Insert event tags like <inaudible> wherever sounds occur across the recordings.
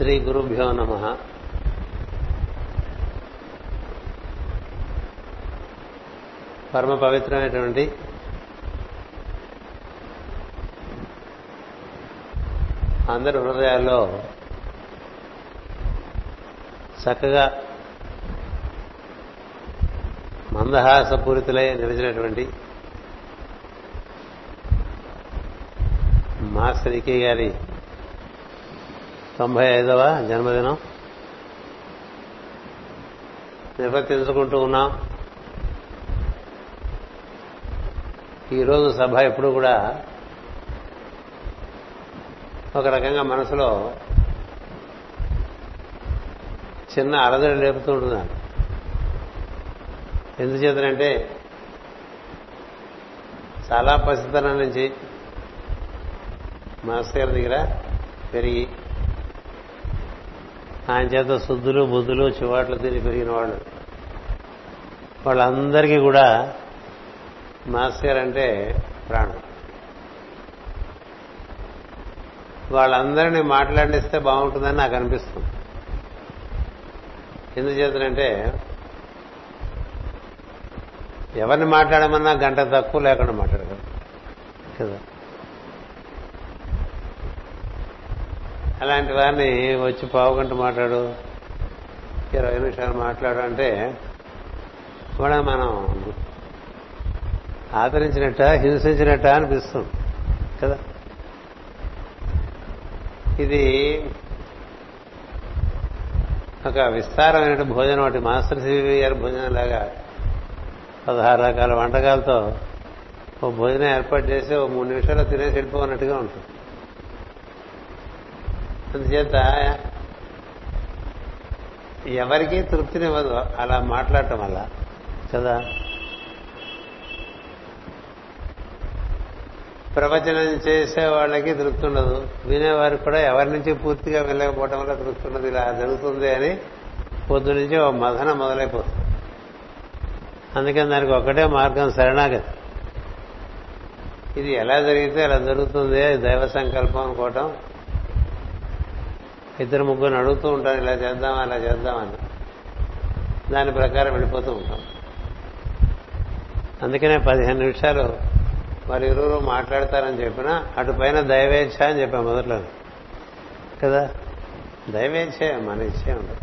శ్రీ గురుభ్యో నమ. పరమ పవిత్రమైనటువంటి అందరి హృదయాల్లో చక్కగా మందహాసపూరితులై నిలిచినటువంటి మాస్టర్ ఈకే గారి తొంభై ఐదవ జన్మదినం నిర్వర్తించుకుంటూ ఉన్నాం. ఈరోజు సభ ఎప్పుడు కూడా ఒక రకంగా మనసులో చిన్న అలదడి లేపుతూ ఉంటున్నాను. ఎందుచేతనంటే చాలా పసితనం నుంచి మాస్టర్ గారి దగ్గర పెరిగి ఆయన చేత శుద్ధులు బుద్ధులు చివాట్లు తిని పెరిగిన వాళ్ళు. వాళ్ళందరికీ కూడా మాస్టర్ అంటే ప్రాణం. వాళ్ళందరినీ మాట్లాడిస్తే బాగుంటుందని నాకు అనిపిస్తుంది. ఎందుచేతనంటే ఎవరిని మాట్లాడమన్నా గంట తక్కువ లేకుండా మాట్లాడగలరు కదా? అలాంటి వచ్చి పావు గంట మాట్లాడు. ఇరవై నిమిషాలు మాట్లాడు అంటే కూడా మనం ఆదరించినట్ట హింసించినట్ట అనిపిస్తుంది కదా? ఇది ఒక విస్తారమైన భోజనం ఒకటి. మాస్టర్ సివి గారి భోజనం లాగా పదహారు రకాల వంటకాలతో ఓ భోజనం ఏర్పాటు చేసి ఓ మూడు నిమిషాలు తినేసి వెళ్ళిపోనట్టుగా ఉంటుంది. అందుచేత ఎవరికీ తృప్తినివ్వదు. అలా మాట్లాడటం వల్ల. కదా? ప్రవచనం చేసే వాళ్ళకి తృప్తి ఉండదు. వినేవారికి కూడా ఎవరి నుంచి పూర్తిగా వెళ్ళకపోవడం వల్ల తృప్తి ఉండదు. ఇలా జరుగుతుంది అని పొద్దు నుంచి ఓ మదన మొదలైపోతుంది. అందుకని దానికి ఒకటే మార్గం శరణాగతి. ఇది ఎలా జరిగితే అలా జరుగుతుంది దైవ సంకల్పం అనుకోవటం ఇద్దరు ముగ్గురు అడుగుతూ ఉంటారు ఇలా చేద్దాం అలా చేద్దామని దాని ప్రకారం వెళ్ళిపోతూ ఉంటాం. అందుకనే పదిహేను నిమిషాలు వారు ఇరువురు మాట్లాడతారని చెప్పినా అటు పైన దైవేచ్ఛ అని చెప్పాం మొదట్లో. కదా? దైవేచ్ఛ మన ఇచ్చే ఉండదు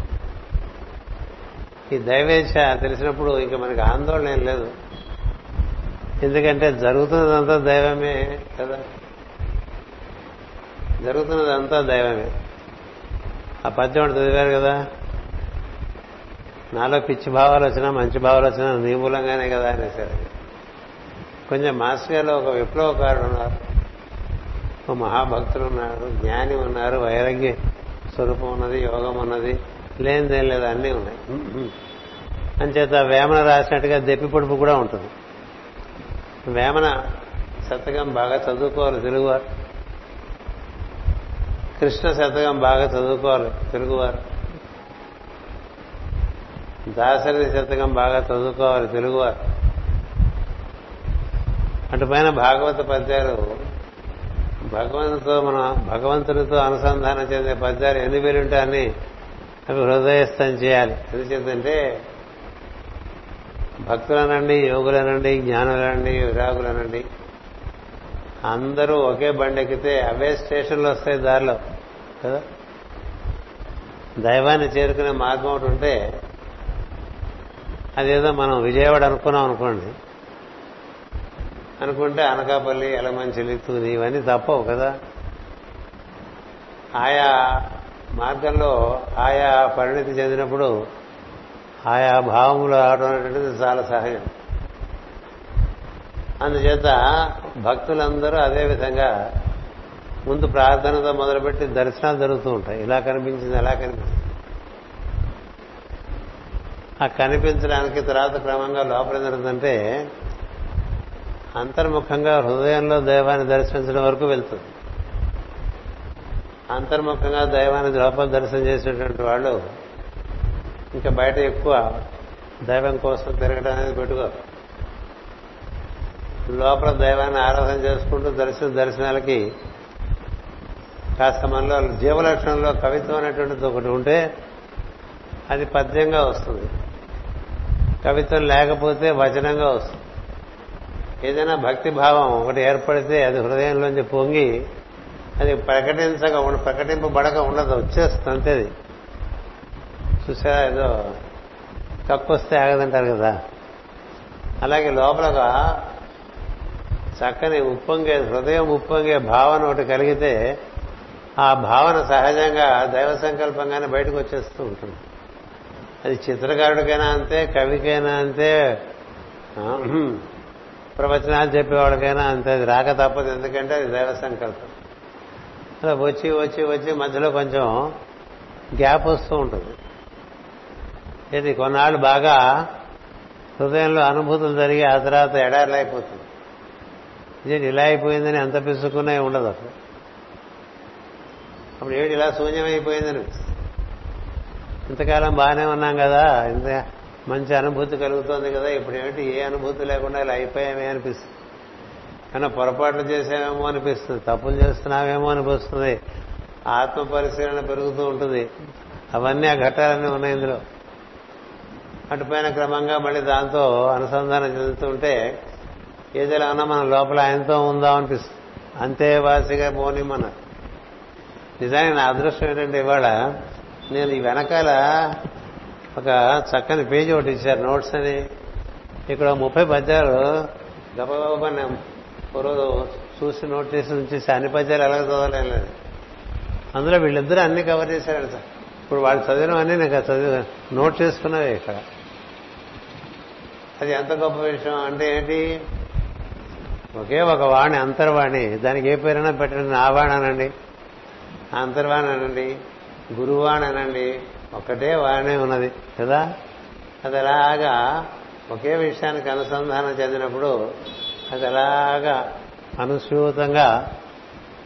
ఈ దైవేచ్ఛ తెలిసినప్పుడు ఇంకా మనకి ఆందోళన ఏం లేదు. ఎందుకంటే జరుగుతున్నదంతా దైవమే కదా? జరుగుతున్నదంతా దైవమే. ఆ పద్యం ఒకటి చదివారు కదా? నాలో పిచ్చి భావాలు వచ్చినా మంచి భావాలు వచ్చినా నీ మూలంగానే కదా అనేసారు. కొంచెం మాస్టర్ గారు ఒక విప్లవకారుడు ఉన్నారు. ఒక మహాభక్తులు ఉన్నారు జ్ఞాని ఉన్నారు వైరాగ్య స్వరూపం ఉన్నది యోగం ఉన్నది లేనిదేం లేదు అన్నీ ఉన్నాయి. అంచేత వేమన రాసినట్టుగా దెప్పి పొడుపు కూడా ఉంటుంది. వేమన శతకం బాగా చదువుకోవాలి తెలుగువారు కృష్ణ శతకం బాగా చదువుకోవాలి తెలుగువారు. దాసరి శతకం బాగా చదువుకోవాలి తెలుగువారు. అటు పైన భాగవత పద్యాలు భగవంతుతో మన భగవంతునితో అనుసంధానం చెందే పద్యాలు ఎన్ని వేలు ఉంటే అవి హృదయస్థం చేయాలి. ఎందుచేతంటే భక్తులనండి యోగులనండి జ్ఞానులనండి విరాగులనండి అందరూ ఒకే బండి ఎక్కితే అవే స్టేషన్లు వస్తాయి దారిలో కదా? దైవాన్ని చేరుకునే మార్గం ఒకటి ఉంటే అదేదో మనం విజయవాడ అనుకున్నాం అనుకోండి. అనుకుంటే అనకాపల్లి ఎలమంచిలి తూని ఇవన్నీ తప్పవు కదా? ఆయా మార్గంలో ఆయా పరిణితి చెందినప్పుడు ఆయా భావములు రావడం అనేటువంటిది చాలా సహజం. అందుచేత భక్తులందరూ అదే విధంగా ముందు ప్రార్థనతో మొదలుపెట్టి దర్శనాలు జరుగుతూ ఉంటాయి. ఇలా కనిపించింది ఎలా కనిపించింది. ఆ కనిపించడానికి తర్వాత క్రమంగా లోపల జరుగుతుందంటే అంతర్ముఖంగా హృదయంలో దైవాన్ని దర్శించడం వరకు వెళ్తుంది. అంతర్ముఖంగా దైవాన్ని లోపల దర్శనం చేసినటువంటి వాళ్ళు ఇంకా బయట ఎక్కువ దైవం కోసం తిరగడం అనేది పెట్టుకోరు. లోపల దైవాన్ని ఆరాధన చేసుకుంటూ దర్శన దర్శనాలకి కాస్త మనలో జీవలక్షణంలో కవిత్వం అనేటువంటిది ఒకటి ఉంటే అది పద్యంగా వస్తుంది. కవిత్వం లేకపోతే వచనంగా వస్తుంది. ఏదైనా భక్తి భావం ఒకటి ఏర్పడితే అది హృదయంలోంచి పొంగి అది ప్రకటించక ప్రకటింపబడక ఉండదు వచ్చేస్తుంది అంతేది చూసారా ఏదో కక్కొస్తే ఆగదంటారు కదా. అలాగే లోపలగా చక్కని ఉప్పొంగే హృదయం ఉప్పొంగే భావన ఒకటి కలిగితే ఆ భావన సహజంగా దైవ సంకల్పంగానే బయటకు వచ్చేస్తూ ఉంటుంది. అది చిత్రకారుడికైనా అంతే కవికైనా అంతే ప్రవచనాలు చెప్పేవాడికైనా అంతే. అది రాక తప్పదు ఎందుకంటే అది దైవ సంకల్పం. అలా వచ్చి వచ్చి వచ్చి మధ్యలో కొంచెం గ్యాప్ వస్తూ ఉంటుంది. ఇది కొన్నాళ్ళు బాగా హృదయంలో అనుభూతులు జరిగి ఆ తర్వాత ఎడారులైపోతుంది ఇది ఇలా అయిపోయిందని ఎంత పిసుకున్నా ఉండదు అప్పుడు అప్పుడు ఏమిటి ఇలా శూన్యమైపోయిందని? ఇంతకాలం బాగానే ఉన్నాం కదా ఇంత మంచి అనుభూతి కలుగుతోంది కదా ఇప్పుడు ఏమిటి ఏ అనుభూతి లేకుండా ఇలా అయిపోయామే అనిపిస్తుంది. కానీ పొరపాట్లు చేసామేమో అనిపిస్తుంది తప్పులు చేస్తున్నామేమో అనిపిస్తుంది ఆత్మ పరిశీలన పెరుగుతూ ఉంటుంది. అవన్నీ ఆ ఘట్టాలన్నీ ఉన్నాయి ఇందులో. అటుపైన క్రమంగా మళ్ళీ దాంతో అనుసంధానం చెందుతుంటే ఏదైనా ఉన్నా మన లోపల ఆయనతో ఉందాం అనిపిస్తుంది. అంతే వాసిగా పోని మన. నిజానికి నా అదృష్టం ఏంటంటే ఇవాళ నేను ఈ వెనకాల ఒక చక్కని పేజీ ఒకటి ఇచ్చారు నోట్స్ అని. ఇక్కడ ముప్పై పద్యాలు గబగబా రోజు చూసి నోట్ చేసి ఉంచేసి అన్ని పద్యాలు ఎలాగ చదవలేం లేదు. అందులో వీళ్ళిద్దరూ అన్ని కవర్ చేశారు సార్ ఇప్పుడు వాళ్ళు చదివినవన్నీ నేను చదివి నోట్ చేసుకున్నవి ఇక్కడ. అది ఎంత గొప్ప విషయం అంటే ఏంటి? ఒకే ఒక వాణి అంతర్వాణి. దానికి ఏ పేరైనా పెట్టండి నా వాణి అనండి. అంతర్వాణి అనండి గురువాణి అనండి ఒకటే వాణి ఉన్నది కదా? అది అలాగా ఒకే విషయానికి అనుసంధానం చెందినప్పుడు అది అలాగా అనుసూతంగా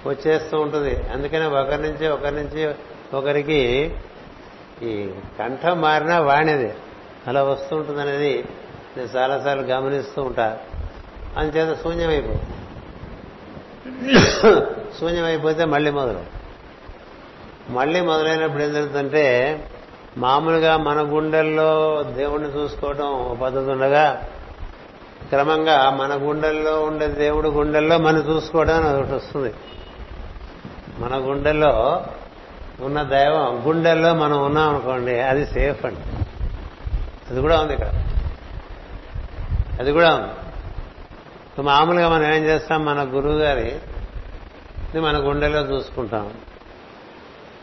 వచ్చేస్తూ ఉంటుంది. అందుకనే ఒకరి నుంచి ఒకరి నుంచి ఒకరికి ఈ కంఠం మారినా వాణిది. అలా వస్తూ ఉంటుంది అనేది నేను చాలాసార్లు గమనిస్తూ ఉంటాను అందుచేత శూన్యమైపో <coughs> శూన్యమైపోతే మళ్ళీ మొదలు. మళ్ళీ మొదలైనప్పుడు ఏం జరుగుతుందంటే మామూలుగా మన గుండెల్లో దేవుణ్ణి చూసుకోవటం పద్ధతి ఉండగా క్రమంగా మన గుండెల్లో ఉండే దేవుడు గుండెల్లో మనం చూసుకోవడం అని ఒకటి వస్తుంది. మన గుండెల్లో ఉన్న దైవం గుండెల్లో మనం ఉన్నాం అనుకోండి అది సేఫ్ అండి. అది కూడా ఉంది ఇక్కడ. అది కూడా ఉంది. మామూలుగా మనం ఏం చేస్తాం? మన గురువు గారి మన గుండెలో చూసుకుంటాం.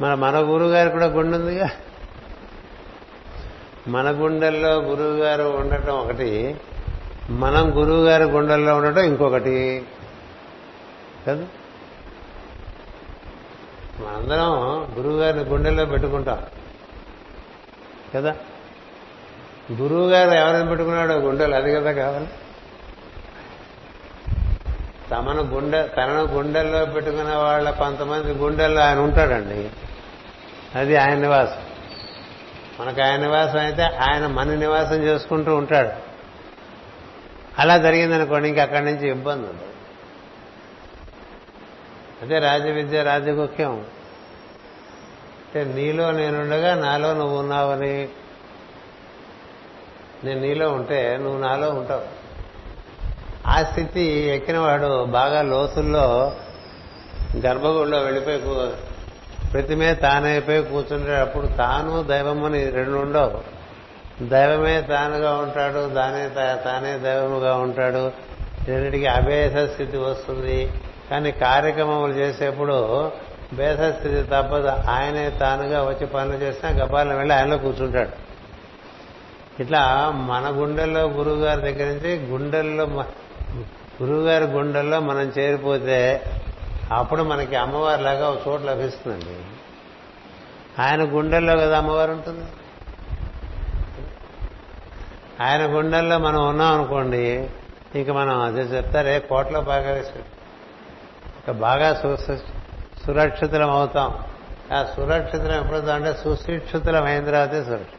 మన మన గురువు గారి కూడా గుండె ఉందిగా? మన గుండెల్లో గురువు గారు ఉండటం ఒకటి మనం గురువు గారి గుండెల్లో ఉండటం ఇంకొకటి. కదా? మనందరం గురువు గారిని గుండెల్లో పెట్టుకుంటాం. కదా? గురువు గారు ఎవరైనా పెట్టుకున్నాడో గుండెలు అది కదా కావాలి. తమను గుండె తనను గుండెల్లో పెట్టుకున్న వాళ్ళ కొంతమంది గుండెల్లో ఆయన ఉంటాడండి. అది ఆయన నివాసం. మనకు ఆయన నివాసం అయితే ఆయన మన నివాసం చేసుకుంటూ ఉంటాడు. అలా జరిగిందనుకోండి ఇంక అక్కడి నుంచి ఇబ్బంది ఉంది అదే రాజవిద్య రాజగుఖ్యం అంటే నీలో నేనుండగా నాలో నువ్వు ఉన్నావని. నేను నీలో ఉంటే నువ్వు నాలో ఉంటావు. ఆ స్థితి ఎక్కినవాడు బాగా లోతుల్లో గర్భగుడిలో వెళ్ళిపోయి ప్రతిమే తానైపోయి కూర్చుంటాడు అప్పుడు తాను దైవం అని రెండు ఉండవు. దైవమే తానుగా ఉంటాడు దానే తానే దైవముగా ఉంటాడు. రెండింటికి అభేస స్థితి వస్తుంది. కానీ కార్యక్రమములు చేసేప్పుడు భేద స్థితి తప్పదు. ఆయనే తానుగా వచ్చి పనులు చేసినా గబాలను వెళ్ళి ఆయనలో కూర్చుంటాడు. ఇట్లా మన గుండెల్లో గురువు గారి దగ్గర నుంచి గుండెల్లో గురువుగారి గుండెల్లో మనం చేరిపోతే అప్పుడు మనకి అమ్మవారి లాగా ఒక చోటు లభిస్తుందండి. ఆయన గుండెల్లో కదా అమ్మవారు ఉంటుంది. ఆయన గుండెల్లో మనం ఉన్నాం అనుకోండి ఇంక మనం అదే చెప్తారే కోట్లో బాగా ఇక బాగా సురక్షితులం అవుతాం. ఆ సురక్షితులం ఎప్పుడవుతాం అంటే సుశిక్షితులం అయిన తర్వాతే సురక్షితం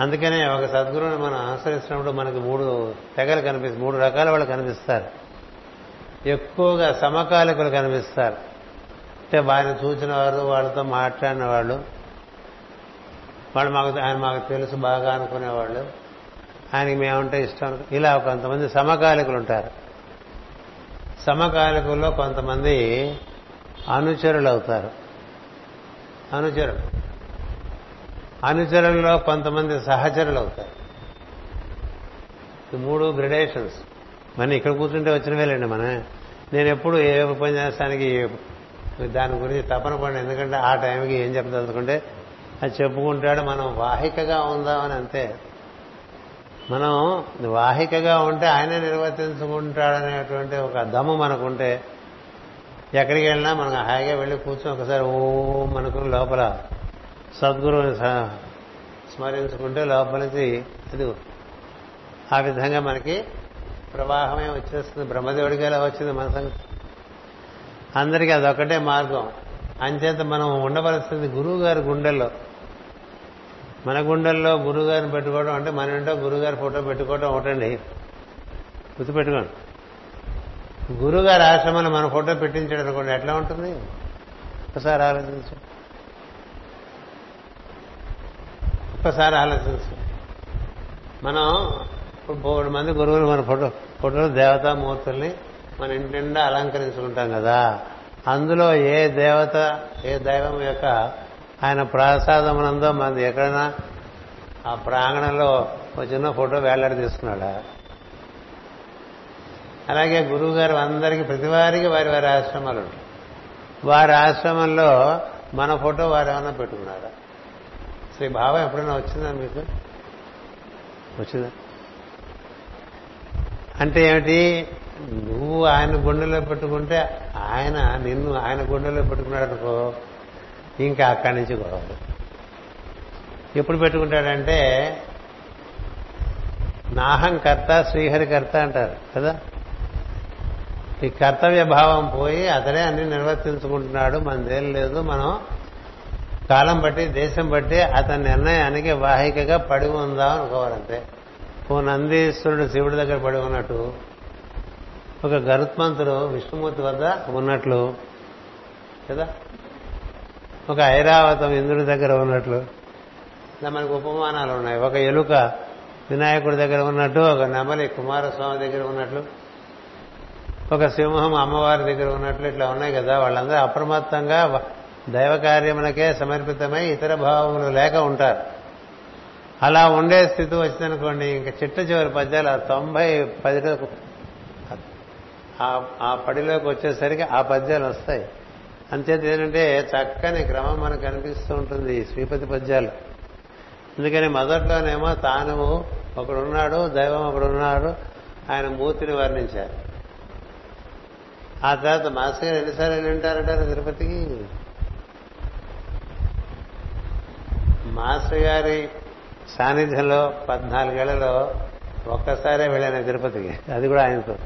అందుకనే ఒక సద్గురువుని మనం ఆశ్రయిస్తున్నప్పుడు మనకి మూడు తెగలు కనిపిస్తారు మూడు రకాల వాళ్ళు కనిపిస్తారు. ఎక్కువగా సమకాలికులు కనిపిస్తారు. అంటే వారిని చూసిన వారు వాళ్ళతో మాట్లాడిన వాళ్ళు వాళ్ళు మాకు ఆయన మాకు తెలుసు బాగా అనుకునేవాళ్ళు ఆయనకి మేమంటే ఇష్టం ఇలా కొంతమంది సమకాలికులు ఉంటారు. సమకాలికుల్లో కొంతమంది అనుచరులు అవుతారు. అనుచరులు. అనుచరులలో కొంతమంది సహచరులు అవుతారు. మూడు గ్రెడేషన్స్. మన ఇక్కడ కూర్చుంటే వచ్చినవేలేండి మన. నేను ఎప్పుడు ఏ ఉపన్యాసానికి దాని గురించి తపన పడి ఎందుకంటే ఆ టైంకి ఏం చెప్పదలుచుకుంటే అది చెప్పుకుంటాడు మనం వాహికగా ఉందామని అంతే. మనం వాహికగా ఉంటే ఆయనే నిర్వర్తించుకుంటాడనేటువంటి ఒక దమ్ము మనకుంటే ఎక్కడికి వెళ్ళినా మనం హాయిగా వెళ్ళి కూర్చొని ఒకసారి ఓం అనుకుని లోపల సద్గురువుని స్మరించుకుంటే లోపలికి అది ఆ విధంగా మనకి ప్రవాహమే వచ్చేస్తుంది. బ్రహ్మదేవుడికి ఎలా వచ్చింది మన సంగతి? అందరికీ అదొక్కటే మార్గం. అంచేత మనం ఉండవలసింది గురువు గారి గుండెల్లో. మన గుండెల్లో గురువు గారిని పెట్టుకోవడం అంటే మన ఇంట్లో గురుగారి ఫోటో పెట్టుకోవడం ఒకటండి. గుర్తుపెట్టుకోండి. గురుగారి ఆశ్రమంలో మన ఫోటో పెట్టించాడు అనుకోండి ఎట్లా ఉంటుంది? ఒకసారి ఆలోచించండి. ఒక్కసారి ఆలోచించు. మనం ఇప్పుడు మూడు మంది గురువులు మన ఫోటో ఫోటోలు దేవతామూర్తుల్ని మన ఇంటి నిండా అలంకరించుకుంటాం కదా. అందులో ఏ దేవత ఏ దైవం యొక్క ఆయన ప్రసాదమునందో మనది ఎక్కడైనా ఆ ప్రాంగణంలో ఒక చిన్న ఫోటో వేలాడి తీసుకున్నాడా? అలాగే గురువు గారు అందరికీ ప్రతి వారికి వారి వారి ఆశ్రమాలు ఉంటాయి. వారి ఆశ్రమంలో మన ఫోటో వారు ఏమైనా పెట్టుకున్నారా? శ్రీ భావం ఎప్పుడైనా వచ్చిందా మీకు? వచ్చిందా? అంటే ఏమిటి? నువ్వు ఆయన గుండెలో పెట్టుకుంటే ఆయన నిన్ను ఆయన గుండెలో పెట్టుకున్నాడు అనుకో ఇంకా అక్కడి నుంచి గొడవ ఎప్పుడు పెట్టుకుంటాడంటే నాహం కర్త శ్రీహరి కర్త అంటారు కదా? ఈ కర్తవ్య భావం పోయి అతడే అన్ని నిర్వర్తించుకుంటున్నాడు మనదేం లేదు మనం కాలం బట్టి దేశం బట్టి అతని నిర్ణయానికి వాహికగా పడి ఉందాం అనుకోవాలంటే ఓ నందీశ్వరుడు శివుడి దగ్గర పడి ఉన్నట్టు ఒక గరుత్మంతుడు విష్ణుమూర్తి వద్ద ఉన్నట్లు కదా? ఒక ఐరావతం ఇంద్రుడి దగ్గర ఉన్నట్లు ఇలా మనకు ఉపమానాలు ఉన్నాయి. ఒక ఎలుక వినాయకుడి దగ్గర ఉన్నట్టు ఒక నెమలి కుమారస్వామి దగ్గర ఉన్నట్లు ఒక సింహం అమ్మవారి దగ్గర ఉన్నట్లు ఇట్లా ఉన్నాయి కదా. వాళ్ళందరూ అప్రమత్తంగా దైవ కార్యములకే సమర్పితమై ఇతర భావములు లేక ఉంటారు. అలా ఉండే స్థితి వచ్చిందనుకోండి ఇంకా చిట్ట చివరి పద్యాలు ఆ తొంభై పదిలో ఆ పడిలోకి వచ్చేసరికి ఆ పద్యాలు వస్తాయి. అంతేత ఏంటంటే చక్కని క్రమం మనకు కనిపిస్తూ ఉంటుంది శ్రీపతి పద్యాలు. అందుకని మొదట్లోనేమో తాను ఒకడున్నాడు దైవం ఒకడున్నాడు ఆయన మూర్తిని వర్ణించారు. ఆ తర్వాత మాస్టర్ గారు ఎన్నిసార్లు వెళ్ళి ఉంటారంటారు తిరుపతికి? మాస్టర్ గారి సాన్నిధ్యంలో పద్నాలుగేళ్ళలో ఒక్కసారే వెళ్ళాను తిరుపతికి. అది కూడా ఆయనతో.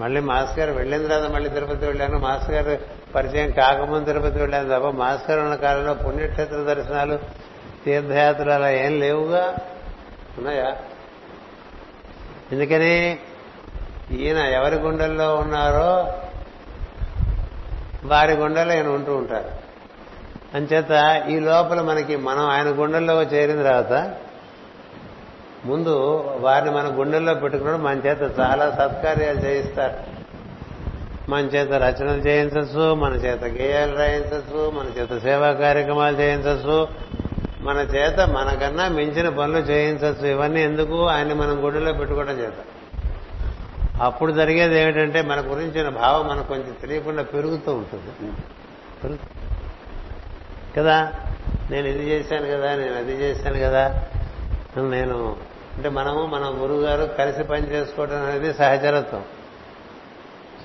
మళ్ళీ మాస్టర్ గారు వెళ్ళిన తర్వాత మళ్ళీ తిరుపతి వెళ్ళాను. మాస్టర్ గారు పరిచయం కాకముందు తిరుపతి వెళ్ళాను తప్ప మాస్టర్ గారు ఉన్న కాలంలో పుణ్యక్షేత్ర దర్శనాలు తీర్థయాత్రలు అలా ఏం లేవుగా. ఉన్నాయా? ఎందుకని? ఈయన ఎవరి గుండెల్లో ఉన్నారో వారి గుండెల్లో ఈయన ఉంటూ ఉంటారు. అంచేత ఈ లోపల మనకి మనం ఆయన గుండెల్లో చేరిన తర్వాత ముందు వారిని మన గుండెల్లో పెట్టుకున్నాడు. మన చేత చాలా సత్కార్యాలు చేయిస్తారు. మన చేత రచనలు చేయించచ్చు మన చేత గేయాలు రాయించచ్చు మన చేత సేవా కార్యక్రమాలు చేయించచ్చు మన చేత మనకన్నా మించిన పనులు చేయించచ్చు ఇవన్నీ ఎందుకు? ఆయన మనం గుండెలో పెట్టుకోవడం చేత. అప్పుడు జరిగేది ఏమిటంటే మన గురించిన భావం మనకు కొంచెం తెలియకుండా పెరుగుతూ ఉంటుంది. పెరుగుతుంది కదా? నేను ఇది చేశాను కదా నేను అది చేశాను కదా? నేను అంటే మనము మన గురువు గారు కలిసి పని చేసుకోవడం అనేది సహచరత్వం.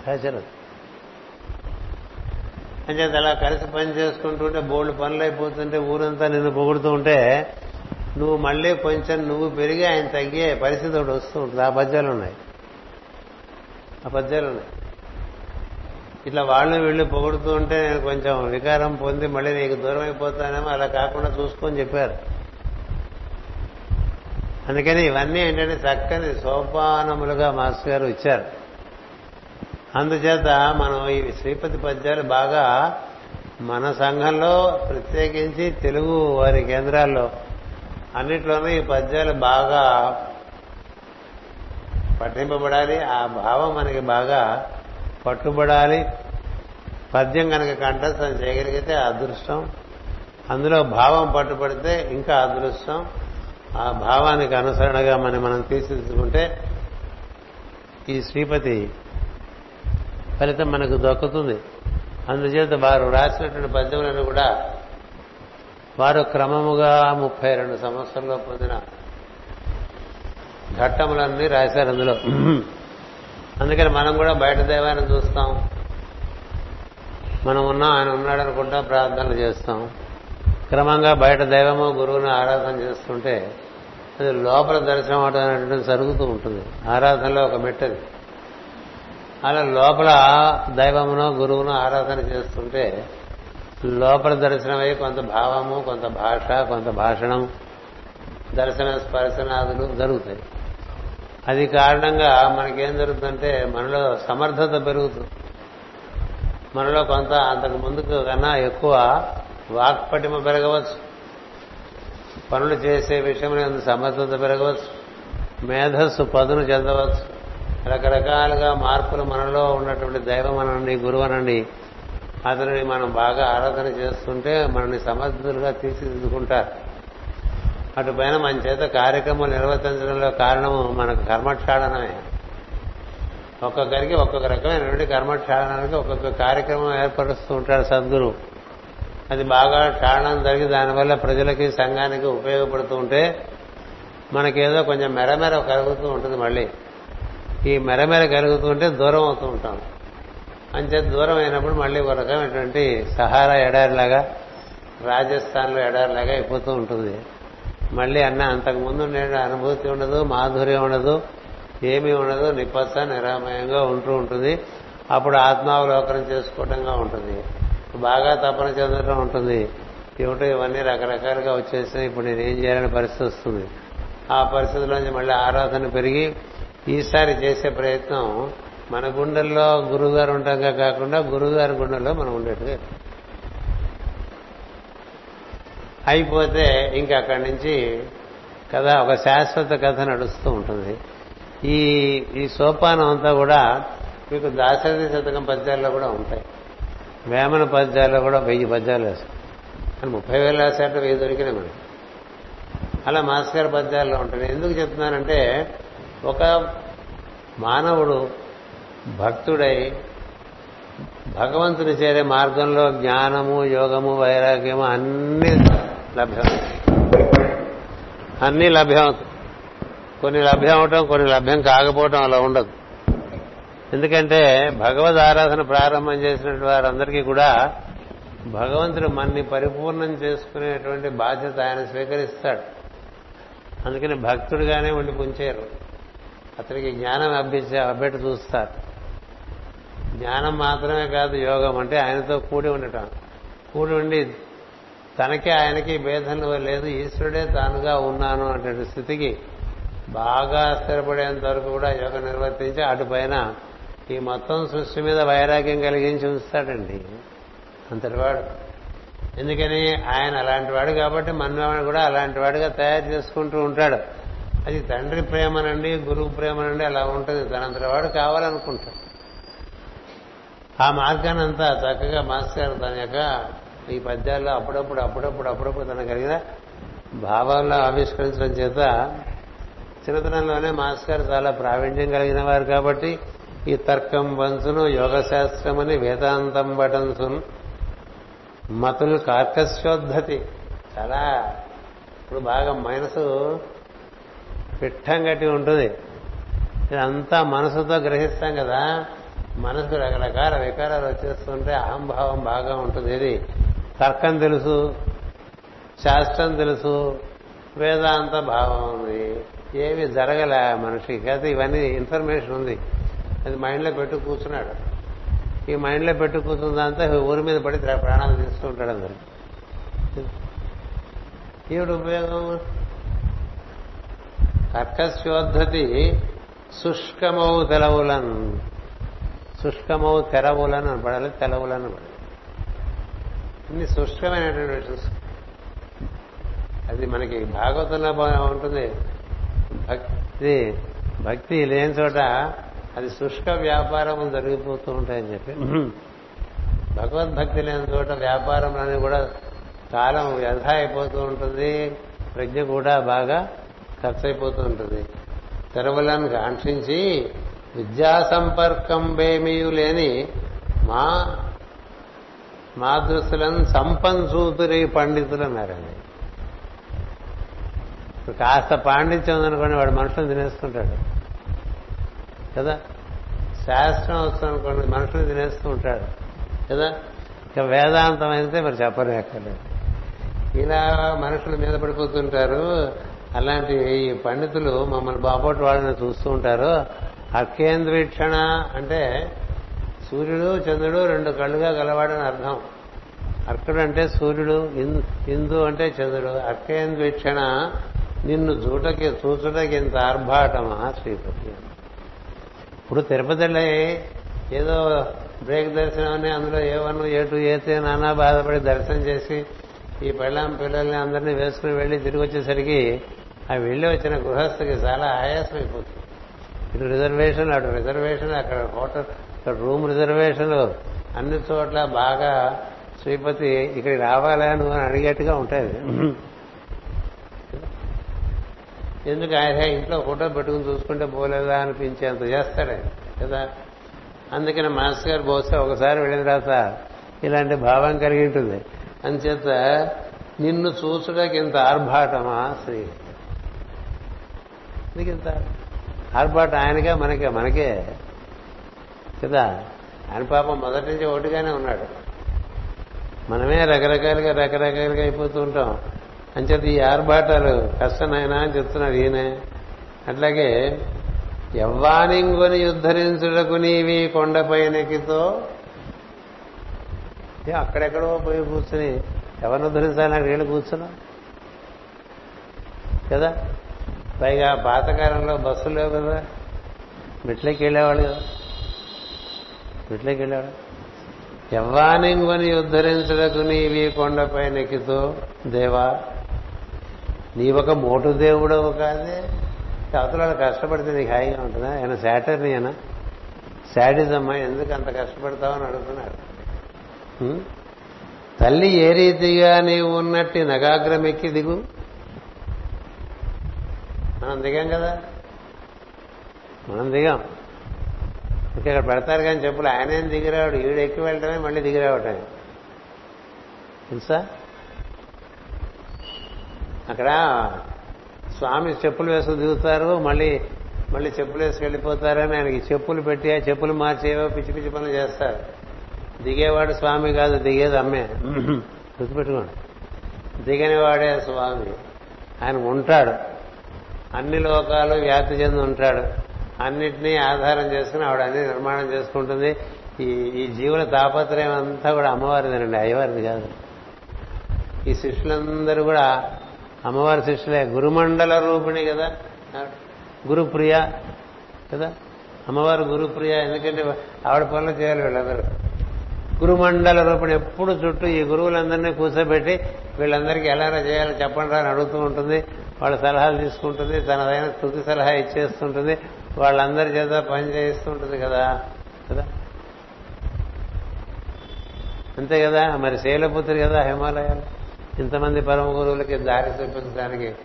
సహచరత్వం. అంచేత అలా కలిసి పని చేసుకుంటుంటే బోల్డ్ పనులు అయిపోతుంటే ఊరంతా నిన్ను పొగుడుతూ ఉంటే నువ్వు మళ్ళీ కొంచెం నువ్వు పెరిగి ఆయన తగ్గే పరిస్థితి ఒకటి వస్తూ ఉంటుంది. ఆ పద్యాలు ఉన్నాయి. ఆ పద్యాలు ఉన్నాయి. ఇట్లా వాళ్ళు వీళ్ళు పొగుడుతూ ఉంటే నేను కొంచెం వికారం పొంది మళ్ళీ నీకు దూరం అయిపోతానేమో అలా కాకుండా చూసుకొని చెప్పారు. అందుకని ఇవన్నీ ఏంటంటే చక్కని సోపానములుగా మాస్టర్ గారు ఇచ్చారు. అందుచేత మనం ఈ శ్రీపతి పద్యాలు బాగా మన సంఘంలో ప్రత్యేకించి తెలుగు వారి కేంద్రాల్లో అన్నిట్లోనూ ఈ పద్యాలు బాగా పఠింపబడాలి. ఆ భావం మనకి బాగా పట్టుబడాలి. పద్యం కనుక కంఠస్థం చేయగలిగితే అదృష్టం. అందులో భావం పట్టుబడితే ఇంకా అదృష్టం. ఆ భావానికి అనుసరణగా మనం మనం తీర్చిదిద్దుకుంటే ఈ శ్రీపతి ఫలితం మనకు దక్కుతుంది. అందుచేత వారు రాసినటువంటి పద్యములను కూడా వారు క్రమముగా ముప్పై రెండు సంవత్సరంలో పొందిన ఘట్టములన్నీ రాశారు అందులో. అందుకని మనం కూడా బయట దైవాన్ని చూస్తాం. మనం ఉన్నాం ఆయన ఉన్నాడు అనుకుంటా ప్రార్థనలు చేస్తాం. క్రమంగా బయట దైవము గురువుని ఆరాధన చేస్తుంటే అది లోపల దర్శనం అవడం అనేటువంటిది జరుగుతూ ఉంటుంది. ఆరాధనలో ఒక మెట్టది. అలా లోపల దైవమును గురువును ఆరాధన చేస్తుంటే లోపల దర్శనమై కొంత భావము కొంత భాష కొంత భాషణం దర్శన స్పర్శనాదులు జరుగుతాయి. అది కారణంగా మనకేం జరుగుతుందంటే మనలో సమర్థత పెరుగుతుంది మనలో కొంత అంతకు ముందుకు కన్నా ఎక్కువ వాక్పటిమ పెరగవచ్చు. పనులు చేసే విషయంలో సమర్థత పెరగవచ్చు. మేధస్సు పదును చెందవచ్చు. రకరకాలుగా మార్పులు మనలో ఉన్నటువంటి దైవం అనండి గురువు అనండి అతనిని మనం బాగా ఆరాధన చేస్తుంటే మనల్ని సమర్థులుగా తీర్చిదిద్దుకుంటారు. అటు పైన మన చేత కార్యక్రమం నిర్వర్తించడంలో కారణము మనకు కర్మక్షాళనమే. ఒక్కొక్కరికి ఒక్కొక్క రకమైనటువంటి కర్మక్షాళనానికి ఒక్కొక్క కార్యక్రమం ఏర్పరుస్తూ ఉంటాడు సద్గురు. అది బాగా క్షాళనం జరిగి దానివల్ల ప్రజలకి సంఘానికి ఉపయోగపడుతూ ఉంటే మనకేదో కొంచెం మెరమెర కలుగుతూ ఉంటుంది మళ్ళీ. ఈ మెరమెర కలుగుతుంటే దూరం అవుతూ ఉంటాం. అంచేత దూరం అయినప్పుడు మళ్ళీ ఒక రకమైనటువంటి సహారా ఎడారిలాగా రాజస్థాన్లో ఎడారిలాగా అయిపోతూ ఉంటుంది. మళ్ళీ అన్న అంతకు ముందు ఉండే అనుభూతి ఉండదు మాధుర్యం ఉండదు ఏమీ ఉండదు నిపత్స నిరామయంగా ఉంటూ ఉంటుంది. అప్పుడు ఆత్మావలోకనం చేసుకోవటంగా ఉంటుంది. బాగా తపన చెందడం ఉంటుంది. ఏమిటో ఇవన్నీ రకరకాలుగా వచ్చేసి ఇప్పుడు నేను ఏం చేయాలని పరిస్థితి వస్తుంది. ఆ పరిస్థితిలోంచి మళ్ళీ ఆరాధన పెరిగి ఈసారి చేసే ప్రయత్నం మన గుండెల్లో గురువుగారు ఉండటంగా కాకుండా గురువుగారి గుండెల్లో మనం ఉండేట్టుగా అయిపోతే ఇంక అక్కడి నుంచి కథ ఒక శాశ్వత కథ నడుస్తూ ఉంటుంది. ఈ ఈ సోపానం అంతా కూడా మీకు దాశరథి శతకం పద్యాల్లో కూడా ఉంటాయి. వేమన పద్యాల్లో కూడా వెయ్యి పద్యాలు వేస్తాం. కానీ ముప్పై వేలు రాసేట వెయ్యి దొరికినాయి మనకి. అలా మాస్కర్ పద్యాల్లో ఉంటుంది ఎందుకు చెప్తున్నానంటే ఒక మానవుడు భక్తుడై భగవంతుని చేరే మార్గంలో జ్ఞానము యోగము వైరాగ్యము అన్ని లభ్యం. అన్నీ లభ్యమవుతాయి కొన్ని లభ్యం అవటం కొన్ని లభ్యం కాకపోవటం అలా ఉండదు. ఎందుకంటే భగవద్ ఆరాధన ప్రారంభం చేసినటువంటి వారందరికీ కూడా భగవంతుడు మన్ని పరిపూర్ణం చేసుకునేటువంటి బాధ్యత ఆయన స్వీకరిస్తాడు. అందుకని భక్తుడిగానే ఉండి పుంచారు. అతనికి జ్ఞానం అభ్యసే అభ్యట చూస్తారు. జ్ఞానం మాత్రమే కాదు యోగం అంటే ఆయనతో కూడి ఉండటం. కూడి ఉండి తనకే ఆయనకి భేదం లేదు ఈశ్వరుడే తానుగా ఉన్నాను అనే స్థితికి బాగా స్థిరపడేంత వరకు కూడా యోగ నిర్వర్తించి అటుపైన ఈ మొత్తం సృష్టి మీద వైరాగ్యం కలిగించి ఉంచుతాడండి. అంతటివాడు ఎందుకని? ఆయన అలాంటి వాడు కాబట్టి మనవాడు కూడా అలాంటి వాడిగా తయారు చేసుకుంటూ ఉంటాడు. అది తండ్రి ప్రేమనండి గురువు ప్రేమనండి అలా ఉంటుంది. తనంతటి వాడు కావాలనుకుంటాడు. ఆ మార్గాన్ని అంతా చక్కగా మాస్టర్ తన యొక్క ఈ పద్యాల్లో అప్పుడప్పుడు అప్పుడప్పుడు అప్పుడప్పుడు తన కలిగిన భావాల్లో ఆవిష్కరించడం చేత చిన్నతనంలోనే మాస్టర్ చాలా ప్రావీణ్యం కలిగిన వారు కాబట్టి ఈ తర్కం వంశును యోగశాస్త్రమని వేదాంతం బటంసును మతులు కార్కశ్యోద్ధతి. చాలా ఇప్పుడు బాగా మనసు పిట్టం గట్టి ఉంటుంది. ఇదంతా మనసుతో గ్రహిస్తాం కదా. మనసుకు రకరకాల వికారాలు వచ్చేస్తుంటే అహంభావం బాగా ఉంటుంది. ఇది తర్కం తెలుసు శాస్త్రం తెలుసు వేదాంత భావం ఉంది. ఏమి జరగలే మనిషికి అయితే ఇవన్నీ ఇన్ఫర్మేషన్ ఉంది. అది మైండ్లో పెట్టు కూర్చున్నాడు. ఈ మైండ్లో పెట్టు కూర్చుందంతా ఊరి మీద పడి ప్రాణాలు తీసుకుంటాడు అందరు. ఈవిడ ఉపయోగం? కర్కశోద్ధతి శుష్కమౌ తెలవులన్. శుష్కమవు తెరవులను అనబడాలి తెలవులను అనబడాలి ఇన్ని శుష్కమైనటువంటి విషయం అది మనకి భాగవతంలో ఉంటుంది. భక్తి భక్తి లేని చోట అది శుష్క వ్యాపారం జరిగిపోతూ ఉంటాయని చెప్పి. భగవద్భక్తి లేని చోట వ్యాపారంలోని కూడా కాలం వ్యధ అయిపోతూ ఉంటుంది. ప్రజ్ఞ కూడా బాగా ఖర్చు అయిపోతూ ఉంటుంది. తెరవలను కాంక్షించి విద్యా సంపర్కం బేమీయు లేని మా మాదృశులను సంపన్సూతురి పండితులు మేరండి ఇప్పుడు కాస్త పాండిత్యం ఉందనుకోండి వాడు మనుషులను తినేసుకుంటాడు కదా? శాస్త్రం వస్తుందనుకోండి మనుషులు తినేస్తూ ఉంటాడు. కదా? ఇక వేదాంతం అయితే మరి చెప్పలేక్కర్లేదు ఇలా మనుషుల మీద పడిపోతుంటారు. అలాంటి ఈ పండితులు మమ్మల్ని బాపోటి వాళ్ళని చూస్తూ ఉంటారు. అకేంద్రీక్షణ అంటే సూర్యుడు చంద్రుడు రెండు కళ్ళుగా గలవాడని అర్థం. అర్కుడు అంటే సూర్యుడు ఇందు అంటే చంద్రుడు. అర్కేంద్రీక్షణ నిన్ను చూటకి చూచుటకి ఇంత ఆర్భాటమా శ్రీపతి? ఇప్పుడు తిరుపతిలో ఏదో బ్రేక్ దర్శనం అని అందులో ఏ వన్ ఏ టూ ఏ నానా బాధపడి దర్శనం చేసి ఈ పెళ్ళాం పిల్లల్ని అందరినీ వేసుకుని వెళ్ళి తిరిగి వచ్చేసరికి ఆ వెళ్ళి వచ్చిన గృహస్థకి చాలా ఆయాసం అయిపోతుంది ఇటు రిజర్వేషన్ అటు రిజర్వేషన్ అక్కడ హోటల్ ఇక్కడ రూమ్ రిజర్వేషన్ అన్ని చోట్ల బాగా శ్రీపతి ఇక్కడికి రావాలా నువ్వు అని అడిగేట్టుగా ఉంటాయి. ఎందుకు ఆయన ఇంట్లో ఫోటో పెట్టుకుని చూసుకుంటే పోలేదా అనిపించేంత చేస్తాడు కదా? అందుకని మాస్టర్ గారు బహుశా ఒకసారి వెళ్ళిన తర్వాత ఇలాంటి భావం కలిగి ఉంటుంది. అంచేత నిన్ను చూసుటకి ఇంత ఆర్భాటమా శ్రీ? నీకు ఇంత ఆర్భాటం ఆయనగా మనకే మనకే. కదా? ఆయన పాపం మొదటి నుంచి ఒకటిగానే ఉన్నాడు. మనమే రకరకాలుగా రకరకాలుగా అయిపోతూ ఉంటాం. అంచేత ఈ ఆర్భాటాలు కష్టనైనా అని చెప్తున్నాడు ఈయన. అట్లాగే ఎవ్వానింగుని యుద్ధరించుటకు నీవి కొండపైనకితో అక్కడెక్కడో పోయి కూర్చుని ఎవరిని ఉద్ధరించాలని అక్కడ వెళ్ళి కూర్చున్నాం. కదా? పైగా పాతకాలంలో బస్సులు లేవు కదా? మెట్లకి వెళ్ళేవాళ్ళు కదా. వీటిలోకి వెళ్ళాడు ఎవ్వానింగుని ఉద్ధరించడకు నీవి కొండపైనకితో దేవా నీవొక మోటు దేవుడవు కాదే. అవతల కష్టపడితే నీకు హాయిగా ఉంటుందా? ఆయన శాటర్ని అయినా శాడిజమ్మా ఎందుకు అంత కష్టపడతావని అడుగుతున్నాడు. తల్లి ఏ రీతిగా నీవు ఉన్నట్టి నగాగ్రమెక్కి దిగు. మనం దిగాం కదా? మనం దిగాం. ఇక్కడ పెడతారు కానీ చెప్పులు ఆయనేం దిగిరావాడు ఈడు ఎక్కి వెళ్ళటమే మళ్ళీ దిగిరావటమే. తెలుసా? అక్కడ స్వామి చెప్పులు వేసుకు దిగుతారు మళ్ళీ మళ్ళీ చెప్పులు వేసుకు వెళ్ళిపోతారని ఆయనకి చెప్పులు పెట్టి ఆ చెప్పులు మార్చేవో పిచ్చి పిచ్చి పనులు చేస్తారు. దిగేవాడు స్వామి కాదు దిగేది అమ్మే. గుర్తుపెట్టుకోండి. దిగని వాడే స్వామి. ఆయన ఉంటాడు. అన్ని లోకాలు వ్యాప్తి చెంది ఉంటాడు. అన్నిటినీ ఆధారం చేసుకుని ఆవిడ అన్ని నిర్మాణం చేసుకుంటుంది. ఈ ఈ జీవుల తాపత్రయం అంతా కూడా అమ్మవారిదేనండి అయ్యవారిది కాదు. ఈ శిష్యులందరూ కూడా అమ్మవారి శిష్యులే. గురుమండల రూపిణి కదా గురుప్రియ కదా అమ్మవారు గురుప్రియ. ఎందుకంటే ఆవిడ పనులు చేయాలి వీళ్ళందరూ. గురుమండల రూపణ ఎప్పుడు చుట్టూ ఈ గురువులందరినీ కూర్చోబెట్టి వీళ్ళందరికీ ఎలా చేయాలో చెప్పండి అని అడుగుతూ ఉంటుంది. వాళ్ళ సలహాలు తీసుకుంటుంది తనదైన తుది సలహా ఇచ్చేస్తుంటుంది. వాళ్ళందరి చేత పని చేస్తుంటుంది కదా కదా? అంతే కదా? మరి శైలపుత్రి కదా హిమాలయాలు. ఇంతమంది పరమ గురువులకి దారి చూపించడానికి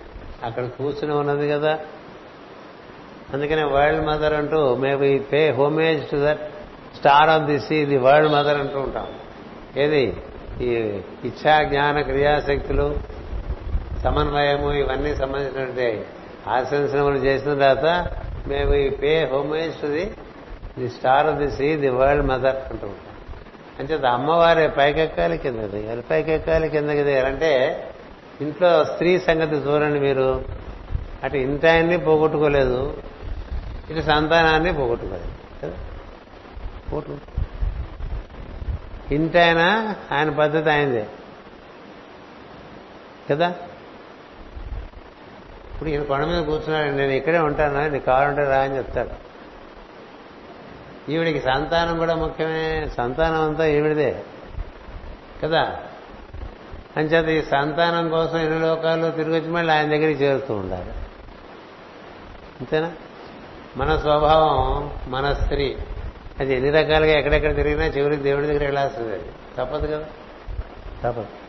అక్కడ కూర్చుని ఉన్నది కదా? అందుకనే వరల్డ్ మదర్ అంటూ మేము ఈ pay homage to that star of the sea the world mother అంటూ ఉంటాం. ఏది? ఈ ఇచ్చా జ్ఞాన క్రియాశక్తులు సమన్వయము ఇవన్నీ సంబంధించినటువంటి ఆశంసనములు చేసిన తర్వాత మేము ఈ pay homage to the the star of the sea the world mother అంటూ ఉంటాం అంచేత అమ్మవారే పైకెక్కాలి కింద దిగాలి పైకెక్కాలి కిందకి దిగాలంటే ఇంట్లో స్త్రీ సంగతి చూడండి మీరు. అటు ఇంటాయన్ని పోగొట్టుకోలేదు ఇటు సంతానాన్ని పోగొట్టుకోలేదు కదా? ఇంటాయన ఆయన పద్ధతి ఆయనదే కదా? ఇప్పుడు ఈయన కొండ మీద కూర్చున్నాడు నేను ఇక్కడే ఉంటాను నీకు కావాలంటే రా అని చెప్తాడు. ఈవిడికి సంతానం కూడా ముఖ్యమే సంతానం అంతా ఈవిడిదే కదా? అంచేత ఈ సంతానం కోసం ఎన్ని లోకాల్లో తిరిగొచ్చి మళ్ళీ ఆయన దగ్గరికి చేరుతూ ఉండాలి. అంతేనా? మన స్వభావం మన స్త్రీ అది ఎన్ని రకాలుగా ఎక్కడెక్కడ తిరిగినా చివరికి దేవుడి దగ్గర వెళ్ళాల్సింది. అది తప్పదు కదా? తప్పదు.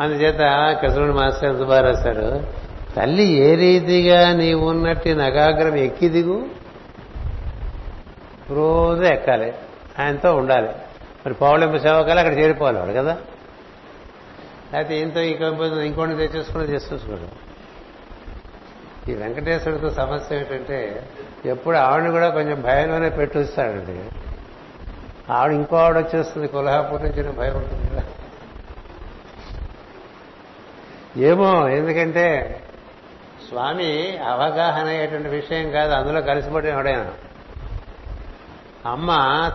అందుచేత కృష్ణుడు మాస్టర్ ఎంత బాగా రాశాడు తల్లి ఏ రీతిగా నీవు ఉన్నట్టు నగాగ్రం ఎక్కి దిగు. రోజు ఎక్కాలి. ఆయనతో ఉండాలి. మరి పౌళింపు సేవకాలు అక్కడ చేరిపోవాలి వాడు కదా. లేకపోతే ఇంతో ఇంకో ఇంకోటి తెచ్చేసుకుని తెచ్చేసుకోడు ఈ వెంకటేశ్వరుడితో సమస్య ఏంటంటే ఎప్పుడు ఆవిడని కూడా కొంచెం భయంలోనే పెట్టిస్తాడండి. ఆవిడ ఇంకో ఆవిడ వచ్చేస్తుంది కొల్హాపూర్ నుంచి భయం ఉంటుంది కదా ఏమో ఎందుకంటే స్వామి అవగాహన అయ్యేటువంటి విషయం కాదు అందులో కలిసిపడి ఎవడైనా. అమ్మ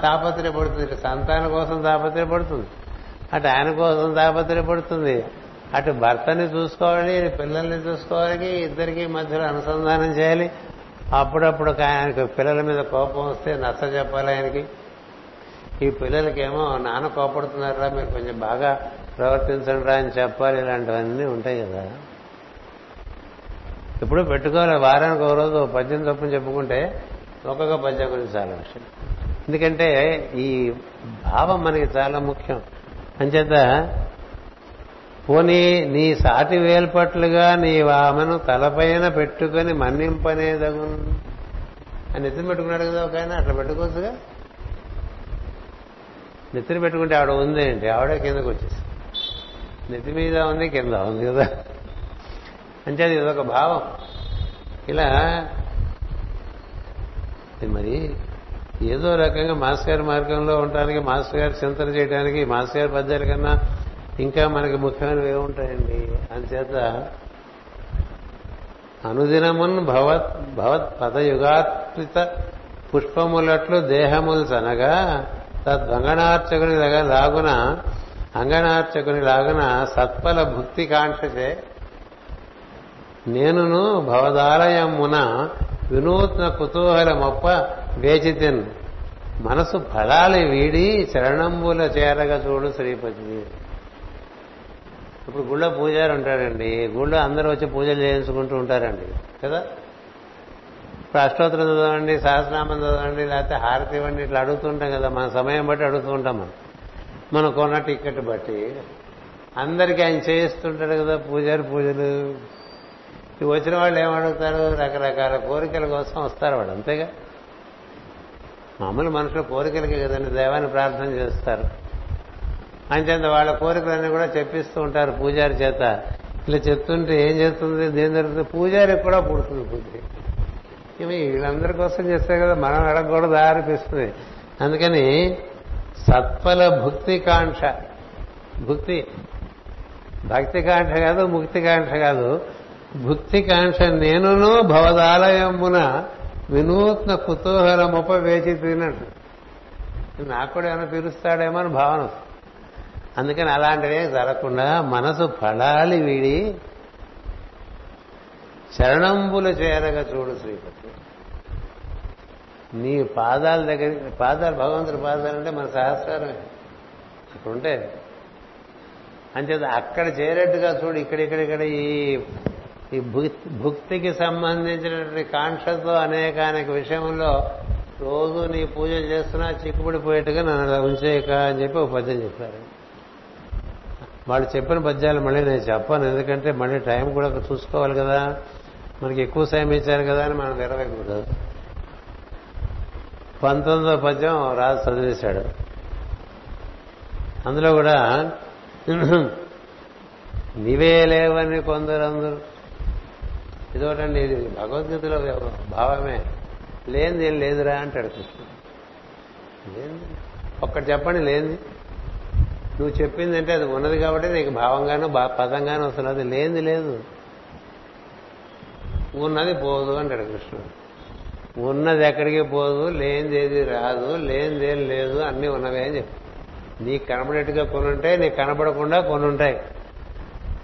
తాపత్రయపడుతుంది సంతానం కోసం తాపత్రయపడుతుంది అటు ఆయన కోసం తాపత్రయపడుతుంది అటు భర్తని చూసుకోవాలి పిల్లల్ని చూసుకోవాలి ఇద్దరికి మధ్యలో అనుసంధానం చేయాలి. అప్పుడప్పుడు ఆయనకు పిల్లల మీద కోపం వస్తే నచ్చ చెప్పాలి ఆయనకి. ఈ పిల్లలకేమో నాన్న కోపడుతున్నారా? మీరు కొంచెం బాగా ప్రవర్తించండి అని చెప్పాలి ఇలాంటివన్నీ ఉంటాయి కదా. ఇప్పుడు పెట్టుకోవాలి. వారానికి ఒక రోజు పద్యం తప్పని చెప్పుకుంటే ఒక్కొక్క పద్యం గురించి చాలా విషయం. ఎందుకంటే ఈ భావం మనకి చాలా ముఖ్యం. అంచేత పోనీ నీ సాటి వేల్పట్లుగా నీ ఆమెను తలపైన పెట్టుకొని మన్నింపనేదగు? అని నిద్ర పెట్టుకున్నాడు కదా ఒక ఆయన అట్లా పెట్టుకోవచ్చుగా? నిద్ర పెట్టుకుంటే ఆవిడ ఉంది ఏంటి ఆవిడే కిందకు వచ్చేసి నెత్తి మీద ఉంది కింద ఉంది కదా. అంచేది ఇదొక భావం. ఇలా మరి ఏదో రకంగా మాస్టర్ గారి మార్గంలో ఉండడానికి మాస్టర్ గారు చింతన చేయడానికి మాస్టర్ గారి పద్యాల కన్నా ఇంకా మనకి ముఖ్యమైనవి ఏముంటాయండి అందుచేత అనుదినమున్ భవత్ భవత్ పదయుగాత్మిత పుష్పములట్లు దేహములు చనగా దగ్గర లాగున అంగనార్చకుని లాగున సత్ఫల భుక్తి కాంక్షచే నేనును భవదాలయమున వినూత్న కుతూహల మొప్ప వేచితిన్. మనసు ఫలాలు వీడి చరణంబుల చేరగా చూడు శ్రీపతి. ఇప్పుడు గుళ్ళో పూజారు ఉంటారండి. గుళ్ళో అందరూ వచ్చి పూజలు చేయించుకుంటూ ఉంటారండి. కదా? ఇప్పుడు అష్టోత్తరం చదవండి సహస్రనామం చదవండి లేకపోతే హారతి ఇవ్వండి ఇట్లా అడుగుతుంటాం కదా. మన సమయం బట్టి అడుగుతూ ఉంటాం మనం. మనం కొన్న టికెట్ బట్టి అందరికీ ఆయన చేయిస్తుంటాడు కదా పూజారి పూజలు. వచ్చిన వాళ్ళు ఏమడుగుతారు రకరకాల కోరికల కోసం వస్తారు వాడు అంతేగా? మామూలు మనుషుల కోరికలకే కదండి దైవాన్ని ప్రార్థన చేస్తారు. అంతేంత వాళ్ళ కోరికలన్నీ కూడా చెప్పిస్తూ ఉంటారు పూజారి చేత. ఇట్లా చెప్తుంటే ఏం చేస్తుంది? దేని జరుగుతుంది? పూజారికి కూడా పుడుతుంది బుద్ధి ఇవి వీళ్ళందరి కోసం చేస్తే కదా మనం అడగకూడదు అనిపిస్తుంది అందుకని సత్ఫల భుక్తి కాంక్ష భుక్తి. భక్తి కాంక్ష కాదు ముక్తి కాంక్ష కాదు. భుక్తి కాంక్ష నేనును భవదాలయమున వినూత్న కుతూహలముప వేచి తినట్టు నాకు కూడా ఏమైనా పిలుస్తాడేమో అని భావన అందుకని అలాంటివే జరగకుండా మనసు ఫలాలి వీడి. చరణంబులు చేరగా చూడు శ్రీపతి. నీ పాదాల దగ్గర పాదాలు భగవంతుడి పాదాలు అంటే మన సహస్రమే. అక్కడ ఉంటే. అంచేత అక్కడ చేరేట్టుగా చూడు ఇక్కడిక్కడిక్కడ ఈ ఈ భుక్తికి సంబంధించినటువంటి కాంక్షతో అనేక అనేక విషయంలో రోజు నీ పూజలు చేస్తున్నా చిక్కుపడిపోయేట్టుగా నన్ను అలా ఉంచేయక అని చెప్పి ఒక పద్యం చెప్పారు. వాళ్ళు చెప్పిన పద్యాలు మళ్ళీ నేను చెప్పాను ఎందుకంటే మళ్ళీ టైం కూడా చూసుకోవాలి కదా. మనకి ఎక్కువ సమయం ఇచ్చారు కదా అని మనం విరవేయకూడదు పంతొమ్మిదో పద్యం రాజు చదివేశాడు. అందులో కూడా నీవే లేవని కొందరందరూ ఇదొకటండి ఇది భగవద్గీతలో భావమే. లేనిది ఏం లేదురా అంటాడు కృష్ణుడు. ఒక్కటి చెప్పండి లేనిది? నువ్వు చెప్పిందంటే అది ఉన్నది కాబట్టి నీకు భావంగానూ పదంగానూ వస్తున్నది. అది లేనిది లేదు. ఉన్నది పోదు అంటాడు కృష్ణుడు. ఉన్నది ఎక్కడికి పోదు లేనిదేది రాదు లేనిదేం లేదు అన్నీ ఉన్నవే అని చెప్పి. నీకు కనబడేట్టుగా కొన్ని ఉంటాయి నీకు కనబడకుండా కొన్ని ఉంటాయి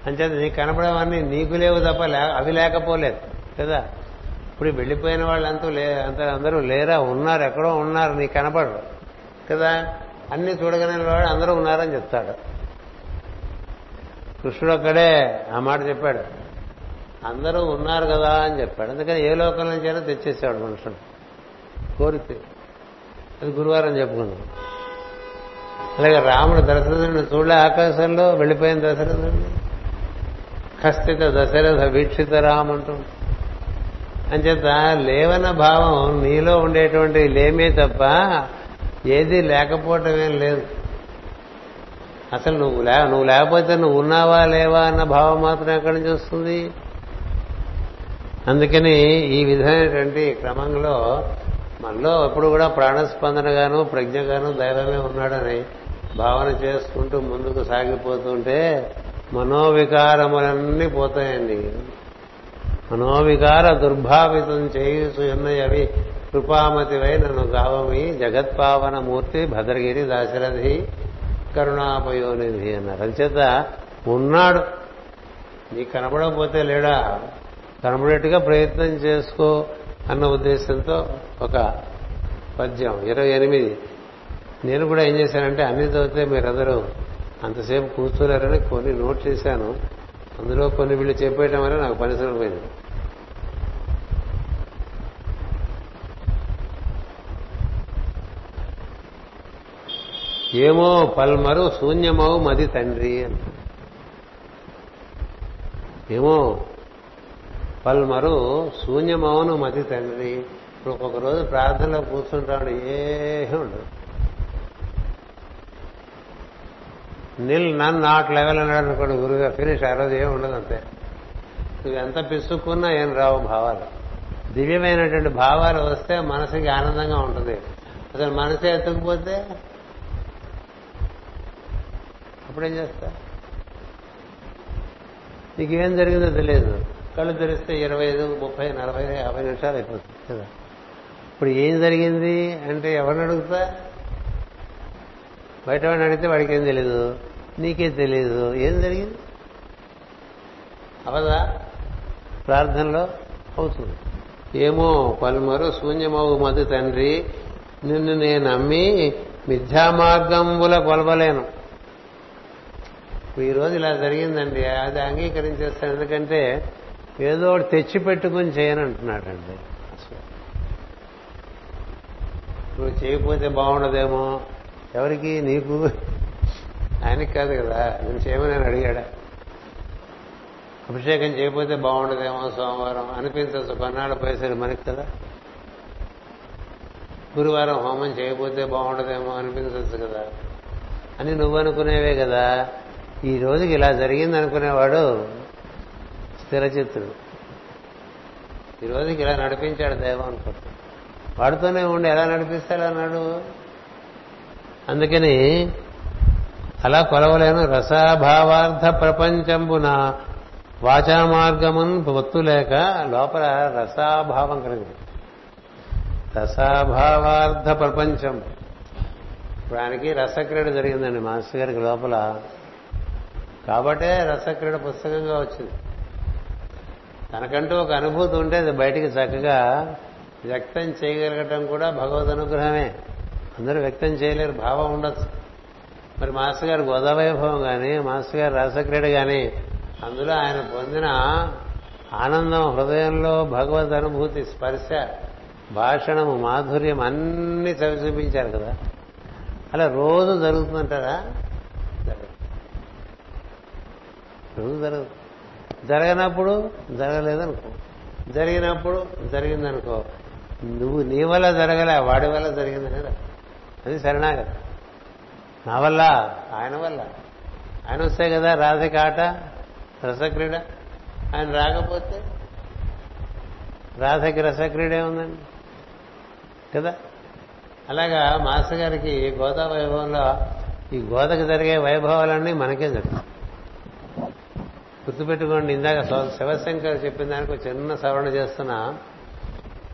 అంచేత నీకు కనపడేవన్నీ నీకు లేవు తప్ప అవి లేకపోలేదు కదా? ఇప్పుడు వెళ్ళిపోయిన వాళ్ళంతా లే అంత అందరూ లేరా? ఉన్నారు ఎక్కడో ఉన్నారు నీకు కనపడరు కదా? అన్ని చూడగలిగిన వాడు అందరూ ఉన్నారని చెప్తాడు. కృష్ణుడు ఒక్కడే ఆ మాట చెప్పాడు. అందరూ ఉన్నారు కదా అని చెప్పాడు. అందుకని ఏ లోకం నుంచి అయినా తెచ్చేసాడు మనుషుడు కోరితే. అది గురువారం చెప్పుకున్నాం అలాగే రాముడు దశరథుడిని చూడలే ఆకాశంలో వెళ్ళిపోయిన దశరథుడిని. కస్థిత దశరథ వీక్షిత రామంటూ. అంచేత లేవన భావం నీలో ఉండేటువంటి లేమే తప్ప ఏది లేకపోవటం లేదు. అసలు నువ్వు లే నువ్వు లేకపోతే నువ్వు ఉన్నావా లేవా అన్న భావం మాత్రం ఎక్కడి నుంచి వస్తుంది? అందుకని ఈ విధమైనటువంటి క్రమంలో మనలో ఎప్పుడు కూడా ప్రాణస్పందనగాను ప్రజ్ఞగాను దైవమే ఉన్నాడని భావన చేసుకుంటూ ముందుకు సాగిపోతుంటే మనోవికారములన్నీ పోతాయండి. మనోవికార దుర్భావితం చేయుసు ఎన్నయవి కృపామతివై నన్ను గావమి జగత్పావన మూర్తి భద్రగిరి దాశరథి కరుణాపయోనిధి అన్నారు. అంచేత ఉన్నాడు. నీకు కనపడకపోతే లేడా? కనబడేట్టుగా ప్రయత్నం చేసుకో అన్న ఉద్దేశంతో ఒక పద్యం. ఇరవై ఎనిమిది. నేను కూడా ఏం చేశానంటే అన్ని చదివితే మీరందరూ అంతసేపు కూర్చోలేరని కొన్ని నోట్ చేశాను. అందులో కొన్ని వీళ్ళు చెప్పేయటం వల్ల నాకు పని సులభమైంది ఏమో పల్మరు శూన్యమవు మది తండ్రి ఏమో పల్మరు శూన్యమవును మతి తండ్రి ఇప్పుడు ఒక్కొక్క రోజు ప్రార్థనలో కూర్చుంటాడు ఏమీ ఉండదు నిల్ నన్ నాట్ లెవెల్ అన్నాడు అనుకోండి గురుగా ఫినిష్ ఆ రోజు ఏమి ఉండదు అంతే. నువ్వు ఎంత పిసుక్కున్నా ఏం రావు భావాలు. దివ్యమైనటువంటి భావాలు వస్తే మనసుకి ఆనందంగా ఉంటుంది. అసలు మనసే ఎత్తుకుపోతే? అప్పుడేం చేస్తా? నీకేం జరిగిందో తెలియదు. కళ్ళు తెరిస్తే ఇరవై ఐదు ముప్పై నలభై యాభై నిమిషాలు అయిపోతుంది కదా. ఇప్పుడు ఏం జరిగింది అంటే ఎవరిని అడుగుతా? బయట వాడిని అడిగితే వాడికి ఏం తెలీదు. నీకే తెలీదు. ఏం జరిగింది? అవదా? ప్రార్థనలో అవుతుంది. ఏమో పలుమరు శూన్యమవు మధు తండ్రి నిన్ను నేను నమ్మి మిథ్యామార్గంబుల కొలవలేను. ఈ రోజు ఇలా జరిగిందండి. అది అంగీకరించేస్తాను. ఎందుకంటే ఏదో ఒకటి తెచ్చి పెట్టుకుని చేయనంటున్నాడండి నువ్వు చేయకపోతే బాగుండదేమో. ఎవరికి? నీకు? ఆయనకి కాదు కదా. నేను చేయమని అడిగాడా? అభిషేకం చేయకపోతే బాగుండదేమో సోమవారం. అనిపించచ్చు కొన్నాళ్ళు పైసలు మనకి కదా. గురువారం హోమం చేయకపోతే బాగుండదేమో అనిపించవచ్చు కదా. అని నువ్వు అనుకునేవే కదా. ఈ రోజుకి ఇలా జరిగింది అనుకునేవాడు స్థిరచిత్తుడు. ఈ రోజుకి ఇలా నడిపించాడు దైవం అనుకుంటా వాడితోనే ఉండి ఎలా నడిపిస్తాడు అన్నాడు? అందుకని అలా కొలవలేను. రసాభావార్థ ప్రపంచంబున వాచామార్గమున్ పొత్తు లేక లోపల రసాభావం కలిగింది. రసాభావార్థ ప్రపంచం. ఇప్పుడు ఆయనకి రసక్రీడ జరిగిందండి మాస్టర్ గారికి లోపల. కాబట్టే రసక్రీడ పుస్తకంగా వచ్చింది. తనకంటూ ఒక అనుభూతి ఉంటే అది బయటికి చక్కగా వ్యక్తం చేయగలగటం కూడా భగవద్ అనుగ్రహమే. అందరూ వ్యక్తం చేయలేరు భావం ఉండొచ్చు. మరి మాస్టర్ గారు గోదావైభవం కానీ మాస్టర్ గారు రసక్రీడ కానీ అందులో ఆయన పొందిన ఆనందం హృదయంలో భగవద్ అనుభూతి స్పర్శ భాషణము మాధుర్యం అన్ని చవి చూపించారు కదా. అలా రోజు జరుగుతుందంటారా? రోజు జరుగుతుంది జరగనప్పుడు జరగలేదనుకో. జరిగినప్పుడు జరిగిందనుకో. నువ్వు నీ వల్ల జరగలే వాడి వల్ల జరిగిందని అది శరణాగతి నా వల్ల ఆయన వల్ల. ఆయన వస్తే కదా రాధిక ఆట రసక్రీడ. ఆయన రాకపోతే రాధకి రసక్రీడ ఉందండి. కదా? అలాగా మాస్టర్ గారికి గోదా వైభవంలో ఈ గోదకు జరిగే వైభవాలన్నీ మనకే జరుగుతాయి. గుర్తుపెట్టుకోండి ఇందాక శివశంకర్ చెప్పిన దానికి ఒక చిన్న సవరణ చేస్తున్నా.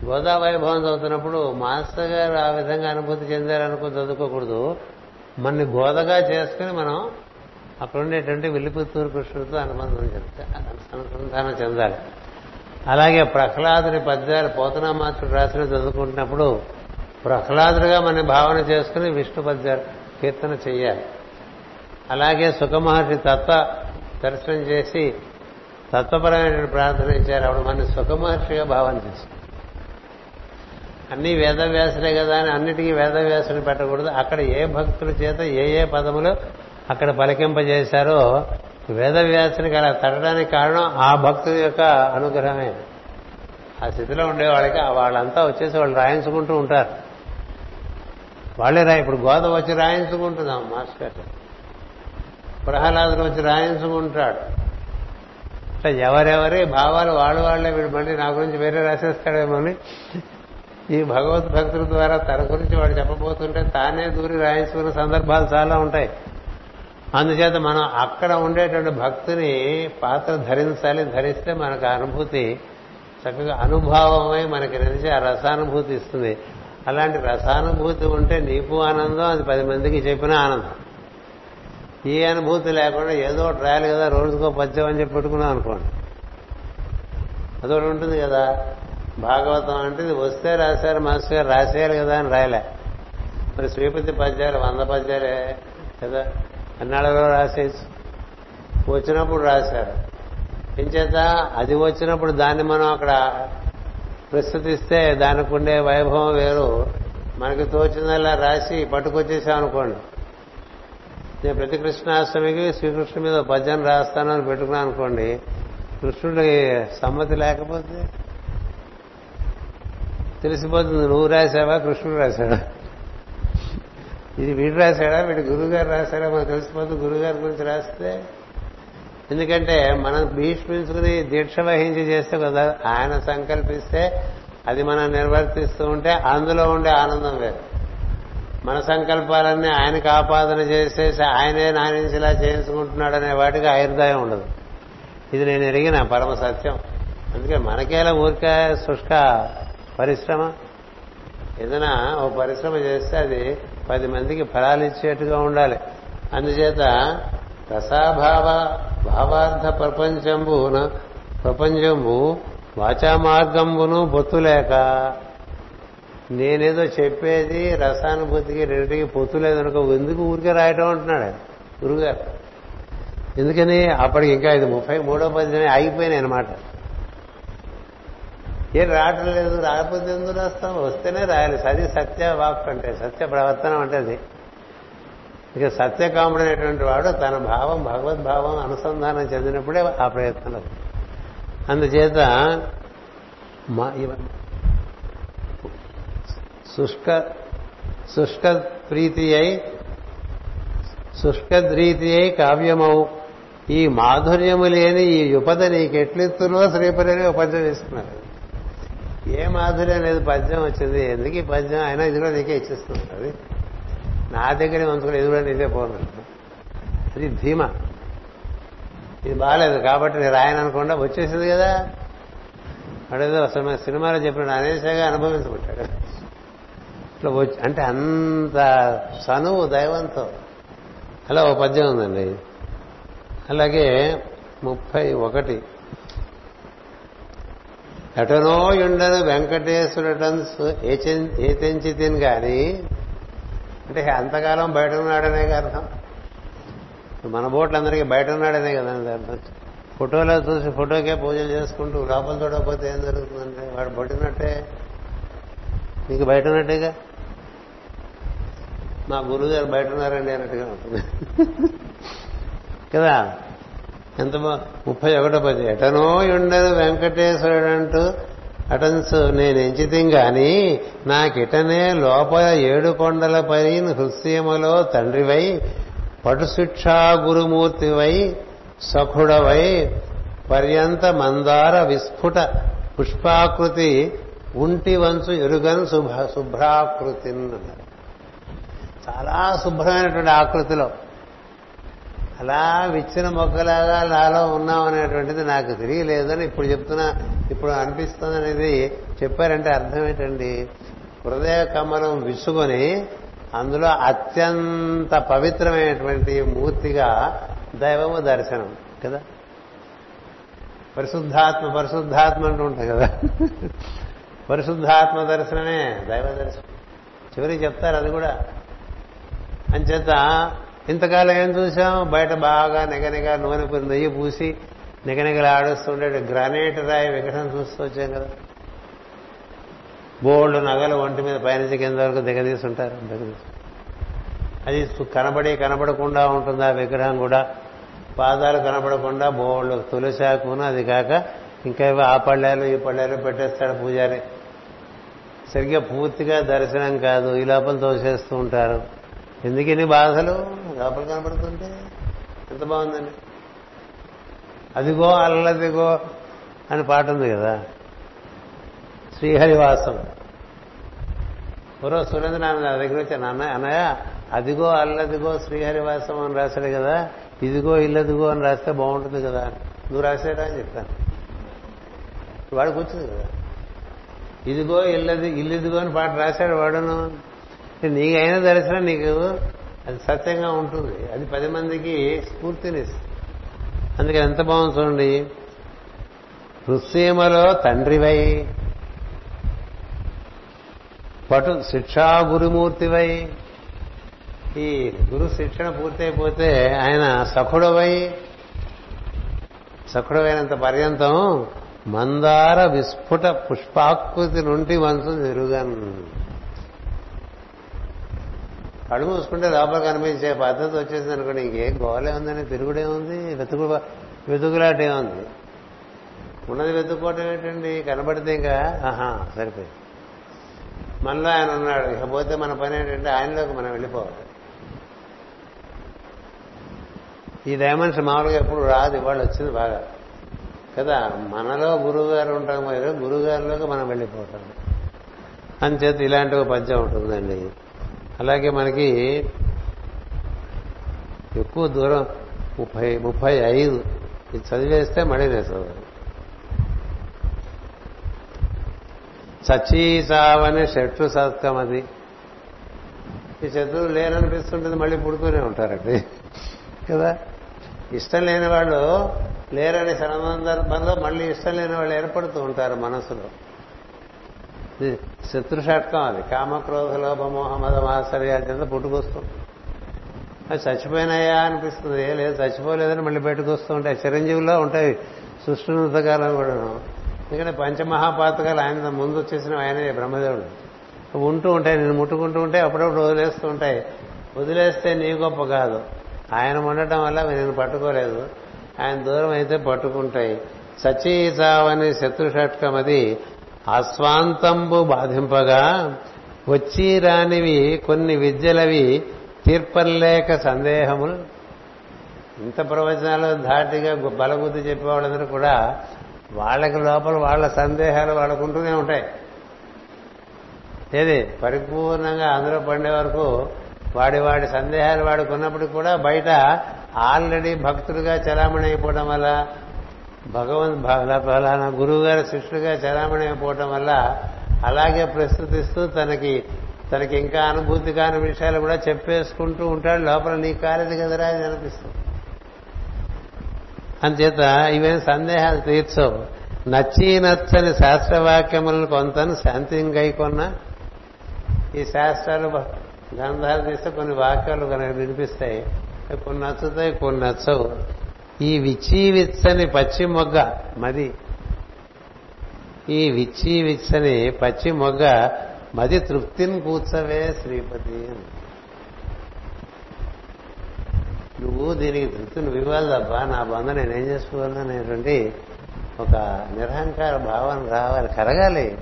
గోదా వైభవం చదువుతున్నప్పుడు మాస్టర్ గారు ఆ విధంగా అనుభూతి చెందారనుకో చదువుకోకూడదు. మనని గోదగా చేసుకుని మనం అక్కడ ఉండేటువంటి విల్లిపుత్తూరు కృష్ణుడితో అనుబంధం చెందాలి అనుసంధానం చెందాలి. అలాగే ప్రహ్లాదుని పద్యాలు పోతనామాత్రుడు రాసిన చదువుకుంటున్నప్పుడు ప్రహ్లాదుడిగా మన భావన చేసుకుని విష్ణు పద్యాలు కీర్తన చేయాలి అలాగే సుఖమహర్షి తత్వ దర్శనం చేసి తత్వపరమైన ప్రార్థన ఇచ్చారు. ఆవిడ మన సుఖమహర్షిగా భావన చేస్తాం అన్ని వేదవ్యాసులే కదా అని అన్నిటికీ వేదవ్యాసులు పెట్టకూడదు. అక్కడ ఏ భక్తుల చేత ఏ ఏ పదములు అక్కడ పలికింపజేశారో వేదవ్యాసునికి అలా తడడానికి కారణం ఆ భక్తుడి యొక్క అనుగ్రహమే. ఆ స్థితిలో ఉండేవాళ్ళకి వాళ్ళంతా వచ్చేసి వాళ్ళు రాయించుకుంటూ ఉంటారు. వాళ్ళే రా ఇప్పుడు గోద వచ్చి రాయించుకుంటున్నాం మాస్టర్ ప్రహ్లాదుని వచ్చి రాయించుకుంటాడు. ఇట్లా ఎవరెవరి భావాలు వాళ్ళు వాళ్ళే వీడు మళ్ళీ నా గురించి వేరే రాసేస్తాడేమోని ఈ భగవద్ భక్తుల ద్వారా తన గురించి వాడు చెప్పబోతుంటే తానే దూరి రాయించుకున్న సందర్భాలు చాలా ఉంటాయి. అందుచేత మనం అక్కడ ఉండేటువంటి భక్తిని పాత్ర ధరించాలి ధరిస్తే మనకు అనుభూతి చక్కగా అనుభావమై మనకి నిలిచి ఆ రసానుభూతి ఇస్తుంది. అలాంటి రసానుభూతి ఉంటే నీకు ఆనందం అది పది మందికి చెప్పిన ఆనందం. ఈ అనుభూతి లేకుండా ఏదో ట్రయల్ రాయాలి కదా రోజుకో పద్యం అని చెప్పి పెట్టుకున్నాం అనుకోండి. అదొకటి ఉంటుంది కదా. భాగవతం అంటే ఇది వస్తే రాశారు మాస్టర్ గారు రాసేయాలి కదా అని రాయలే. మరి శ్రీపతి పద్యాలు వంద పద్యాలే కదా. అన్నాళ్ళలో రాసేసి? వచ్చినప్పుడు రాశారు. ఎంచేత అది వచ్చినప్పుడు దాన్ని మనం అక్కడ ప్రస్తుతిస్తే దానికి ఉండే వైభవం వేరు. మనకి తోచిందల్లా రాసి పట్టుకొచ్చేసాం అనుకోండి. నేను ప్రతి కృష్ణాష్టమికి శ్రీకృష్ణుడి మీద భజన రాస్తాను అని పెట్టుకున్నాను అనుకోండి కృష్ణుడికి సమ్మతి లేకపోతే తెలిసిపోతుంది నువ్వు రాసావా కృష్ణుడు రాశాడా? ఇది వీడు రాశాడా వీడు గురువుగారు రాశాడా మనకు తెలిసిపోతుంది గురువుగారి గురించి రాస్తే. ఎందుకంటే మనం భీష్మించుకుని దీక్ష వహించి చేస్తే కదా ఆయన సంకల్పిస్తే అది మనం నిర్వర్తిస్తూ ఉంటే అందులో ఉండే ఆనందం వేరు. మన సంకల్పాలన్నీ ఆయనకు ఆపాదన చేసేసి ఆయనే నానించేలా చేయించుకుంటున్నాడనే వాటికి ఆయుర్దాయం ఉండదు. ఇది నేను ఎరిగిన పరమ సత్యం. అందుకే మనకేలా ఊరికే శుష్క పరిశ్రమ? ఏదైనా ఓ పరిశ్రమ చేస్తే అది పది మందికి ఫలాలు ఇచ్చేట్టుగా ఉండాలి. అందుచేత రసాభావ భావార్థ ప్రపంచంబున ప్రపంచంబు వాచా బొత్తు బొత్తులేక నేనేదో చెప్పేది రసానుభూతికి రెండింటికి పొత్తు లేదనుకో ఎందుకు ఊరికే రాయటం అంటున్నాడు గురుగారు. ఎందుకని? అప్పటికి ఇంకా ఇది ముప్పై మూడో పది ఆగిపోయినాయి అనమాట ఏం రావటం లేదు రాకపోతే ఎందుకు రాస్తాం వస్తేనే రాయాలి. అది సత్య వాక్ అంటే సత్య ప్రవర్తనం అంటే అది. ఇక సత్యకాముడైనటువంటి వాడు తన భావం భగవద్భావం అనుసంధానం చెందినప్పుడే ఆ ప్రయత్నం అందుచేత శుష్క శుష్క ప్రీతి అయి శుష్కద్రీతి అయి కావ్యమవు. ఈ మాధుర్యము లేని ఈ యుపద నీకెట్లెత్తునో శ్రీపరి పద్యం ఇస్తున్నారు ఏ మాధుర్యం లేదు పద్యం వచ్చింది? ఎందుకు ఈ పద్యం? అయినా ఇది కూడా నీకే ఇచ్చిస్తున్నాడు నా దగ్గరే ఉంచుకుని ఇది కూడా నీకే పోను అది ధీమ. ఇది బాగాలేదు కాబట్టి నేను రాయననుకుండా వచ్చేసింది కదా. అడేదో అసలు సినిమాలో చెప్పిన అనేసగా అనుభవించబట్టాడు ఇట్లా వచ్చి అంటే అంత చనువు దైవంతో. అలా ఓ పద్యం ఉందండి. అలాగే ముప్పై ఒకటి. ఎటనో ఎండను వెంకటేశ్వరటన్స్ ఏతెంచి తిని కానీ అంటే అంతకాలం బయట ఉన్నాడనే అర్థం. మన బోట్లందరికీ బయట ఉన్నాడనే కదా అర్థం. ఫోటోలో చూసి ఫోటోకే పూజలు చేసుకుంటూ లోపల చూడకపోతే ఏం జరుగుతుందంటే వాడు పట్టినట్టే నీకు బయట ఉన్నట్టేగా మా గురువు గారు బయట ఉన్నారండి అన్నట్టుగా ఉంటుంది. కదా? ఎంత ముప్పై ఒకటో పది. ఎటనో ఉండదు వెంకటేశ్వరుడు అంటూ అటన్స్ నేను ఎంచితిం గాని నాకిటనే లోపల ఏడు కొండలపై హృస్యములో తండ్రివై పటుశిక్షా గురుమూర్తివై సఖుడవై పర్యంత మందార విస్ఫుట పుష్పాకృతి ఉంటి వంచు ఎరుగన్ శుభ్ర శుభ్రాకృతి అన్నారు. చాలా శుభ్రమైనటువంటి ఆకృతిలో. అలా విచ్చిన మొక్కలాగా నాలో ఉన్నాం అనేటువంటిది నాకు తెలియలేదని ఇప్పుడు చెప్తున్నా ఇప్పుడు అనిపిస్తుంది అనేది చెప్పారంటే అర్థం ఏంటండి హృదయ కమలం విసుకొని అందులో అత్యంత పవిత్రమైనటువంటి మూర్తిగా దైవము దర్శనం కదా? పరిశుద్ధాత్మ పరిశుద్ధాత్మ అంటూ ఉంటాం కదా? పరిశుద్ధాత్మ దర్శనమే దైవ దర్శనం. చివరికి చెప్తారు అది కూడా. అంచేత ఇంతకాలం ఏం చూసాం? బయట బాగా నెగనెగ నూనె నెయ్యి పూసి నిగనిగలు ఆడుస్తుండే గ్రానైట్ రాయి విగ్రహం చూస్తూ వచ్చాం కదా. బోల్డ్ నగలు ఒంటి మీద పైనుంచి కింద వరకు దిగదీస్తుంటారు దిగదీసి అది కనబడి కనబడకుండా ఉంటుంది ఆ విగ్రహం కూడా. పాదాలు కనబడకుండా బోళ్ళు తులసాకును అది కాక ఇంకా ఆ పళ్ళాలు ఈ పళ్ళాలు పెట్టేస్తాడు పూజారి. సరిగ్గా పూర్తిగా దర్శనం కాదు. ఈ లోపల తోసేస్తూ ఉంటారు. ఎందుకు ఇన్ని బాధలు? లోపల కనబడుతుంటే ఎంత బాగుందండి. అదిగో అల్లదిగో అని పాట ఉంది కదా. శ్రీహరివాసం. పూర్వ సురేంద్ర నా దగ్గర వచ్చాను. అన్న అన్నయ్య అదిగో అల్లదిగో శ్రీహరివాసం అని రాశాడు కదా. ఇదిగో ఇల్లదిగో అని రాస్తే బాగుంటుంది కదా. నువ్వు రాశాడా అని చెప్తాను వాడు కూర్చుంది కదా. ఇదిగో ఇల్లది ఇల్లిదిగో అని పాట రాశాడు వాడును. నీకైన దర్శనం నీకు అది సత్యంగా ఉంటుంది. అది పది మందికి స్ఫూర్తినిస్తుంది. అందుకని ఎంత బాగుంది చూడండి. హృస్సీమలో తండ్రివై పటు శిక్షా గురుమూర్తివై ఈ గురు శిక్షణ పూర్తయిపోతే ఆయన సఖుడవై సఖుడవైనంత పర్యంతం మందార విస్ఫుట పుష్పాకృతి నుండి మనసు తిరుగన్. కళ్ళు మూసుకుంటే లోపల కనిపించే పద్ధతి వచ్చేసింది అనుకోండి ఇంకేం గోలే ఉందని తిరుగుడే ఉంది వెతుకు వెతుకులాటే ఉంది. ఉన్నది వెతుక్కోవటం ఏంటండి? కనబడితే ఇంకా ఆహా సరిపోయింది. మనలో ఆయన ఉన్నాడు ఇకపోతే మన పని ఏంటంటే ఆయనలోకి మనం వెళ్ళిపోవాలి. ఈ డైమెన్షన్ మామూలుగా ఎప్పుడు రాదు ఇవాళ వచ్చింది బాగా. కదా మనలో గురువు గారు ఉంటాం మీరు గురువు గారిలోకి మనం వెళ్ళిపోతాం. అంచేత ఇలాంటి ఒక పద్యం ఉంటుందండి. అలాగే మనకి ఎక్కువ దూరం ముప్పై ముప్పై ఐదు. ఇది చదివేస్తే మళ్ళీ నేను చదవాలి సచీసావని షట్టు సత్కమది ఈ శత్రువులు లేరనిపిస్తుంటుంది మళ్ళీ పుడుతూనే ఉంటారండి. కదా? ఇష్టం లేని వాళ్ళు లేరని సందర్భంలో మళ్ళీ ఇష్టం లేని వాళ్ళు ఏర్పడుతూ ఉంటారు మనసులో. శత్రు షట్కం అది. కామక్రోధ లోభమోహ మద మాత్సర్యాల పుట్టుకొస్తుంది అది చచ్చిపోయినాయా అనిపిస్తుంది. ఏ లేదు చచ్చిపోలేదని మళ్ళీ బయటకు వస్తూ ఉంటాయి. చిరంజీవిలో ఉంటాయి సృష్టినంతకాలం కూడాను ఎందుకంటే పంచమహాపాతకాలు ఆయన ముందు వచ్చేసిన ఆయనే బ్రహ్మదేవుడు. ఉంటూ ఉంటాయి. నేను ముట్టుకుంటూ ఉంటే అప్పుడప్పుడు వదిలేస్తూ ఉంటాయి. వదిలేస్తే నీ గొప్ప కాదు. ఆయన ఉండటం వల్ల నేను పట్టుకోలేదు. ఆయన దూరం అయితే పట్టుకుంటాయి. సచీసావని శత్రు షట్కం అది అస్వాంతంబు బాధింపగా వచ్చి రానివి కొన్ని విద్యలవి తీర్పలేక సందేహములు. ఇంత ప్రవచనాలు ధాటిగా బలబుద్ధి చెప్పేవాళ్ళందరూ కూడా వాళ్ళకి లోపల వాళ్ళ సందేహాలు వాళ్ళకుంటూనే ఉంటాయి. ఏది? పరిపూర్ణంగా అందులో పండే వరకు వాడి వాడి సందేహాలు వాడుకున్నప్పుడు కూడా బయట ఆల్రెడీ భక్తుడిగా చలామణి అయిపోవడం వల్ల భగవంత్ ఫలానా గురువు గారి శిష్యుడిగా చలామణి అయిపోవటం వల్ల అలాగే ప్రస్తుతిస్తూ తనకి తనకి ఇంకా అనుభూతి కాని విషయాలు కూడా చెప్పేసుకుంటూ ఉంటాడు. లోపల నీ కాలేదు కదరా అని అనిపిస్తుంది. అంచేత ఇవేం సందేహాలు తీర్చవు. నచ్చి నచ్చని శాస్త్రవాక్యములను కొంతను శాంతింగైకొన్న ఈ శాస్త్రాలు గ్రంథాలు తీస్తే కొన్ని వాక్యాలు కనుక వినిపిస్తాయి. కొన్ని నచ్చుతాయి కొన్ని నచ్చవు. ఈ విచ్చి విచ్చని పచ్చి మొగ్గ మది. ఈ విచ్చి విచ్చని పచ్చి మొగ్గ మది తృప్తిని కూర్చవే శ్రీపతి నువ్వు దీనికి తృప్తి నువ్వు ఇవ్వాలి తప్ప నా బంధం నేనేం చేసుకోవాలని అనేటువంటి ఒక నిరహంకార భావన రావాలి కరగాలి.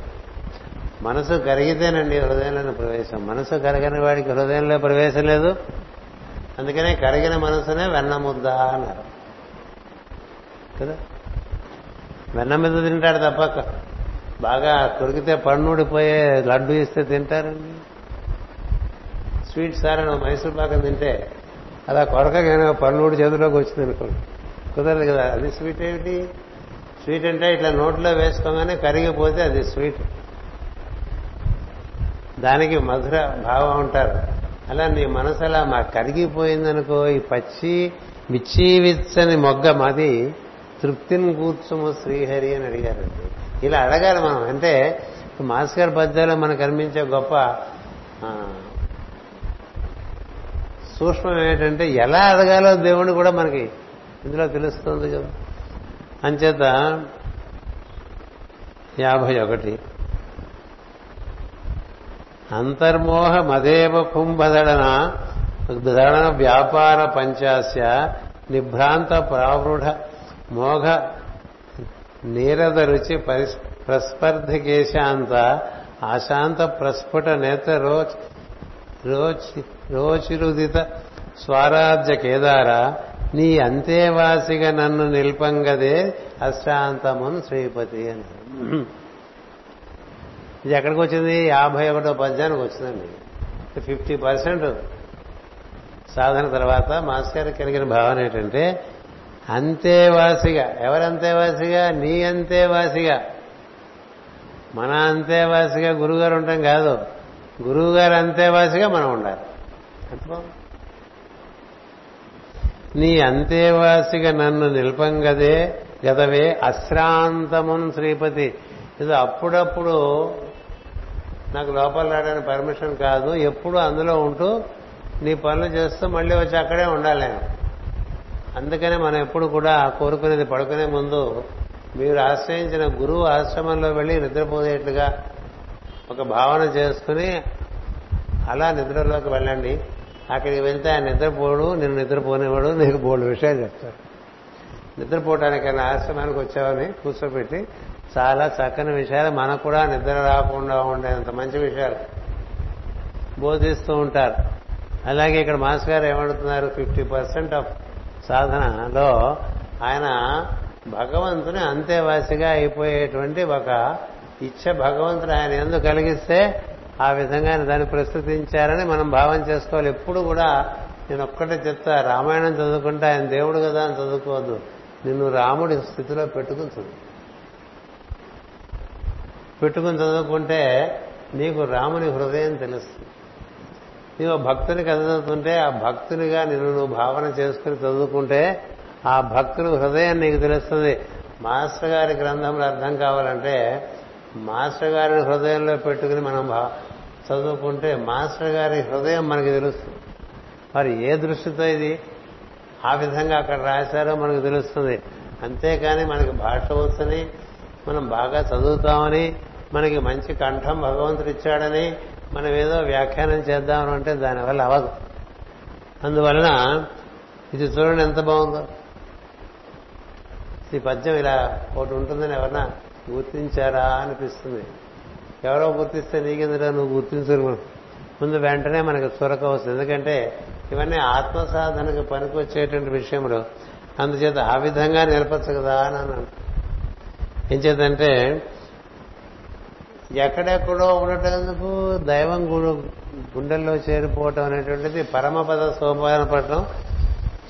మనసు కరిగితేనండి హృదయంలోని ప్రవేశం. మనసు కరగని వాడికి హృదయంలో ప్రవేశం లేదు. అందుకనే కరిగిన మనసునే వెన్నముద్దా అన్నారు. కదా? వెన్న మీద తింటాడు తప్ప బాగా కొరికితే పన్నుడిపోయే లడ్డు ఇస్తే తింటారండి. స్వీట్ సార్ అని మైసూర్ పాకం తింటే అలా కొడకగానే పన్నుడి చేతిలోకి వచ్చింది అనుకోండి. కుదరదు కదా అది స్వీట్ ఏమిటి? స్వీట్ అంటే ఇట్లా నోట్లో వేసుకోగానే కరిగిపోతే అది స్వీట్. దానికి మధుర భావం ఉంటారు. అలా నీ మనసు అలా మా కరిగిపోయిందనుకో ఈ పచ్చి మిచ్చి విచ్చని మొగ్గ మాది తృప్తిని కూర్చుము శ్రీహరి అని అడిగారండి ఇలా అడగాలి మనం. అంటే మాస్ గారి పద్యాలు మనకు కనిపించే గొప్ప సూక్ష్మం ఏంటంటే ఎలా అడగాలో దేవుడు కూడా మనకి ఇందులో తెలుస్తుంది కదా. అంచేత యాభై ఒకటి. అంతర్మోహ మదేవ కుంభదడన దడన వ్యాపార పంచాస్య నిభ్రాంత ప్రావృఢ మోఘ నీరద రుచి పరిస్ ప్రస్పర్ధకేశాంత ఆశాంత ప్రస్ఫుట నేత్ర రోచ్ రోచి రోచిరుదిత స్వరాజ్య కేదార నీ అంతేవాసిగా నన్ను నిల్పంగదే అశాంతమున్ శ్రీపతి అని. ఇది ఎక్కడికి వచ్చింది? యాభై ఒకటో పద్యానికి వచ్చిందండి. ఫిఫ్టీ పర్సెంట్ సాధన తర్వాత మాస్టర్ కలిగిన భావన ఏంటంటే అంతేవాసిగా. ఎవరంతేవాసిగా? నీ అంతేవాసిగా. మన అంతేవాసిగా గురుగారు ఉంటాం కాదు. గురువుగారు అంతేవాసిగా మనం ఉండాలి. నీ అంతేవాసిగా నన్ను నిల్పంగదే గదవే అశ్రాంతమున్ శ్రీపతి. ఇది అప్పుడప్పుడు నాకు లోపల రావడానికి పర్మిషన్ కాదు. ఎప్పుడు అందులో ఉంటూ నీ పనులు చేస్తూ మళ్ళీ వచ్చి అక్కడే ఉండాలి నేను. అందుకనే మనం ఎప్పుడు కూడా కోరుకునేది పడుకునే ముందు మీరు ఆశ్రయించిన గురువు ఆశ్రమంలో వెళ్ళి నిద్రపోయేట్లుగా ఒక భావన చేసుకుని అలా నిద్రలోకి వెళ్ళండి. అక్కడికి వెళ్తే ఆయన నిద్రపోడు నేను నిద్రపోనేవాడు నీకు బోల్డ్ విషయాలు చెప్తాడు నిద్రపోవటానికైనా ఆశ్రమానికి వచ్చావని కూర్చోబెట్టి చాలా చక్కని విషయాలు మనకు కూడా నిద్ర రాకుండా ఉండేంత మంచి విషయాలు బోధిస్తూ ఉంటారు. అలాగే ఇక్కడ మాస్ గారు ఏమంటున్నారు? ఫిఫ్టీ పర్సెంట్ ఆఫ్ సాధనలో ఆయన భగవంతుని అంతేవాసిగా అయిపోయేటువంటి ఒక ఇచ్చ భగవంతుడు ఆయన ఎందుకు కలిగిస్తే ఆ విధంగా ఆయన దాన్ని ప్రస్తుతించారని మనం భావం చేసుకోవాలి. ఎప్పుడు కూడా నేను ఒక్కటే చెప్తా రామాయణం చదువుకుంటే ఆయన దేవుడు కదా అని చదువుకోవద్దు. నిన్ను రాముడి స్థితిలో పెట్టుకుని చదువు. పెట్టుకుని చదువుకుంటే నీకు రాముని హృదయం తెలుస్తుంది. నీవు భక్తుని కథ చదువుతుంటే ఆ భక్తునిగా నిన్ను నువ్వు భావన చేసుకుని చదువుకుంటే ఆ భక్తుని హృదయం నీకు తెలుస్తుంది. మాస్టర్ గారి గ్రంథంలో అర్థం కావాలంటే మాస్టర్ గారి హృదయంలో పెట్టుకుని మనం భా- చదువుకుంటే మాస్టర్ గారి హృదయం మనకి తెలుస్తుంది. మరి ఏ దృష్టితో ఇది? ఆ విధంగా అక్కడ రాశారో మనకు తెలుస్తుంది. అంతేకాని మనకి భాష వచ్చని మనం బాగా చదువుతామని మనకి మంచి కంఠం భగవంతుడు ఇచ్చాడని మనం ఏదో వ్యాఖ్యానం చేద్దామని అంటే దానివల్ల అవదు అందువలన ఇది చూడండి ఎంత బాగుందో. ఈ పద్యం ఇలా ఒకటి ఉంటుందని ఎవరన్నా గుర్తించారా అనిపిస్తుంది. ఎవరో గుర్తిస్తే నీకెందుకు నువ్వు గుర్తించరు ముందు వెంటనే మనకు చురక వస్తుంది. ఎందుకంటే ఇవన్నీ ఆత్మ సాధనకు పనికొచ్చేటువంటి విషయంలో అందుచేత ఆ విధంగా నిలపచ్చు కదా అని అన్నాను. ఏం చేద్దంటే ఎక్కడెక్కడో ఉండటందుకు దైవం గుడు గుండెల్లో చేరిపోవటం అనేటువంటిది పరమపద సోపాన పట్టణం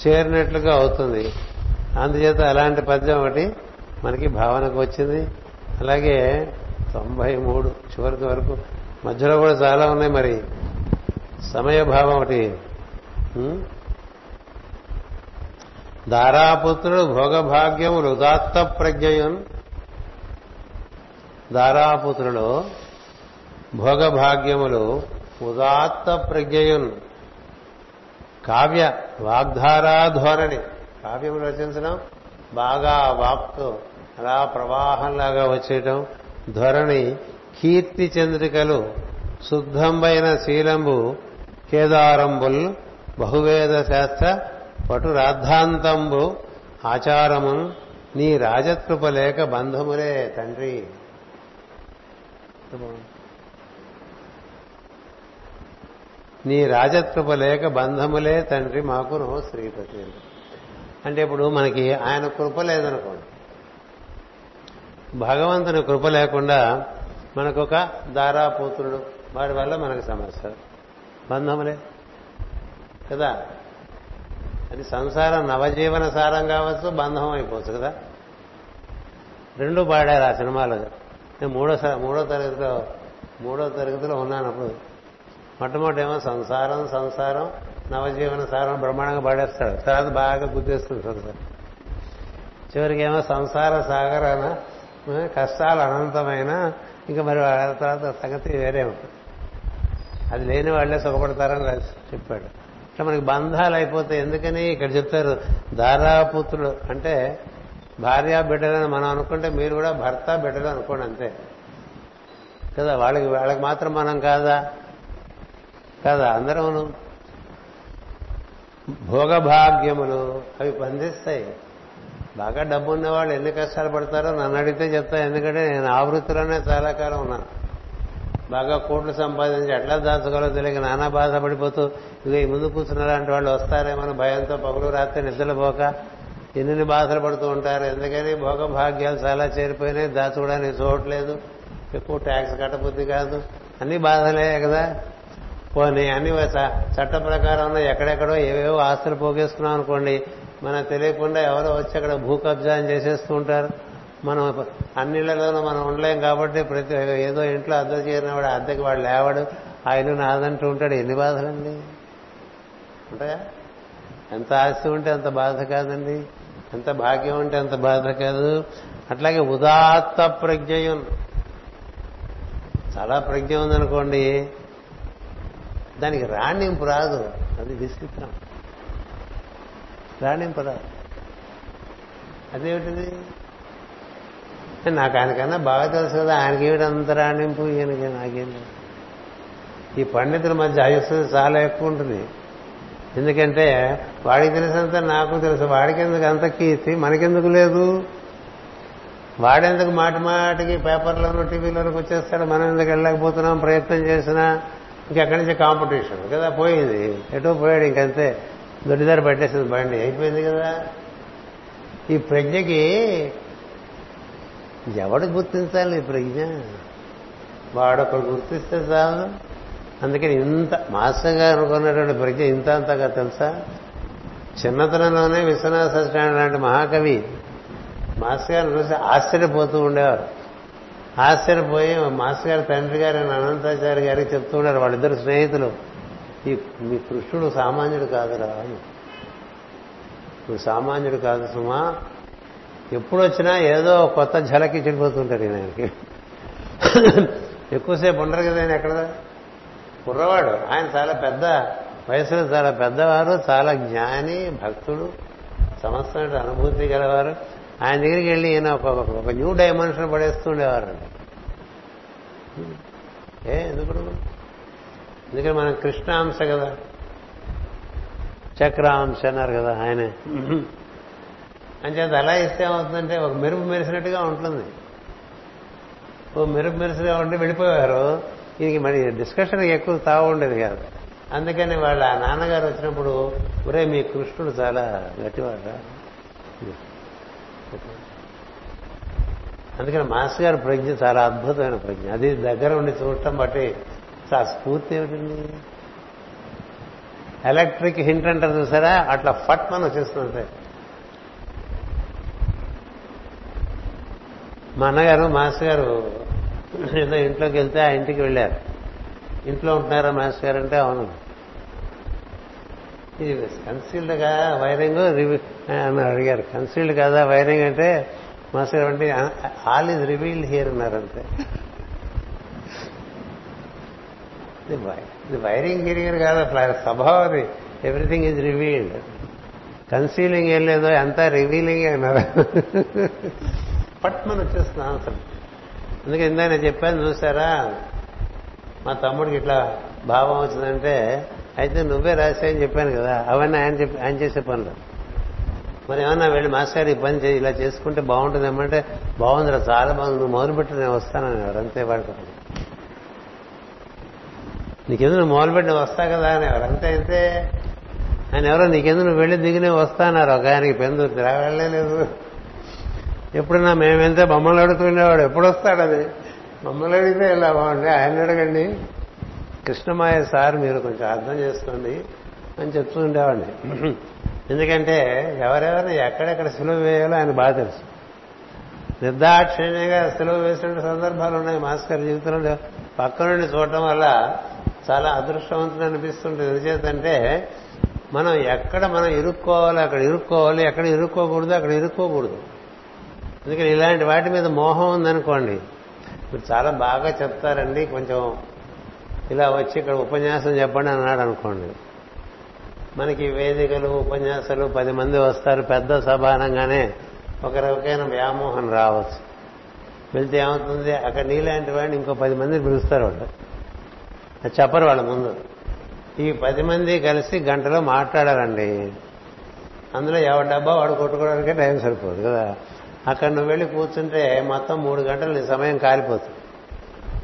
చేరినట్లుగా అవుతుంది. అందుచేత అలాంటి పద్యం ఒకటి మనకి భావనకు వచ్చింది. అలాగే తొంభై మూడు చివరికి వరకు మధ్యలో కూడా చాలా ఉన్నాయి మరి. సమయభావం ఒకటి. దారాపుత్రుడు భోగభాగ్యములు ఉదాత్త ప్రజ్ఞయున్ దారాపుత్రులు భోగభాగ్యములు ఉదాత్త ప్రజ్ఞయున్. కావ్య వాగ్ధారా ధోరణి. కావ్యములు రచించడం బాగా వాక్కు అలా ప్రవాహంలాగా వచ్చేయటం. ధోరణి కీర్తి చంద్రికలు శుద్ధంబైన శీలంబు కేదారంబుల్ బహువేద శాస్త్ర పటు రాద్ధాంతంబు ఆచారమున్ నీ రాజకృప లేక బంధములే తండ్రి. నీ రాజకృప లేక బంధములే తండ్రి మాకును శ్రీపతి అంటే ఇప్పుడు మనకి ఆయన కృప లేదనుకోండి. భగవంతుని కృప లేకుండా మనకొక దారాపోతుడు వాడి వల్ల మనకు సమస్య. బంధములే. కదా? అది సంసారం నవజీవన సారం కావచ్చు బంధం అయిపోవచ్చు కదా? రెండు పాడారు ఆ సినిమాలో. నేను మూడో మూడో తరగతిలో మూడో తరగతిలో ఉన్నాను అప్పుడు. మొట్టమొదటి ఏమో సంసారం సంసారం నవజీవన సారం బ్రహ్మాండంగా పడేస్తాడు తర్వాత బాగా గుర్తిస్తుంది సంసారం చివరికేమో సంసార సాగరాన కష్టాలు అనంతమైన ఇంకా మరి వాళ్ళ తర్వాత సంగతి వేరే ఉంటుంది. అది లేని వాళ్ళే సుఖపడతారని రాసి చెప్పాడు. ఇట్లా మనకి బంధాలు అయిపోతే ఎందుకని ఇక్కడ చెప్తారు? దారాపుత్రుడు అంటే భార్య బిడ్డలని మనం అనుకుంటే మీరు కూడా భర్త బిడ్డలు అనుకోండి అంతే. కదా వాళ్ళకి వాళ్ళకి మాత్రం మనం కాదా? కాదా అందరం భోగభాగ్యములు అవి బంధిస్తాయి. బాగా డబ్బు ఉన్నవాళ్ళు ఎన్ని కష్టాలు పడతారో నన్ను అడిగితే చెప్తా ఎందుకంటే నేను ఆ వృత్తిలోనే చాలా కాలం ఉన్నాను బాగా కోట్లు సంపాదించి ఎట్లా దాచుకోవాలో తెలియక నానా బాధపడిపోతూ ఇక ఈ ముందు కూర్చున్న లాంటి వాళ్ళు వస్తారేమో భయంతో పగులు రాత్రి నిద్రపోక ఎన్ని బాధలు పడుతూ ఉంటారు. ఎందుకని? భోగభాగ్యాలు చాలా చేరిపోయినాయి. దాచుకోవడానికి చూడట్లేదు ఎక్కువ ట్యాక్స్ కట్టబుద్ధి కాదు. అన్ని బాధలే కదా. పోనీ అన్ని చట్ట ప్రకారం ఎక్కడెక్కడో ఏవేవో ఆస్తులు పోగేసుకున్నాం అనుకోండి మనకు తెలియకుండా ఎవరో వచ్చి అక్కడ భూ కబ్జాం చేసేస్తూ ఉంటారు. మనం అన్నిళ్ళలోనూ మనం ఉండలేం కాబట్టి ప్రతి ఏదో ఇంట్లో అద్దె చేరిన వాడు అద్దెకి వాడు లేవాడు. ఆ ఇల్లు నాదంటూ ఉంటాడు. ఎన్ని బాధలండి? ఉంటాయా? ఎంత ఆస్తి ఉంటే అంత బాధ కాదండి. ఎంత భాగ్యం ఉంటే అంత బాధ కాదు. అట్లాగే ఉదాత్త ప్రజ్ఞయం. చాలా ప్రజ్ఞ ఉందనుకోండి. దానికి రాణింపు రాదు. అది విచిత్రం. రాణింపు రాదు. అదేమిటిది? నాకు ఆయనకన్నా బాగా తెలుసు కదా. ఆయనకి ఏమిటి అంత రాణింపు? ఈయనకి నాకేం ఈ పండితుల మధ్య ఆయుస్సు చాలా ఎక్కువ ఉంటుంది. ఎందుకంటే వాడికి తెలిసినంత నాకు తెలుసు. వాడికి ఎందుకు అంత కీర్తి? మనకెందుకు లేదు? వాడెందుకు మాటి మాటికి పేపర్లోనూ టీవీలోకి వచ్చేస్తాడు? మనం ఎందుకు వెళ్ళకపోతున్నాం ప్రయత్నం చేసినా ఇంకెక్కడి నుంచి కాంపిటీషన్? కదా పోయింది. ఎటో పోయాడు ఇంకంతే. దొడ్డిదారి పట్టేసింది బండి. అయిపోయింది కదా. ఈ ప్రజ్ఞకి ఎవడు గుర్తించాలి ఈ ప్రజ్ఞ? వాడొకడు గుర్తిస్తే చాలు. అందుకని ఇంత మాస్టర్ గారు అనుకున్నటువంటి ప్రజ్ఞ ఇంత అంతగా తెలుసా? చిన్నతనంలోనే విశ్వనాథ సత్యనారాయణ లాంటి మహాకవి మాస్టర్ గారిని చూసి ఆశ్చర్యపోతూ ఉండేవారు. ఆశ్చర్యపోయి మాస్టర్ గారి తండ్రి గారు అనంతాచార్య గారికి చెప్తూ ఉండారు వాళ్ళిద్దరు స్నేహితులు. ఈ మీ కృష్ణుడు సామాన్యుడు కాదురా అని. నువ్వు సామాన్యుడు కాదు సుమా. ఎప్పుడు వచ్చినా ఏదో కొత్త ఝలకి చెడిపోతుంటారు ఈయనకి. ఎక్కువసేపు ఉండరు కదా ఆయన ఎక్కడ? కుర్రవాడు. ఆయన చాలా పెద్ద వయసులో చాలా పెద్దవారు చాలా జ్ఞాని భక్తుడు సమస్త అనుభూతి గలవారు. ఆయన దగ్గరికి వెళ్ళి ఈయన ఒక ఒక న్యూ డైమెన్షన్ పడేస్తూ ఉండేవారు ఏ ఎందుకు ఎందుకంటే మనం కృష్ణాంశ కదా. చక్రాంశ అన్నారు కదా ఆయనే. అంచేత అలా ఇస్తే ఏమవుతుందంటే ఒక మెరుపు మెరిసినట్టుగా ఉంటుంది. ఓ మెరుపు మెరిసిగా ఉండి వెళ్ళిపోయారు ఇది మరి డిస్కషన్ ఎక్కువ తావు ఉండేది కాదు. అందుకని వాళ్ళ నాన్నగారు వచ్చినప్పుడు ఒరే మీ కృష్ణుడు చాలా గట్టివాడ అందుకని మాస్ గారి ప్రజ్ఞ చాలా అద్భుతమైన ప్రజ్ఞ. అది దగ్గర ఉండి చూడటం బట్టి ఆ స్ఫూర్తి ఏమిటండి? ఎలక్ట్రిక్ హింట్ అంటారు చూసారా? అట్లా ఫట్ మనం వచ్చేస్తుంది మా అన్నగారు మాస్ గారు <laughs> ఏదో ఇంట్లోకి వెళ్తే ఆ ఇంటికి వెళ్ళారు. ఇంట్లో ఉంటున్నారా మాస్టర్ గారు అంటే అవును. ఇది కన్సీల్డ్గా వైరింగ్ రివీ అని అడిగారు. కన్సీల్డ్ కాదా వైరింగ్ అంటే మాస్టర్ గారు అంటే ఆల్ ఇస్ రివీల్డ్ హియర్ ఉన్నారంటే ఇది వైరింగ్ గిరిగిరి కాదు స్వభావం అది. Everything is revealed. కన్సీలింగ్ ఏం లేదో అంతా రివీలింగ్ అన్నారు. <laughs> పట్మని వచ్చేస్తుంది ఆన్సర్ అందుకే ఇందా నేను చెప్పాను చూసారా? మా తమ్ముడికి ఇట్లా భావం వచ్చిందంటే అయితే నువ్వే రాసాయని చెప్పాను కదా అవన్నీ ఆయన చెప్పి ఆయన చేసే పనులు. మరి ఏమన్నా వెళ్ళి మాస్టర్ ఈ పని చేయి ఇలా చేసుకుంటే బాగుంటుంది ఏమంటే బాగుందిరా చాలా బాగుంది నువ్వు మొదలుపెట్టి నేను వస్తానని ఎవరు అంతే వాడుకో నీకెందుకు నువ్వు మొదలుపెట్టి నేను వస్తా కదా అని అంతే అయితే ఆయన ఎవరో నీకెందుకు నువ్వు వెళ్ళి దిగినే వస్తాన్నారు ఒక ఆయనకి పెందుర్తి రా ఎప్పుడన్నా మేము వెళ్తే బొమ్మలు అడుగుతుండేవాడు? ఎప్పుడు వస్తాడు అది? బొమ్మలు అడిగితే ఇలా బాగుంటే ఆయన అడగండి. కృష్ణమాయ సార్ మీరు కొంచెం అర్థం చేసుకోండి అని చెప్తూ ఉండేవాడిని. ఎందుకంటే ఎవరెవరిని ఎక్కడెక్కడ సులువు వేయాలో ఆయన బాగా తెలుసు. నిర్దాక్షిణ్యంగా సులువు వేసిన సందర్భాలు ఉన్నాయి మాస్కర్ జీవితంలో. పక్క నుండి చూడటం వల్ల చాలా అదృష్టవంతులు అనిపిస్తుంటుంది. ఎందుచేతంటే మనం ఎక్కడ మనం ఇరుక్కోవాలి అక్కడ ఇరుక్కోవాలి ఎక్కడ ఇరుక్కోకూడదు అక్కడ ఇరుక్కోకూడదు. అందుకని ఇలాంటి వాటి మీద మోహం ఉందనుకోండి మీరు చాలా బాగా చెప్తారండి కొంచెం ఇలా వచ్చి ఇక్కడ ఉపన్యాసం చెప్పండి అన్నాడు అనుకోండి. మనకి వేదికలు ఉపన్యాసాలు పది మంది వస్తారు పెద్ద సభ అనగానే ఒక రకమైన వ్యామోహం రావచ్చు. వెళ్తే ఏమవుతుంది? అక్కడ నీలాంటి వాడిని ఇంకో పది మందిని పిలుస్తారు వాళ్ళు. అది చెప్పరు వాళ్ళ ముందు. ఈ పది మంది కలిసి గంటలో మాట్లాడాలండి. అందులో ఎవరి డబ్బా వాడు కొట్టుకోవడానికే టైం సరిపోదు కదా. అక్కడ నువ్వు వెళ్ళి కూర్చుంటే మొత్తం మూడు గంటలు నీ సమయం కాలిపోతుంది.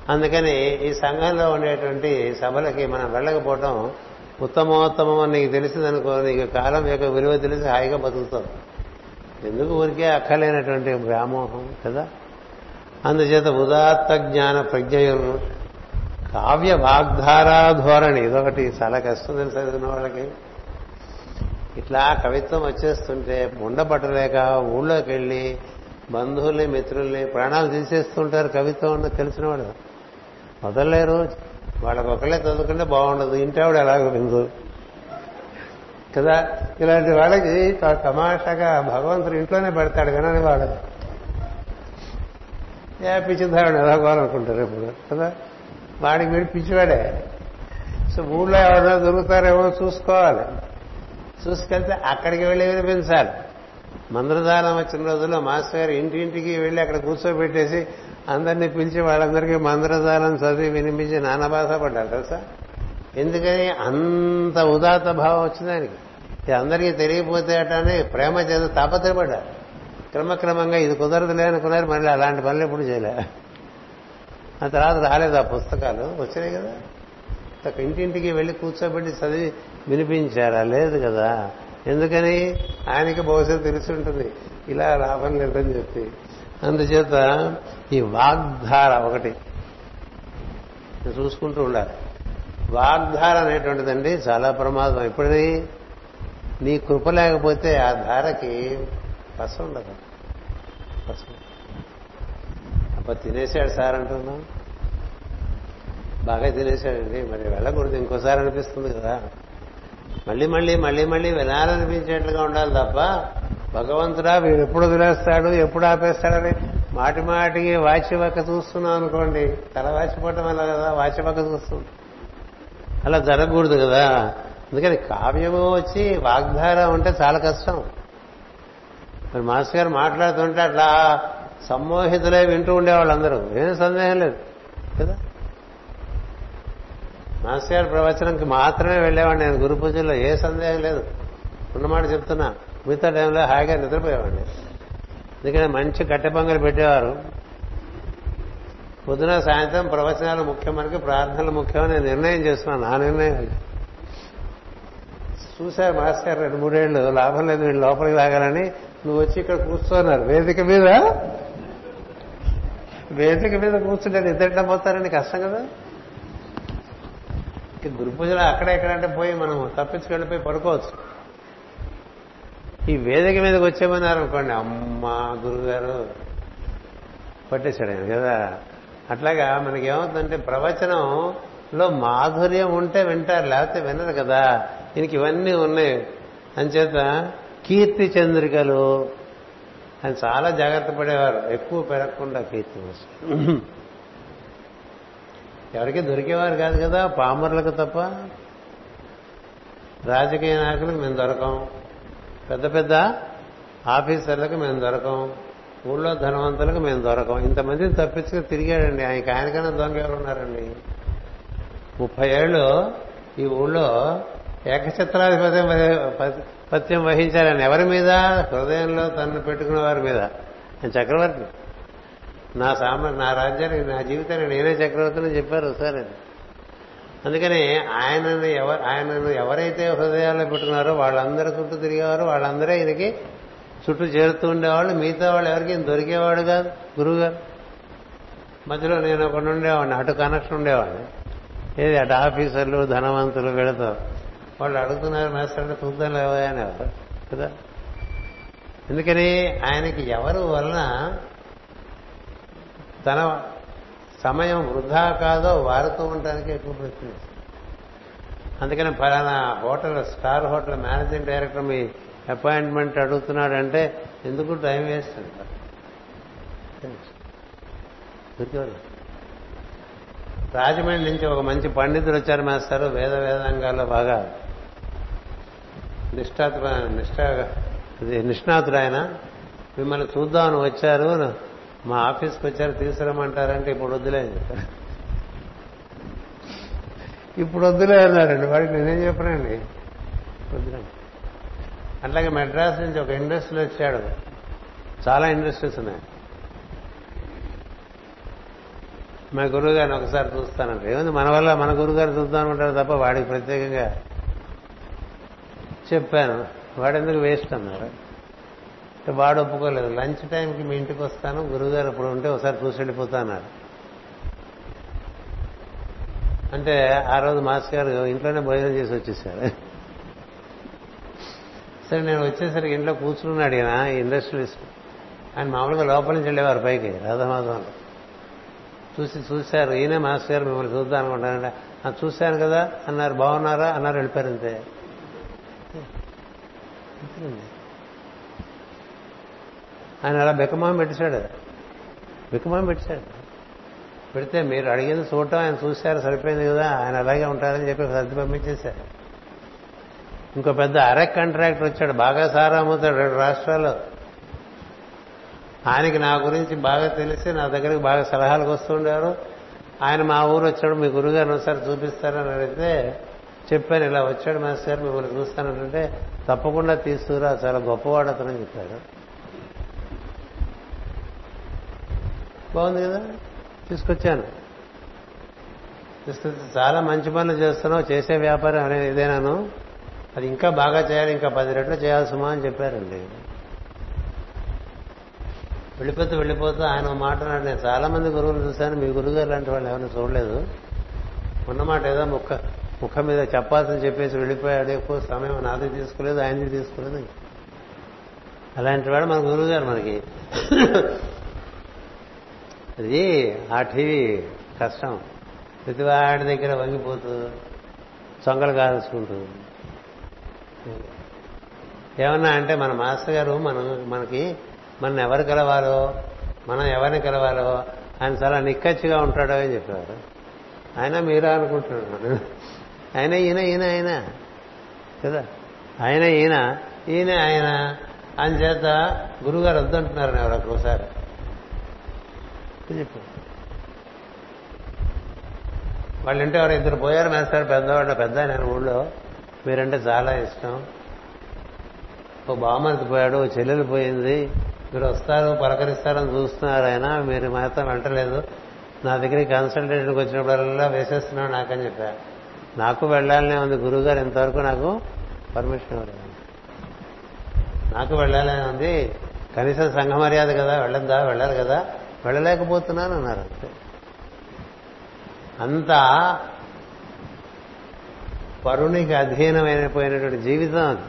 అందుకని ఈ సంఘంలో ఉండేటువంటి సభలకి మనం వెళ్ళకపోవటం ఉత్తమోత్తమం అని నీకు తెలిసిందనుకో నీకు కాలం యొక్క విలువ తెలిసి హాయిగా బతుకుతావు. ఎందుకు ఊరికే అక్కలేనటువంటి వ్యామోహం కదా? అందుచేత ఉదాత్త జ్ఞాన ప్రజ్ఞయులు కావ్య వాగ్ధారా ధోరణి ఇదొకటి చాలా కష్టం తెలుసు చదివిన వాళ్ళకి. ఇట్లా కవిత్వం వచ్చేస్తుంటే ఉండబట్టలేక ఊళ్ళోకి వెళ్ళి బంధువుల్ని మిత్రుల్ని ప్రాణాలు తీసేస్తుంటారు కవిత్వం ఉన్న తెలిసిన వాళ్ళు వదలలేరు వాళ్ళకి ఒకళ్ళే చదువుకుంటే బాగుండదు. ఇంటి ఆవిడ ఎలాగో విందు? కదా? ఇలాంటి వాళ్ళకి తమాషాగా భగవంతుడు ఇంట్లోనే పెడతాడు కానీ వాడు. ఏ పిచ్చిదారుడు ఎలాగోవాలనుకుంటారు ఇప్పుడు? కదా? వాడికి వీడు పిచ్చివాడే. సో ఊళ్ళో ఎవరైనా దొరుకుతారేమో చూసుకోవాలి. చూసుకెళ్తే అక్కడికి వెళ్ళి వినిపించాలి. మంత్రదానం వచ్చిన రోజుల్లో మాస్టర్ గారు ఇంటింటికి వెళ్ళి అక్కడ కూర్చోబెట్టేసి అందరినీ పిలిచి వాళ్ళందరికీ మంత్రదానం చదివి వినిపించి నానా బాధ పడ్డారు తెలుసా? ఎందుకని అంత ఉదాత్త భావం వచ్చింది ఆయనకి. ఇది అందరికీ తెలియపోతే అటనే ప్రేమ చేత తాపత్రపడ్డారు క్రమక్రమంగా ఇది కుదరదులే అనుకున్నారు మళ్ళీ అలాంటి పనులు ఎప్పుడు చేయలే. ఆ తర్వాత రాలేదు ఆ పుస్తకాలు. వచ్చినాయి కదా. ఇంటింటికి వెళ్ళి కూర్చోబెట్టి చదివి వినిపించారా? లేదు కదా. ఎందుకని? ఆయనకి బహుశా తెలిసి ఉంటుంది ఇలా లాభం లేదని చెప్పి. అందుచేత ఈ వాగ్ధార ఒకటి. చూసుకుంటూ ఉండాలి. వాగ్ధార అనేటువంటిదండి చాలా ప్రమాదం. ఎప్పుడని నీ కృప లేకపోతే ఆ ధారకి పస ఉండదు. పస అప్పుడు తినేశాడు సార్ అంటున్నాం. బాగా తినేశాడండి. మరి వెళ్ళకూడదు. ఇంకోసారి అనిపిస్తుంది కదా. మళ్ళీ మళ్ళీ మళ్ళీ మళ్ళీ వినాలనిపించేట్లుగా ఉండాలి తప్ప భగవంతుడా వీడు ఎప్పుడు వదిలేస్తాడు ఎప్పుడు ఆపేస్తాడని మాటి మాటికి వాచ్యపక్క చూస్తున్నాం అనుకోండి. తల వాచిపోవటం అలా కదా వాచ్యపక్క చూస్తుంది అలా జరగకూడదు కదా. అందుకని కావ్యము వచ్చి వాగ్ధార ఉంటే చాలా కష్టం. మరి మాస్టర్ గారు మాట్లాడుతుంటే అట్లా సమ్మోహితులే వింటూ ఉండేవాళ్ళు అందరూ ఏం సందేహం లేదు. కదా? మాస్టర్ గారి ప్రవచనంకి మాత్రమే వెళ్ళేవాడిని నేను గురు పూజల్లో ఏ సందేహం లేదు. ఉన్నమాట చెప్తున్నా. మిగతా టైంలో హాయిగా నిద్రపోయేవాడిని. ఎందుకంటే మంచి కట్టెపొంగలు పెట్టేవారు. పొద్దున సాయంత్రం ప్రవచనాలు ముఖ్యం మనకి ప్రార్థనలు ముఖ్యమని నేను నిర్ణయం చేస్తున్నాను. నా నిర్ణయం చూశారు మాస్టర్ గారు రెండు మూడేళ్ళు లాభం లేదు వీళ్ళు లోపలికి రాగాలని. నువ్వు వచ్చి ఇక్కడ కూర్చోన్నారు. వేదిక మీద? వేదిక మీద కూర్చుంటే నిద్రటం పోతారని కష్టం కదా? గురు పూజలు ఎక్కడంటే పోయి మనం తప్పించుకెళ్ళిపోయి పడుకోవచ్చు. ఈ వేదిక మీదకి వచ్చేమన్నారు అనుకోండి అమ్మా గురుగారు పట్టేశాడు ఆయన కదా. అట్లాగా మనకి ఏమవుతుందంటే ప్రవచనంలో మాధుర్యం ఉంటే వింటారు లేకపోతే వినరు కదా. దీనికి ఇవన్నీ ఉన్నాయి. అంచేత కీర్తి చంద్రికలు ఆయన చాలా జాగ్రత్త పడేవారు. ఎక్కువ పెరగకుండా కీర్తి ఎవరికి దొరికేవారు కాదు కదా పామరులకు తప్ప. రాజకీయ నాయకులకు మేము దొరకం. పెద్ద పెద్ద ఆఫీసర్లకు మేము దొరకం. ఊళ్ళో ధనవంతులకు మేము దొరకం. ఇంతమందిని తప్పించుకుని తిరిగాడండి. ఆయనకి ఆయనకన్నా దొంగ ఎవరు ఉన్నారండి ముప్పై ఏళ్ళు ఈ ఊళ్ళో ఏకచిత్రాధిపత్యం పత్యం వహించారని ఎవరి మీద? హృదయంలో తనను పెట్టుకున్న వారి మీద. ఆయన చక్రవర్తి. నా సామ నా రాజ్యానికి నా జీవితాన్ని నేనే చక్రవర్తిని చెప్పారు ఒకసారి అందుకని ఆయనను ఎవరు ఆయనను ఎవరైతే హృదయాల్లో పెట్టుకున్నారో వాళ్ళందరూ చుట్టూ తిరిగేవారు వాళ్ళందరూ ఈయనకి చుట్టూ చేరుతూ ఉండేవాళ్ళు. మిగతా వాళ్ళు ఎవరికి దొరికేవాడు కాదు గురువు గారు. మధ్యలో నేను ఒకటి ఉండేవాడిని అటు కనెక్షన్ ఉండేవాడిని. ఏది అటు ఆఫీసర్లు ధనవంతులు వీళ్ళతో. వాళ్ళు అడుగుతున్నారు మాస్టర్ అంటే చూద్దాం లేవనేవారు కదా. ఎందుకని ఆయనకి ఎవరు వలన తన సమయం వృధా కాదో వారుతూ ఉండడానికి ఎక్కువ ప్రయత్నిస్తుంది అందుకని ఫలానా hotel star hotel managing director మీ అపాయింట్మెంట్ అడుగుతున్నాడంటే ఎందుకు టైం వేస్ట్ అంటారు రాజమండ్రి నుంచి ఒక మంచి పండితులు వచ్చారు మేస్తారు వేద వేదాంగాల్లో బాగా నిష్ఠాత్ నిష్ఠా ఇది నిష్ణాతుడు ఆయన. మిమ్మల్ని చూద్దామని వచ్చారు మా ఆఫీస్కి వచ్చారు తీసుకురమ్మంటారంటే ఇప్పుడు వద్దులే అని చెప్పారు. ఇప్పుడు వద్దులే అన్నారండి. వాడికి నేనేం చెప్పనండి? వద్దులే. అట్లాగే మెడ్రాస్ నుంచి ఒక ఇండస్ట్రీ వచ్చాడు. చాలా ఇండస్ట్రీస్ ఉన్నాయి. మా గురువు గారిని ఒకసారి చూస్తానంటే ఏముంది మన వల్ల మన గురువు గారు చూద్దాం అనుకుంటారు తప్ప వాడికి ప్రత్యేకంగా చెప్పాను. వాడెందుకు వేస్ట్ అన్నారు? వాడు ఒప్పుకోలేదు. లంచ్ టైంకి మీ ఇంటికి వస్తాను గురువుగారు ఇప్పుడు ఉంటే ఒకసారి చూసి అంటే ఆ రోజు మాస్టర్ గారు ఇంట్లోనే భోజనం చేసి వచ్చేసారు. సరే నేను వచ్చేసరికి ఇంట్లో కూర్చున్నాడు ఈయన ఇండస్ట్రియలిస్ట్. ఆయన మామూలుగా లోపల నుంచి వెళ్ళేవారు పైకి రాధామాధవంలో చూసి చూశారు ఈయనే మాస్టర్ గారు మిమ్మల్ని చూద్దాం అనుకుంటానంటే చూశాను కదా అన్నారు. బాగున్నారా? అన్నారు. వెళ్ళిపోయారు అంతే. ఆయన అలా బెక్కమాం పెట్టాడు బెక్కమాం పెట్టాడు పెడితే మీరు అడిగింది చూడటం ఆయన చూశారు సరిపోయింది కదా ఆయన అలాగే ఉంటారని చెప్పి సర్ది పంపించేశారు. ఇంకో పెద్ద అరెక్ కాంట్రాక్టర్ వచ్చాడు బాగా సారా అమ్ముతాడు రెండు రాష్ట్రాల్లో. ఆయనకి నా గురించి బాగా తెలిసి నా దగ్గరికి బాగా సలహాలకు వస్తుండేవారు ఆయన మా ఊరు వచ్చాడు మీ గురుగారిని ఒకసారి చూపిస్తారని అడిగితే చెప్పాను ఇలా వచ్చాడు మాస్టర్ గారు మిమ్మల్ని చూస్తానంటే తప్పకుండా తీసుకురా చాలా గొప్పవాడు అతను చెప్పాడు బాగుంది కదా? తీసుకొచ్చాను. తీసుకొచ్చి చాలా మంచి పనులు చేస్తున్నావు చేసే వ్యాపారం అనేది ఇదేనాను అది ఇంకా బాగా చేయాలి ఇంకా పది రెట్లు చేయాల్సిమా అని చెప్పారండి. వెళ్ళిపోతూ వెళ్ళిపోతూ ఆయన మాట నేను చాలా మంది గురువులు చూశాను. మీ గురుగారు లాంటి వాళ్ళు ఎవరిని చూడలేదు. ఉన్నమాట ఏదో ముక్క ముఖం మీద చెప్పాల్సింది చెప్పేసి వెళ్ళిపోయాడు. ఎక్కువ సమయం నాది తీసుకోలేదు ఆయనది తీసుకోలేదు. అలాంటి వాడు మన గురువుగారు మనకి. అది ఆ టీవీ కష్టం. ప్రతివాడి దగ్గర వంగిపోతూ చొంగలు కాల్చుకుంటూ. ఏమన్నా అంటే మన మాస్టర్ గారు మనం మనకి మనం ఎవరు కలవాలో మనం ఎవరిని కలవాలో ఆయన చాలా నిక్కచ్చిగా ఉంటాడో అని చెప్పారు. ఆయన మీరా అనుకుంటున్నాను ఆయన ఈయన ఈయన ఆయన. కదా? ఆయన ఈయన ఈయన ఆయన. అని చేత గురుగారు వద్దంటున్నారు ఎవరు ఒకసారి. చెప్పు. వాళ్ళ ఇంటి ఎవరు ఇద్దరు పోయారు మేస్తారు పెద్దవాడు పెద్ద నేను ఊళ్ళో. మీరంటే చాలా ఇష్టం. ఓ బామ్మర్తి పోయాడు ఓ చెల్లెలు పోయింది. మీరు వస్తారు పలకరిస్తారని చూస్తున్నారు ఆయన మీరు మాత్రం వెళ్ళలేదు నా దగ్గర కన్సల్టేషన్కి వచ్చినప్పుడల్లా వేసేస్తున్నాడు నాకని చెప్పా. నాకు వెళ్ళాలనే ఉంది గురువుగారు ఇంతవరకు నాకు పర్మిషన్ ఇవ్వలేదు. నాకు వెళ్ళాలనే ఉంది. కనీసం సంఘ మర్యాద కదా వెళ్ళద్దా వెళ్ళాలి కదా. వెళ్ళలేకపోతున్నాను అన్నారు అంతే. అంతా పరునికి అధీనమైపోయినటువంటి జీవితం అది.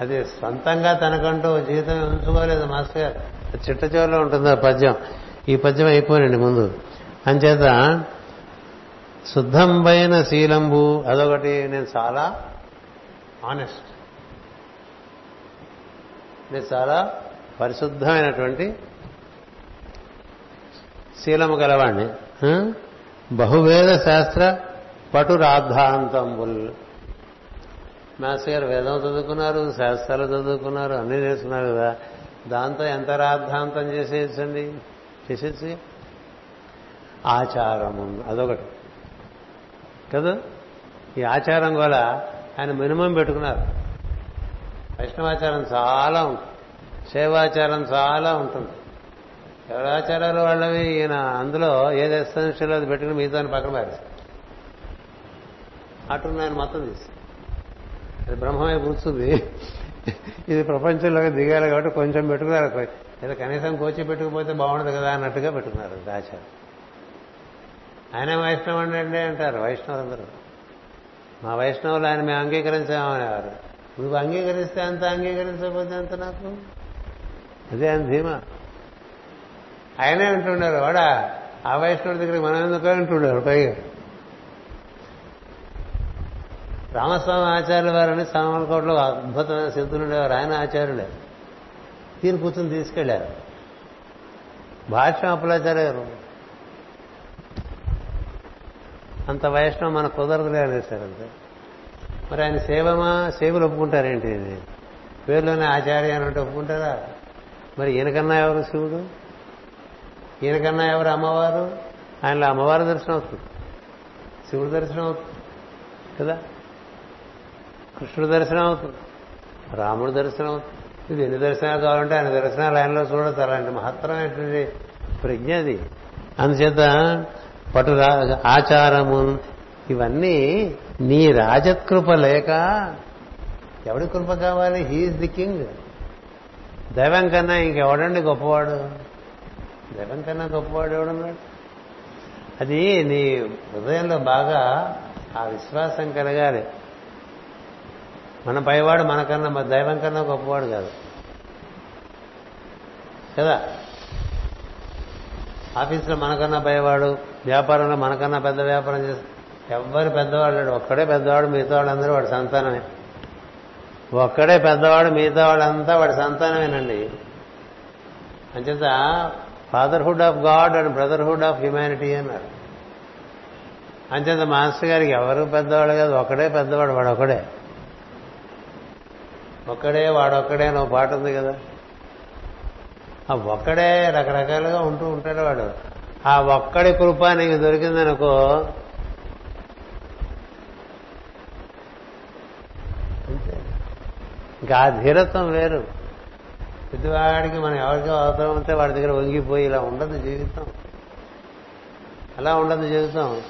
అది సొంతంగా తనకంటూ జీవితం ఉంచుకోలేదు మాస్టర్ గారు. చిట్ట చివరిలో ఉంటుంది ఆ పద్యం. ఈ పద్యం అయిపోయినండి ముందు. అంచేత శుద్ధంబైన శీలంబు అదొకటి నేను చాలా ఆనెస్ట్ నేను చాలా పరిశుద్ధమైనటువంటి శీలము గలవాణ్ణి. బహువేద శాస్త్ర పటు రాద్ధాంతంబుల్ మాస్టర్ గారు వేదం చదువుకున్నారు శాస్త్రాలు చదువుకున్నారు అన్నీ నేర్చుకున్నారు కదా. దాంతో ఎంత రాద్ధాంతం చేసేసండి? చేసేసి ఆచారము. అదొకటి. కదా? ఈ ఆచారం కూడా ఆయన మినిమం పెట్టుకున్నారు. వైష్ణవాచారం చాలా ఉంటుంది. సేవాచారం చాలా ఉంటుంది. ఎవరి ఆచారాలు వాళ్ళవి ఈయన అందులో ఏది ఎస్సెన్షియల్ అది పెట్టుకుని మిగతా పక్కన పారేస్తారు అటున్నాయని ఆయన మొత్తం తీసి అది బ్రహ్మమే కూర్చుంది. ఇది ప్రపంచంలోకి దిగాలి కాబట్టి కొంచెం పెట్టుకున్నారు ఏదో కనీసం కోచి పెట్టుకుపోతే బాగుండదు కదా అన్నట్టుగా పెట్టుకున్నారు ఆచారం. ఆయన వైష్ణవం అండి అంటారు వైష్ణవులందరూ. మా వైష్ణవులు ఆయన మేము అంగీకరించామనేవారు. నువ్వు అంగీకరిస్తే అంత అంగీకరించకపోతే అంత నాకు? అదే ఆయన ధీమా. ఆయనే అంటుండారు వాడా ఆ వైష్ణవుడి దగ్గర మనం ఎందుకో అంటుండారు పైగా. రామస్వామి ఆచార్యుల వారని సామలకోటలో అద్భుతమైన సిద్ధులు ఉండేవారు. ఆయన ఆచార్యులే. తీరు కూర్చొని తీసుకెళ్ళారు. భాష్యం అప్పలాచార్యారు అంత వైష్ణవం మన కుదరదులే అనేసారు అంతే. మరి ఆయన సేవమా సేవలు ఒప్పుకుంటారేంటి? ఇది పేర్లోనే ఆచార్య అని అంటే ఒప్పుకుంటారా? మరి ఈయనకన్నా ఎవరు శివుడు? ఈయనకన్నా ఎవరు అమ్మవారు? ఆయనలో అమ్మవారి దర్శనం అవుతుంది. శివుడు దర్శనం అవుతుంది. కదా? కృష్ణుడు దర్శనం అవుతుంది. రాముడు దర్శనం అవుతుంది. ఇది ఎన్ని దర్శనాలు కావాలంటే ఆయన దర్శనాలు ఆయనలో చూడొచ్చు అలాంటి మహత్తరమైనటువంటి ప్రజ్ఞ అది. అందుచేత పటు ఆచారము ఇవన్నీ నీ రాజకృప లేక ఎవడి కృప కావాలి? He is the king. దైవం కన్నా ఇంకెవడండి గొప్పవాడు? దైవం కన్నా గొప్పవాడు ఎవడున్నాడు అది నీ హృదయంలో బాగా ఆ విశ్వాసం కలగాలి. మన పైవాడు మనకన్నా మన దైవం కన్నా గొప్పవాడు కాదు. కదా? ఆఫీసులో మనకన్నా పైవాడు వ్యాపారంలో మనకన్నా పెద్ద వ్యాపారం చేస్తే ఎవ్వరు పెద్దవాడు లేడు. ఒక్కడే పెద్దవాడు మిగతా వాళ్ళందరూ వాడి సంతానమే. ఒక్కడే పెద్దవాడు మిగతా వాళ్ళంతా వాడి సంతానమేనండి. అంచేత fatherhood of God and brotherhood of humanity అన్నారు. అంచేత మాస్టర్ గారికి ఎవరు పెద్దవాడు కాదు ఒకడే పెద్దవాడు వాడొకడే. ఒక్కడే వాడొక్కడే అని ఒక పాట ఉంది కదా. ఆ ఒక్కడే రకరకాలుగా ఉంటూ ఉంటాడు వాడు. ఆ ఒక్కడి కృప నీకు దొరికిందనుకో ఇంకా ఆ ధీరత్వం వేరు. ప్రతివాడికి మనం ఎవరికి అవసరం ఉంటే వాడి దగ్గర వంగిపోయి ఇలా ఉండదు జీవితం. అలా ఉండదు జీవితం.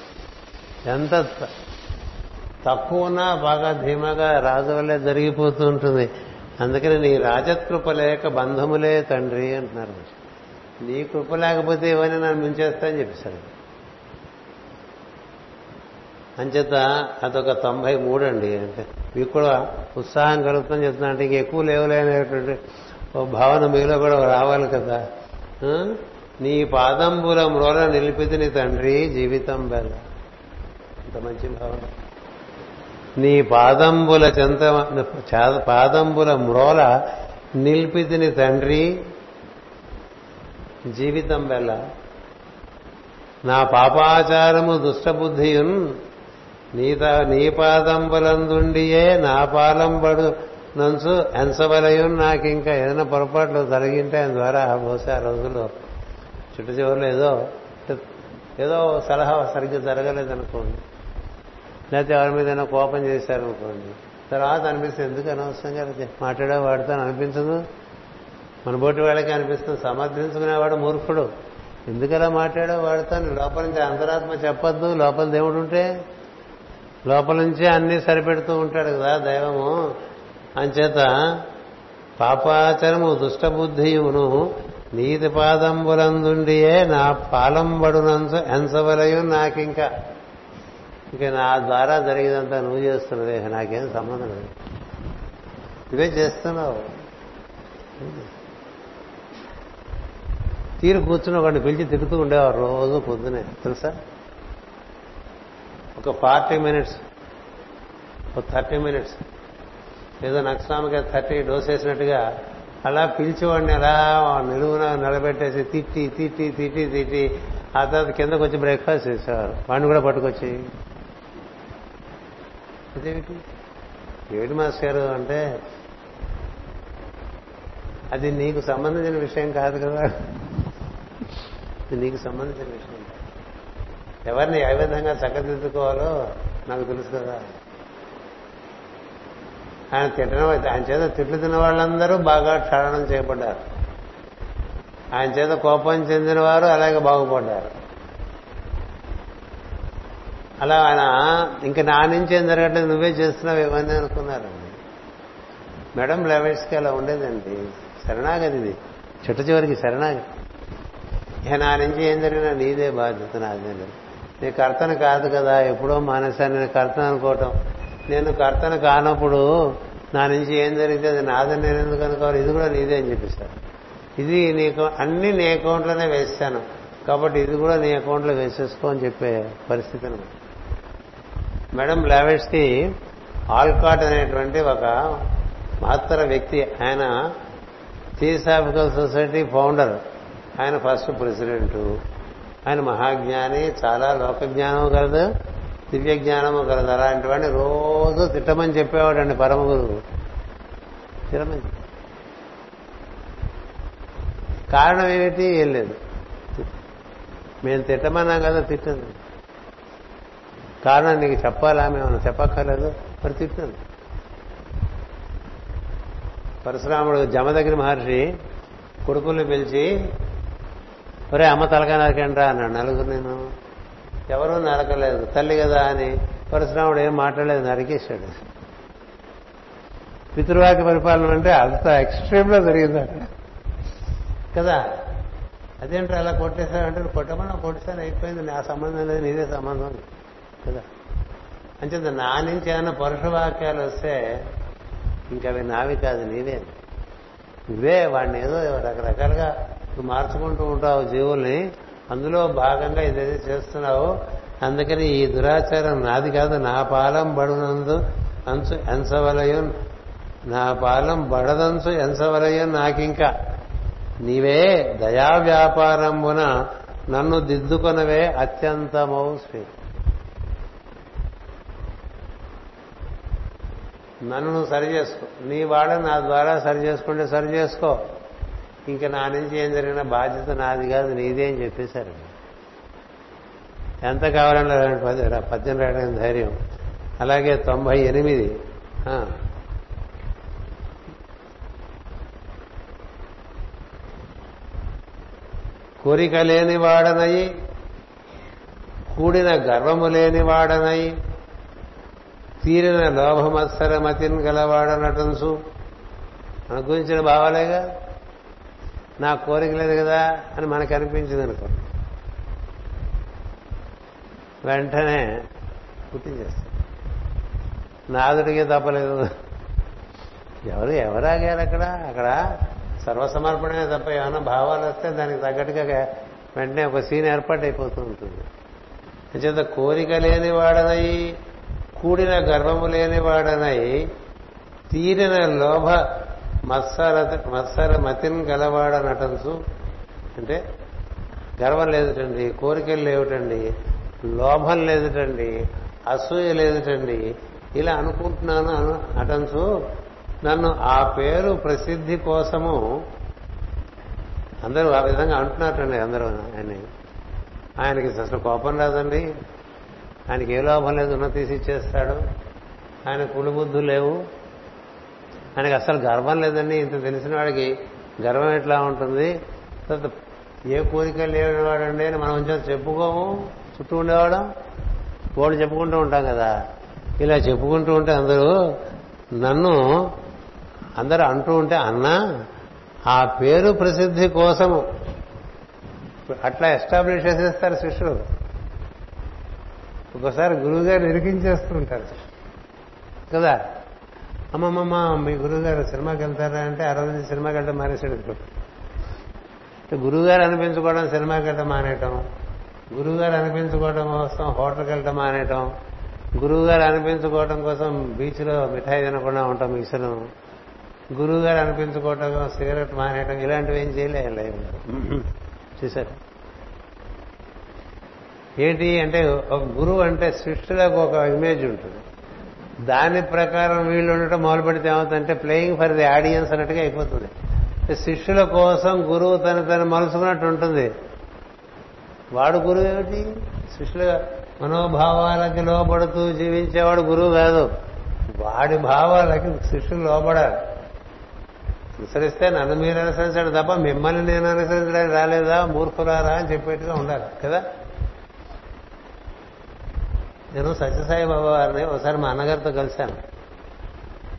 ఎంత త- తక్కువ ఉన్నా బాగా ధీమాగా రాజు వల్లే జరిగిపోతూ ఉంటుంది. అందుకని నీ రాజకృప లేక బంధములే తండ్రి అంటున్నారు. నీ కృప లేకపోతే ఇవన్నీ నన్ను మించేస్తా అని చెప్పేశారు. అంచేత అదొక తొంభై మూడు అండి. అంటే మీకు కూడా ఉత్సాహం కలుగుతుందని చెప్తున్నా. అంటే ఇంకెక్కువ ఎక్కువ ఓ భావన మీలో కూడా రావాలి కదా. నీ పాదంబుల మ్రోల నిలిపితి నీ తండ్రి జీవితం బెల్ల అంత మంచి భావన. నీ పాదంబుల చెంత పాదంబుల మ్రోల నిలిపితిని తండ్రి జీవితం బెల్ల నా పాపాచారము దుష్టబుద్ధియున్ నీత నీ పాదంబులందుండియే నా పాలంబడు నంచు ఎంచవలయున్ నాకు ఇంకా ఏదైనా పొరపాట్లు జరిగింటే ఆయన ద్వారా బహుశా ఆ రోజుల్లో చుట్టు చివరిలో ఏదో ఏదో సలహా సరిగ్గా జరగలేదనుకోండి. లేకపోతే ఎవరి మీద కోపం చేశారనుకోండి. తర్వాత అనిపిస్తుంది ఎందుకు అనవసరంగా మాట్లాడే వాడితో అనిపించదు? మన బోటి వాళ్ళకి అనిపిస్తుంది సమర్థించుకునేవాడు మూర్ఖుడు. ఎందుకలా మాట్లాడో వాడితో? లోపల నుంచి అంతరాత్మ చెప్పొద్దు లోపల దేవుడు ఉంటే? లోపల నుంచే అన్ని సరిపెడుతూ ఉంటాడు కదా దైవము. అంచేత పాపాచరము దుష్టబుద్ధియును నీతి పాదంబులందుండియే నా పాలంబడునంచ ఎంచవలయు నాకింకా. ఇక నా ద్వారా జరిగేదంతా నువ్వు చేస్తున్నదే నాకేం సంబంధం లేదు. ఇవే చేస్తున్నావు. తీరు కూర్చుని ఒకటి పిలిచి తిరుగుతూ ఉండేవారు రోజు పొద్దునే తెలుసా? ఒక ఫార్టీ మినిట్స్ ఒక థర్టీ మినిట్స్. ఏదో నక్స్వామిగా థర్టీ డోస్ వేసినట్టుగా అలా పిలిచేవాడిని అలా నిలువున నిలబెట్టేసి తిట్టి తిట్టి తిట్టి తిట్టి ఆ తర్వాత కిందకు వచ్చి బ్రేక్ఫాస్ట్ చేసేవారు. వాడిని కూడా పట్టుకొచ్చి. అదేమిటి? ఏమిటి మాస్టర్ గారు అంటే అది నీకు సంబంధించిన విషయం కాదు కదా. ఇది నీకు సంబంధించిన విషయం ఎవరిని ఏ విధంగా చక్కదిద్దుకోవాలో నాకు తెలుసు కదా. ఆయన తిట్టిన ఆయన చేత తిట్లు తిన్న వాళ్ళందరూ బాగా క్షాళనం చేయబడ్డారు. ఆయన చేత కోపం చెందిన వారు అలాగే బాగుపడ్డారు. అలా ఆయన ఇంకా నా నుంచి ఏం జరగట్లేదు నువ్వే చేస్తున్నావు ఇవన్నీ అనుకున్నారండి. మేడం లెవెట్స్కి అలా ఉండేదండి. శరణాగతిది చిట్ట చివరికి శరణాగతి. ఇక నా నుంచి ఏం జరిగినా నీదే బాధ్యత నాదే. నీ కర్తను కాదు కదా ఎప్పుడో మానేశాను నేను కర్తను అనుకోవటం. నేను కర్తను కానప్పుడు నా నుంచి ఏం జరిగితే అది నాదని నేను ఎందుకు అనుకోవాలి? ఇది కూడా నీదే అని చెప్పిస్తాను ఇది నీకు అన్ని నీ అకౌంట్లోనే వేస్తాను. కాబట్టి ఇది కూడా నీ అకౌంట్లో వేసేసుకో అని చెప్పే పరిస్థితి అనమాట మేడం లావెట్స్కి ఆల్కాట్ అనేటువంటి ఒక మహత్తర వ్యక్తి ఆయన థియోసాఫికల్ సొసైటీ ఫౌండర్. ఆయన ఫస్ట్ ప్రెసిడెంట్. ఆయన మహాజ్ఞాని చాలా లోక జ్ఞానం కలదు దివ్య జ్ఞానము కలదు అలాంటి వాడిని రోజు తిట్టమని చెప్పేవాడండి పరమ గురువు తిట్టమని కారణం ఏమిటి? ఏం లేదు. మేము తిట్టమన్నాం కదా తిట్టదు. కారణం నీకు చెప్పాలా? మేము చెప్పక్కర్లేదు? మరి తిట్టదు. పరశురాముడు జమదగిరి మహర్షి కొడుకుల్ని పిలిచి ఒరే అమ్మ తలక నరకండ్రా అన్నాడు. నలుగురు నేను ఎవరూ నరకలేదు తల్లి కదా అని పరశురాముడు ఏం మాట్లాడలేదు నరికేశాడు. పితృవాక్య పరిపాలన అంటే అంత ఎక్స్ట్రీమ్లో జరిగింది కదా? అదేంటో అలా కొట్టేశాడంటే కొట్టమన్నా కొట్టమని కొట్టేసాను అయిపోయింది. నా సంబంధం లేదు నీదే సంబంధం. కదా? అంచేత నా నుంచి ఏమైనా పరుష వాక్యాలు వస్తే ఇంకా అవి నావి కాదు నీవే. నువ్వే వాడిని ఏదో రకరకాలుగా మార్చుకుంటూ ఉంటావు జీవుల్ని. అందులో భాగంగా ఇదేదో చేస్తున్నావు. అందుకని ఈ దురాచారం నాది కాదు నా పాలం బడునందు అంచు ఎంచవలయం నా పాలం బడదంచు ఎంచవలయం నాకింకా. నీవే దయా వ్యాపారమున నన్ను దిద్దుకొనవే అత్యంతమవు శ్రీ నన్ను నువ్వు సరి చేసుకో నీ వాడ నా ద్వారా సరి చేసుకుంటే సరి చేసుకో ఇంకా నా నుంచి ఏం జరిగిన బాధ్యత నాది కాదు నీదే అని చెప్పేశారు. ఎంత కావాలని పద్యం పద్యం రాయడానికి ధైర్యం. అలాగే తొంభై ఎనిమిది. కోరిక లేని వాడనయి కూడిన గర్వము లేని వాడనై తీరిన లోభమత్సరమతిని గలవాడనటంచు మన గురించిన భావాలేగా? నా కోరిక లేదు కదా అని మనకు అనిపించింది అనుకో. వెంటనే పుట్టించేస్తాం నాదుడికే తప్పలేదు. ఎవరు ఎవరాగారు అక్కడ? అక్కడ సర్వసమర్పణమే తప్ప ఏమైనా భావాలు వస్తే దానికి తగ్గట్టుగా వెంటనే ఒక సీన్ ఏర్పాటు అయిపోతూ ఉంటుంది. అంచేత కోరిక లేని వాడనై కూడిన గర్వము లేని వాడనై తీరిన లోభ మత్సర మత్సర మతిని గలవాడనటంచు అంటే గర్వం లేదుటండి కోరికలు లేవుటండి లోభం లేదుటండి అసూయ లేదుటండి ఇలా అనుకుంటున్నాను అను అటంచు నన్ను ఆ పేరు ప్రసిద్ధి కోసము అందరూ ఆ విధంగా అంటున్నారండి అందరూ ఆయన ఆయనకి అసలు కోపం రాదండి. ఆయనకి ఏ లోభం లేదు ఉన్న తీసి ఇచ్చేస్తాడు. ఆయన కుడిబుద్ధులు లేవు. ఆయనకు అసలు గర్వం లేదండి. ఇంత తెలిసిన వాడికి గర్వం ఎట్లా ఉంటుంది? తర్వాత ఏ కోరిక లేనివాడండి అని మనం కొంచెం చెప్పుకోము. చుట్టూ ఉండేవాడు వాళ్ళు చెప్పుకుంటూ ఉంటాం కదా. ఇలా చెప్పుకుంటూ ఉంటే అందరూ నన్ను అందరూ అంటూ ఉంటే అన్నా ఆ పేరు ప్రసిద్ధి కోసము. అట్లా ఎస్టాబ్లిష్ చేసేస్తారు శిష్యులు. ఒకసారి గురువు గారు ఇరికించేస్తుంటారు కదా? అమ్మమ్మమ్మ మీ గురువుగారు సినిమాకి వెళ్తారా అంటే ఆ రోజు సినిమాకి వెళ్ళడం మానేశాడు గురువుగారు అనిపించుకోవడం సినిమాకి వెళ్ళడం మానేయటం గురువుగారు అనిపించుకోవడం కోసం హోటల్కి వెళ్ళడం మానేయటం గురువు గారు అనిపించుకోవడం కోసం బీచ్లో మిఠాయి తినకుండా ఉంటాం మిక్సరు గురువు గారు అనిపించుకోవటం సిగరెట్ మానేయటం ఇలాంటివి ఏం చేయలేదు చూసారు ఏంటి అంటే ఒక గురువు అంటే సృష్టిలోకి ఒక ఇమేజ్ ఉంటుంది. దాని ప్రకారం వీళ్ళు ఉండటం మొదలు పెడితే ఏమవుతుందంటే ప్లేయింగ్ ఫర్ ది ఆడియన్స్ అన్నట్టుగా అయిపోతుంది. శిష్యుల కోసం గురువు తను తను మలుసుకున్నట్టు ఉంటుంది. వాడు గురువు ఏమిటి? శిష్యుల మనోభావాలకి లోపడుతూ జీవించేవాడు గురువు కాదు. వాడి భావాలకి శిష్యులు లోపడాలి అనుసరిస్తే నన్ను మీరు అనుసరించడం తప్ప మిమ్మల్ని నేను అనుసరించడానికి రాలేదా? మూర్ఖులారా అని చెప్పేట్టుగా ఉండాలి కదా? నేను సత్యసాయి బాబా వారిని ఒకసారి మా అన్నగారితో కలిశాను.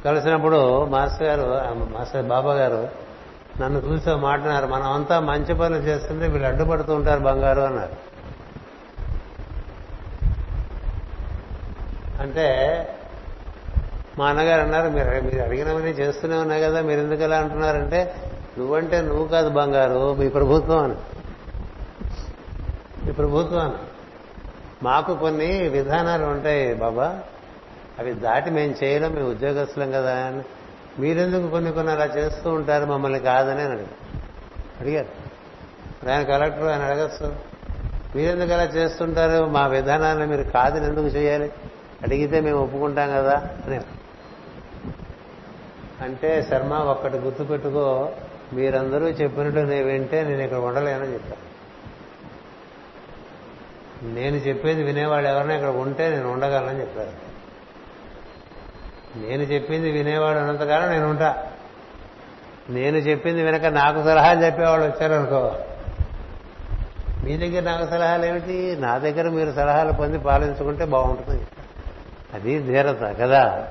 కలిసినప్పుడు మాస్టర్ గారు మాస్టర్ బాబా గారు నన్ను చూసి మాట్లాడారు మనం అంతా మంచి పనులు చేస్తుంటే వీళ్ళు అడ్డుపడుతూ ఉంటారు బంగారు అన్నారు. అంటే మా అన్నగారు అన్నారు మీరు మీరు అడిగినవన్నీ చేస్తూనే ఉన్నాయి కదా మీరు ఎందుకు ఎలా అంటున్నారంటే నువ్వంటే నువ్వు కాదు బంగారు మీ ప్రభుత్వం అని. మీ ప్రభుత్వం అని. మాకు కొన్ని విధానాలు ఉంటాయి బాబా. అవి దాటి మేము చేయలేం మేము ఉద్యోగస్తులం కదా అని. మీరెందుకు కొన్ని కొన్ని అలా చేస్తూ ఉంటారు మమ్మల్ని కాదని అని అడిగారు. అడిగారు. ఆయన కలెక్టర్ ఆయన అడగచ్చు. మీరెందుకు అలా చేస్తుంటారు? మా విధానాన్ని మీరు కాదని ఎందుకు చేయాలి? అడిగితే మేము ఒప్పుకుంటాం కదా అని అంటే శర్మ ఒక్కటి గుర్తుపెట్టుకో మీరందరూ చెప్పినట్టు నేను వింటే నేను ఇక్కడ ఉండలేనని చెప్పాను నేను చెప్పేది వినేవాళ్ళు ఎవరైనా ఇక్కడ ఉంటే నేను ఉండగలనని చెప్పారు. నేను చెప్పింది వినేవాడు ఉన్నంతకాలం నేను ఉంటా. నేను చెప్పింది వినక నాకు సలహాలు చెప్పేవాళ్ళు వచ్చారనుకో. మీ దగ్గర నాకు సలహాలు ఏమిటి? నా దగ్గర మీరు సలహాలు పొంది పాలించుకుంటే బాగుంటుంది అది ధీరత కదా.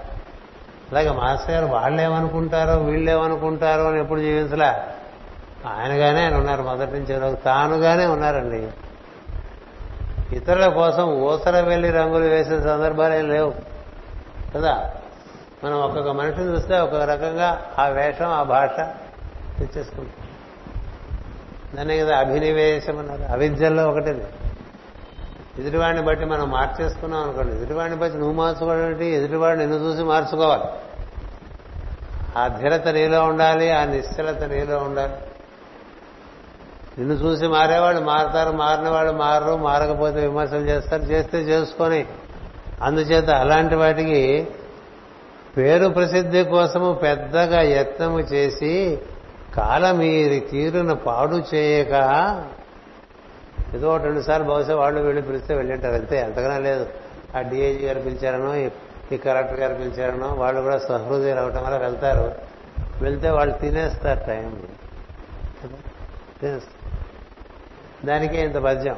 అలాగే మాస్టర్ గారు వాళ్ళేమనుకుంటారో వీళ్ళేమనుకుంటారో అని ఎప్పుడు జీవించలే? ఆయనగానే ఆయన ఉన్నారు మొదటి నుంచి తానుగానే ఉన్నారండి. ఇతరుల కోసం ఊసర వెళ్ళి రంగులు వేసే సందర్భాలు ఏం లేవు. కదా? మనం ఒక్కొక్క మనిషిని చూస్తే ఒక్కొక్క రకంగా ఆ వేషం ఆ భాష తెచ్చేసుకుంటాం. దాన్ని కదా అభినివేశం అన్నారు. అవిద్యల్లో ఒకటి ఎదుటివాడిని బట్టి మనం మార్చేసుకున్నాం అనుకోండి. ఎదుటివాడిని బట్టి నువ్వు మార్చుకోవడం ఎదుటివాడిని నిన్ను చూసి మార్చుకోవాలి. ఆ ధీరత నీలో ఉండాలి ఆ నిశ్చలత నీలో ఉండాలి. నిన్ను చూసి మారేవాళ్ళు మారతారు మారిన వాళ్ళు మారరు మారకపోతే విమర్శలు చేస్తారు చేస్తే చేసుకొని. అందుచేత అలాంటి వాటికి పేరు ప్రసిద్ధి కోసము పెద్దగా యత్నము చేసి కాలమీరి తీరును పాడు చేయక ఏదో ఒకటి రెండు సార్లు బహుశా వాళ్ళు వెళ్ళి పిలిస్తే వెళ్ళింటారు అంతే. ఎంతగానో లేదు. ఆ డిఐజీ గారు పిలిచారనో ఈ కలెక్టర్ గారు పిలిచారనో వాళ్ళు కూడా సహృదయులు అవటం వల్ల వెళ్తారు. వెళ్తే వాళ్ళు తినేస్తారు టైం తినేస్తారు. దానికే ఇంత పద్యం.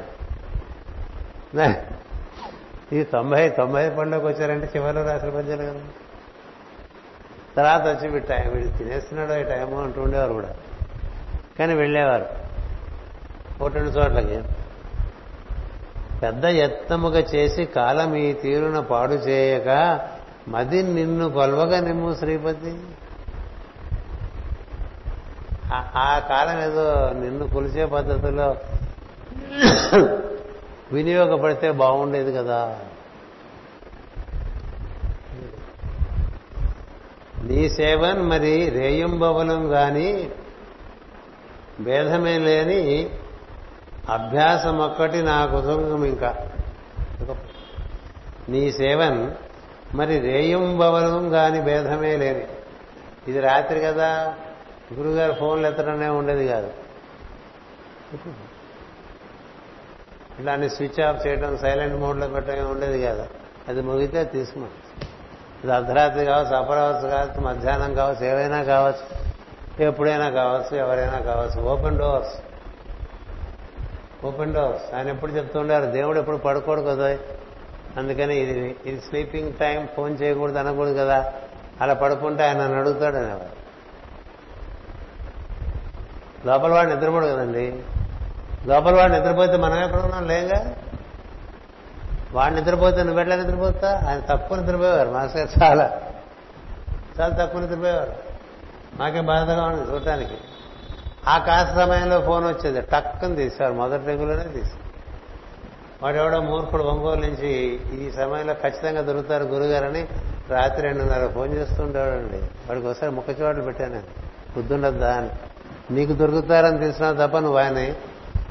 ఈ తొంభై తొంభై పండుగ వచ్చారంటే చివరిలో రాసిన పద్యాలు కదా. తర్వాత వచ్చి వీడు టైం వీడు తినేస్తున్నాడు ఈ టైము అంటూ ఉండేవారు కూడా. కానీ వెళ్ళేవారు. ఒకటి రెండు చోట్లకి. పెద్ద యత్నముగా చేసి కాలం ఈ తీరున పాడు చేయక మది నిన్ను కొల్వగా నిమ్ము శ్రీపతి. ఆ కాలం ఏదో నిన్ను కొలిచే పద్ధతిలో వినియోగపడితే బాగుండేది కదా. నీ సేవన్ మరి రేయుంబవనం గాని భేదమే లేని అభ్యాసం ఒక్కటి నాకు సుఖం ఇంకా. నీ సేవన్ మరి రేయంబవలం గాని భేదమే లేని. ఇది రాత్రి కదా. గురుగారు ఫోన్లు ఎత్తడమే ఉండేది కాదు. ఇట్లా అన్ని స్విచ్ ఆఫ్ చేయడం సైలెంట్ మోడ్లో పెట్టడం ఉండేది కాదు. అది ముగితే తీసుకున్నాం. ఇది అర్ధరాత్రి కావచ్చు అపరావచ్చు కావచ్చు మధ్యాహ్నం కావచ్చు ఏవైనా కావచ్చు ఎప్పుడైనా కావచ్చు ఎవరైనా కావచ్చు. ఓపెన్ డోర్స్ ఓపెన్ డోర్స్ ఆయన ఎప్పుడు చెప్తుండారు దేవుడు ఎప్పుడు పడుకోడు కదా? అందుకని ఇది ఇది స్లీపింగ్ టైం ఫోన్ చేయకూడదు అనకూడదు కదా? అలా పడుకుంటే ఆయన నన్ను అడుగుతాడు అనేవారు. లోపల వాడు నిద్రపోడు కదండి. లోపల వాడు నిద్రపోతే మనం ఎక్కడ ఉన్నాం? లేగా? వాడు నిద్రపోతే నువ్వు ఎట్లా నిద్రపోతా? ఆయన తక్కువ నిద్రపోయేవారు. మాస్టర్ చాలా చాలా తక్కువ నిద్రపోయేవారు. మాకే బాధగా ఉంది చూడటానికి. ఆ కాస్త సమయంలో ఫోన్ వచ్చేది. టక్కుని తీసేవారు. మొదటి రంగులోనే తీసి వాడెవడో మూర్ఖుడు ఒంగోలు నుంచి ఈ సమయంలో ఖచ్చితంగా దొరుకుతారు గురుగారని రాత్రి రెండున్నర ఫోన్ చేస్తుండేవాడండి. వాడికి ఒకసారి ముక్క చోట్లు పెట్టాను నేను. అని. నీకు దొరుకుతారని తెలిసినా తప్ప నువ్వు ఆయన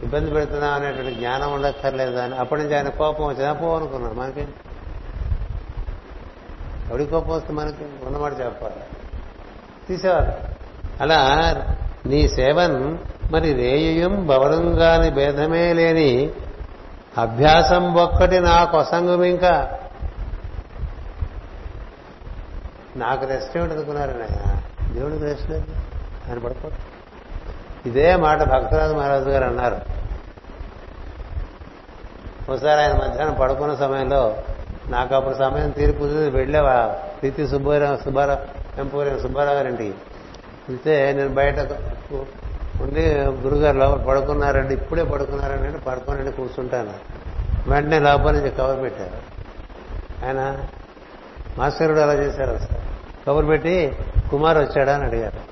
ఇబ్బంది పెడుతున్నాం అనేటువంటి జ్ఞానం ఉండక్కర్లేదు అని అప్పటి నుంచి ఆయన కోపం వచ్చిందా. పో అనుకున్నాం మనకి. ఎవడి కోపం వస్తే మనకి? ఉన్నమాట చెప్పాలి. తీసేవారు అలా నీ సేవన్ మరి రేయం భవనంగాని భేదమే లేని అభ్యాసం ఒక్కటి నా కొసంగం ఇంకా. నాకు రెస్ట్ ఏమిటి అనుకున్నారని ఆయన? దేవుడికి రెస్ట్ లేదు. ఆయన పడుకో ఇదే మాట భక్తరాజు మహారాజు గారు అన్నారు. ఒకసారి ఆయన మధ్యాహ్నం పడుకున్న సమయంలో నాకు అప్పుడు సమయం తీరి వెళ్ళావా? ప్రీతి సుబ్బారావు సుబ్బారావు ఎంపూరి సుబ్బారావు గారింటికి వెళ్తే నేను బయట ఉండి గురుగారు లోపల పడుకున్నారండి ఇప్పుడే పడుకున్నారండి అంటే పడుకోనండి కూర్చుంటాను. వెంటనే లోపల నుంచి కవర్ పెట్టారు. ఆయన మాస్టరుడు అలా చేశారు? సార్ కవర్ పెట్టి కుమార్ వచ్చాడా? అని అడిగారు.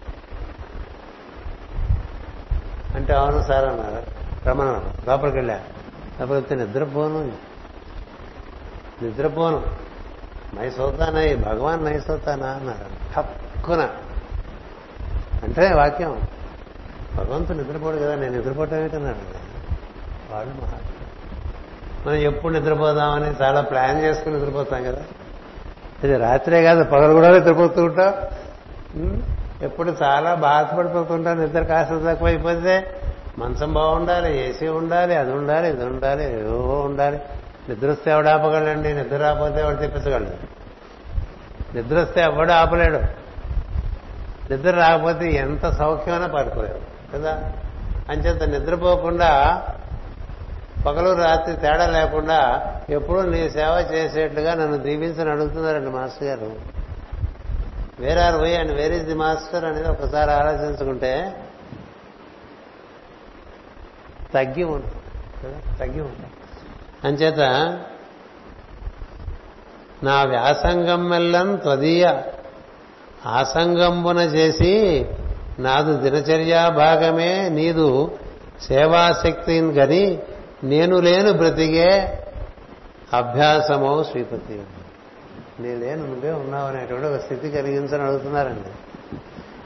అంటే అవును సార్ అన్నారు. రమణ లోపలికి వెళ్ళా. లోపలికి నిద్రపోను. నిద్రపోను. నై ఈ భగవాన్ నైసోతానా అన్నారు. తక్కున అంటే వాక్యం భగవంతుడు నిద్రపోడు కదా నేను నిద్రపోవటం ఏంటన్నాడు? వాళ్ళు మనం ఎప్పుడు నిద్రపోదామని చాలా ప్లాన్ చేసుకుని నిద్రపోతాం కదా. ఇది రాత్రే కాదు పగలు కూడా నిద్రపోతూ ఉంటాం. ఎప్పుడు చాలా బాధపడిపోతుంటాం నిద్ర కాస్త తక్కువ అయిపోతే మంచం బాగుండాలి ఏసీ ఉండాలి అది ఉండాలి ఇది ఉండాలి ఏవో ఉండాలి. నిద్ర వస్తే ఎవడు ఆపగలండి? నిద్ర రాకపోతే ఎవడు తెప్పించగలడు? నిద్ర వస్తే ఎవడు ఆపలేడు? నిద్ర రాకపోతే ఎంత సౌఖ్యమైనా పడుకోలేడు కదా? అంచేత నిద్రపోకుండా పగలు రాత్రి తేడా లేకుండా ఎప్పుడూ నీ సేవ చేసేట్లుగా నన్ను దీవించని అడుగుతున్నారండి మాస్టర్ గారు. Where are why and where is the master అనేది ఒకసారి ఆలోచించుకుంటే తగ్గి ఉంటుంది కదా? తగ్గి ఉంటుంది. అంచేత నా వ్యాసంగం మెల్లం త్వదీయ. ఆసంగంబున చేసి నాదు దినచర్యా భాగమే నీదు సేవాశక్తిని గని నేను లేను బ్రతికే అభ్యాసమో శ్రీపతి. నేను లేను నువ్వే ఉన్నావు అనేటువంటి ఒక స్థితి కలిగించని అడుగుతున్నారండి.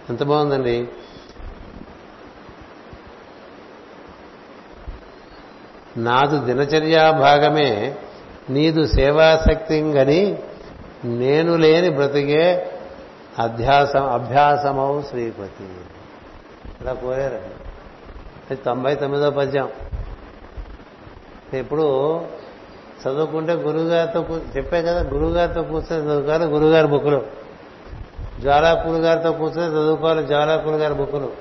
ఎంత బాగుందండి? నాదు దినచర్యా భాగమే నీదు సేవాశక్తి గని నేను లేని బ్రతికే అధ్యాసం అభ్యాసమౌ శ్రీపతి. ఇలా కోరారండి. అది తొంభై తొమ్మిదో పద్యం. ఇప్పుడు చదువుకుంటే గురువుగారితో కూ- చెప్పే కదా గురువుగారితో కూర్చొని చదువుకోవాలి గురువుగారి బుక్కులు. జ్వాలాకులు గారితో కూర్చొని చదువుకోవాలి జ్వాలాకులు గారి బుక్కులు.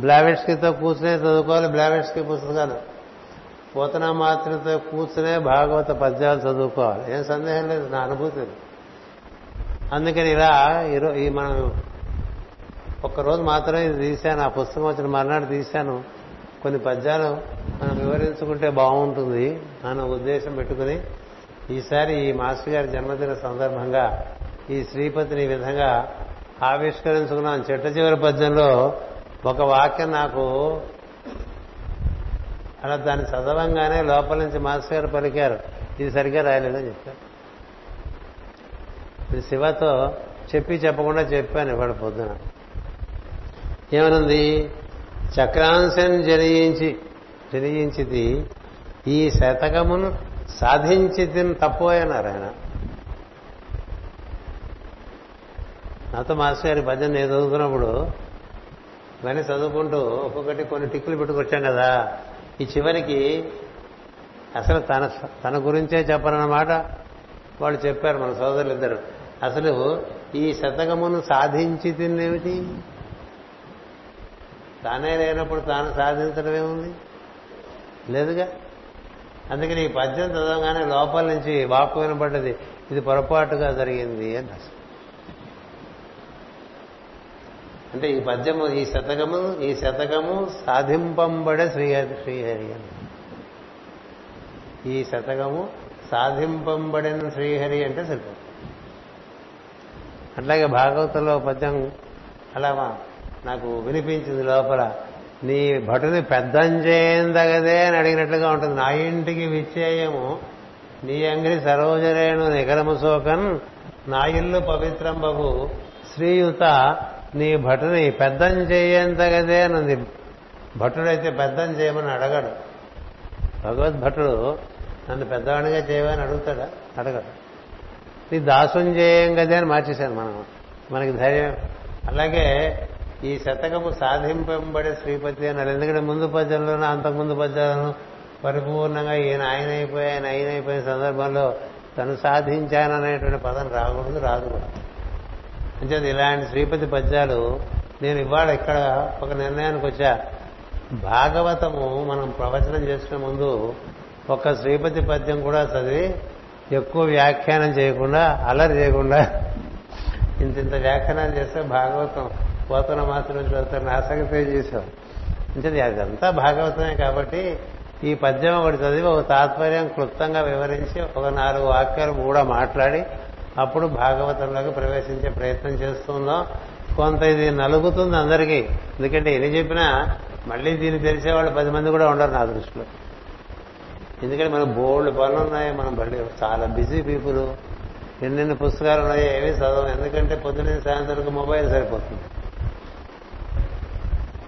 బ్లావెట్స్కితో కూర్చునే చదువుకోవాలి బ్లావెట్స్కి పుస్తకాలు. పోతన మాత్రతో కూర్చునే భాగవత పద్యాలు చదువుకోవాలి. ఏం సందేహం లేదు నా అనుభూతి అందుకని ఇలా ఈరో ఈ మనం ఒక్కరోజు మాత్రమే ఇది తీశాను ఆ పుస్తకం వచ్చిన మర్నాడు తీశాను. కొన్ని పద్యాలు మనం వివరించుకుంటే బాగుంటుంది. అన్న ఉద్దేశం పెట్టుకుని ఈసారి ఈ మాస్టర్ గారి జన్మదిన సందర్భంగా ఈ శ్రీపతిని ఈ విధంగా ఆవిష్కరించుకున్నాం. చెట్ట చివరి పద్యంలో ఒక వాక్యం నాకు అలా దాన్ని చదవంగానే లోపల నుంచి మాస్టర్ గారు పలికారు. ఇది సరిగ్గా రాయలేదని చెప్పారు. శివతో చెప్పి చెప్పకుండా చెప్పాను ఇవాడు పొద్దున. ఏమనుంది? చక్రాంశం జనయించి జనయించిది ఈ శతకమును సాధించి తప్పు అన్నారు ఆయన నాతో మాస్టర్ గారి భజన నేను చదువుతున్నప్పుడు ఇవన్నీ చదువుకుంటూ ఒక్కొక్కటి కొన్ని టిక్కులు పెట్టుకొచ్చాం కదా. ఈ చివరికి అసలు తన తన గురించే చెప్పనన్నమాట వాళ్ళు చెప్పారు మన సోదరులు ఇద్దరు అసలు ఈ శతకమును సాధించి తిన్నేమిటి తానే లేనప్పుడు తాను సాధించడమే ఉంది లేదుగా? అందుకని ఈ పద్యం చదవగానే లోపల నుంచి వాక్కు వినపడ్డది. ఇది పొరపాటుగా జరిగింది అని అంటే ఈ పద్యము ఈ శతకము ఈ శతకము సాధింపంబడే శ్రీహరి శ్రీహరి అని. ఈ శతకము సాధింపంబడిన శ్రీహరి అంటే శిల్పం అట్లాగే భాగవతంలో పద్యం అలా నాకు వినిపించింది లోపల నీ భటుని పెద్దంజేందగదే అని అడిగినట్లుగా ఉంటుంది. నా ఇంటికి విచ్చేయము. నీ అంగిరి సరోజరేణు నిగరము శోకన్ నా ఇల్లు పవిత్రం బగు శ్రీయుత నీ భటుని పెద్దం చేయంతగదే అన్నది భటుడైతే పెద్దం చేయమని అడగడు. భగవద్భటుడు నన్ను పెద్దవాడిగా చేయమని అడుగుతాడా? అడగడు. నీ దాసం చేయం కదే అని మార్చేశాను మనం మనకి ధైర్యం. అలాగే ఈ శతకము సాధింపబడే శ్రీపతి అన్నారు ఎందుకంటే ముందు పద్యంలోనూ అంతకుముందు పద్యాలను పరిపూర్ణంగా ఈయన ఆయన అయిపోయి ఆయన ఆయన అయిపోయిన సందర్భంలో తను సాధించాననేటువంటి పదం రాకూడదు రాదు. కూడా ఇలాంటి శ్రీపతి పద్యాలు నేను ఇవాళ ఇక్కడ ఒక నిర్ణయానికి వచ్చా. భాగవతము మనం ప్రవచనం చేసిన ముందు ఒక శ్రీపతి పద్యం కూడా చదివి ఎక్కువ వ్యాఖ్యానం చేయకుండా అల్లరి చేయకుండా ఇంత ఇంత వ్యాఖ్యానాలు చేస్తే భాగవతం పోతున్న మాసం నుంచి చదువుతారు ఆసక్తి చేశాం. అంటే అదంతా భాగవతమే కాబట్టి ఈ పద్యం ఒకటి చదివి ఒక తాత్పర్యం క్లుప్తంగా వివరించి ఒక నాలుగు వాక్యాలు కూడా మాట్లాడి అప్పుడు భాగవతంలోకి ప్రవేశించే ప్రయత్నం చేస్తుందాం కొంత ఇది నలుగుతుంది అందరికీ. ఎందుకంటే ఎన్ని చెప్పినా మళ్ళీ దీన్ని తెలిసేవాళ్ళు పది మంది కూడా ఉండరు నా దృష్టిలో. ఎందుకంటే మనం బోల్డ్ పనులు ఉన్నాయి మనం మళ్ళీ చాలా బిజీ పీపుల్. ఎన్నెన్ని పుస్తకాలు ఉన్నాయి ఏవి చదవం ఎందుకంటే పొద్దున్నే సాయంత్రం మొబైల్ సరిపోతుంది.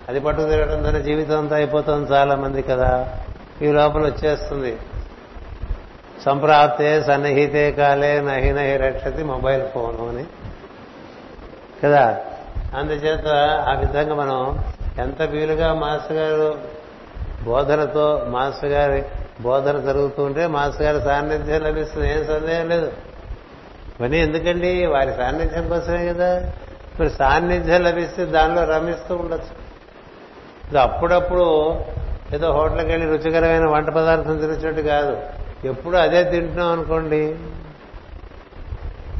అది పట్టు తిరగడంతోనే జీవితం అంతా అయిపోతుంది చాలా మంది కదా. ఈ లోపల వచ్చేస్తుంది. సంప్రాప్తే సన్నిహితే కాలే నహి నహి రక్షతి మొబైల్ ఫోను అని. కదా? అందుచేత ఆ విధంగా మనం ఎంత వీలుగా మాస్టర్ గారు బోధనతో మాస్టర్ గారి బోధన జరుగుతుంటే మాస్టర్ గారి సాన్నిధ్యం లభిస్తుంది. ఏం సందేహం లేదు. ఇవన్నీ ఎందుకండి? వారి సాన్నిధ్యం కోసమే కదా. మరి సాన్నిధ్యం లభిస్తే దానిలో రమిస్తూ ఉండొచ్చు. ఇది అప్పుడప్పుడు ఏదో హోటల్కి వెళ్ళి రుచికరమైన వంట పదార్థం తినచ్చినట్టు కాదు. ఎప్పుడు అదే తింటున్నాం అనుకోండి.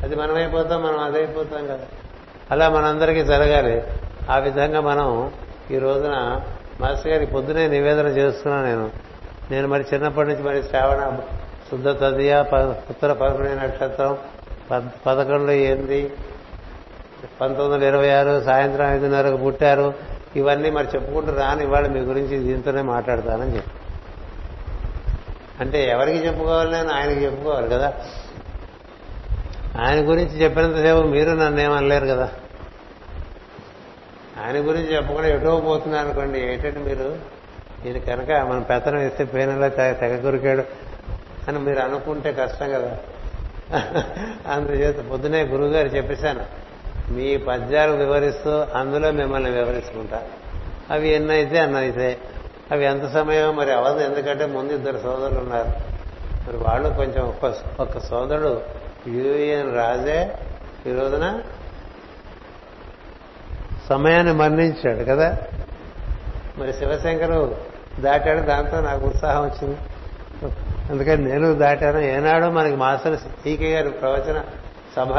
అది మనమైపోతాం మనం అదైపోతాం కదా. అలా మనందరికీ జరగాలి. ఆ విధంగా మనం ఈ రోజున మాస్టర్ గారి పొద్దునే నివేదన చేస్తున్నాను నేను. నేను మరి చిన్నప్పటి నుంచి మరి శ్రావణ శుద్ధ తదియ ఉత్తర పదకొండు నక్షత్రం పదకొండు ఎనిమిది పంతొమ్మిది వందల ఇరవై ఆరు సాయంత్రం ఐదున్నరకు పుట్టారు. ఇవన్నీ మరి చెప్పుకుంటూ రాని ఇవాళ మీ గురించి దీంతోనే మాట్లాడతానని చెప్పి. అంటే ఎవరికి చెప్పుకోవాలి నేను ఆయనకి చెప్పుకోవాలి కదా. ఆయన గురించి చెప్పినంతసేపు మీరు నన్నేమనలేరు కదా. ఆయన గురించి చెప్పకుండా ఎటో పోతున్నారు అనుకోండి ఏంటంటే మీరు? ఇది కనుక మన పెత్తనం వేస్తే పేనలో తెగ కొరికాడు అని మీరు అనుకుంటే కష్టం కదా. అందుచేత పొద్దునే గురువుగారు చెప్పేశాను. మీ పద్యాలు వివరిస్తూ అందులో మిమ్మల్ని వివరించుకుంటా అవి ఎన్నైతే అన్నైతే అవి ఎంత సమయం మరి అవదు ఎందుకంటే ముందు ఇద్దరు సోదరులు ఉన్నారు మరి వాళ్ళు కొంచెం ఒక్క ఒక్క సోదరుడు యుఎన్ రాజే ఈ రోజున సమయాన్ని మరణించాడు కదా మరి శివశంకరు దాటాడు దాంతో నాకు ఉత్సాహం వచ్చింది అందుకని నేను దాటాను ఏనాడో మనకి మాస్టర్ టీకే గారి ప్రవచన సభ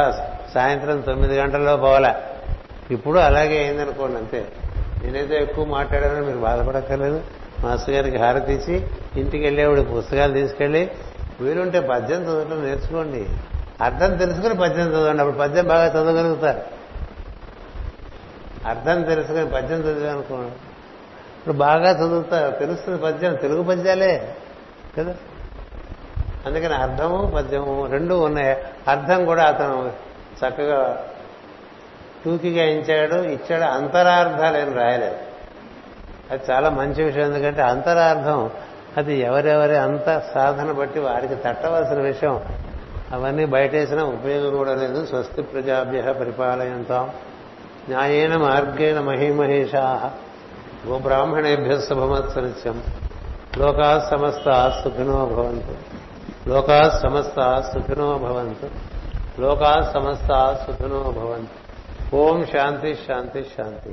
సాయంత్రం తొమ్మిది గంటల్లో పోవాలా? ఇప్పుడు అలాగే అయిందనుకోండి అంతే. నేనైతే ఎక్కువ మాట్లాడానని మీరు బాధపడక్కర్లేదు. మాస్టర్ గారికి హారతి ఇచ్చి ఇంటికి వెళ్ళేవాడు పుస్తకాలు తీసుకెళ్ళి వీలుంటే పద్యం చదవటం నేర్చుకోండి. అర్థం తెలుసుకుని పద్యం చదవండి. అప్పుడు పద్యం బాగా చదవగలుగుతారు. అర్థం తెలుసుకుని పద్యం చదివానుకోండి ఇప్పుడు బాగా చదువుతారు తెలుస్తుంది పద్యం తెలుగు పద్యాలే కదా? అందుకని అర్థము పద్యము రెండు ఉన్నాయి. అర్థం కూడా అతను చక్కగా టూకిగా ఇచ్చాడు ఇచ్చాడు అంతరార్థాలు ఏం రాయలేదు. అది చాలా మంచి విషయం ఎందుకంటే అంతరార్థం అది ఎవరెవరి అంత సాధన బట్టి వారికి తట్టవలసిన విషయం. అవన్నీ బయటేసిన ఉపయోగం కూడా లేదు. స్వస్తి ప్రజాభ్య పరిపాలయంతాం. న్యాయేన మార్గేణ మహిమహేషా. గోబ్రాహ్మణేభ్య శుభమత్సరిత్యం. లోకా సమస్త సుఖినో భవంతు. లోకా సమస్త సుఖినో భవంతు. లోకా సమస్త సుఖినో భవంతు ఓం శాంతి శాంతి శాంతి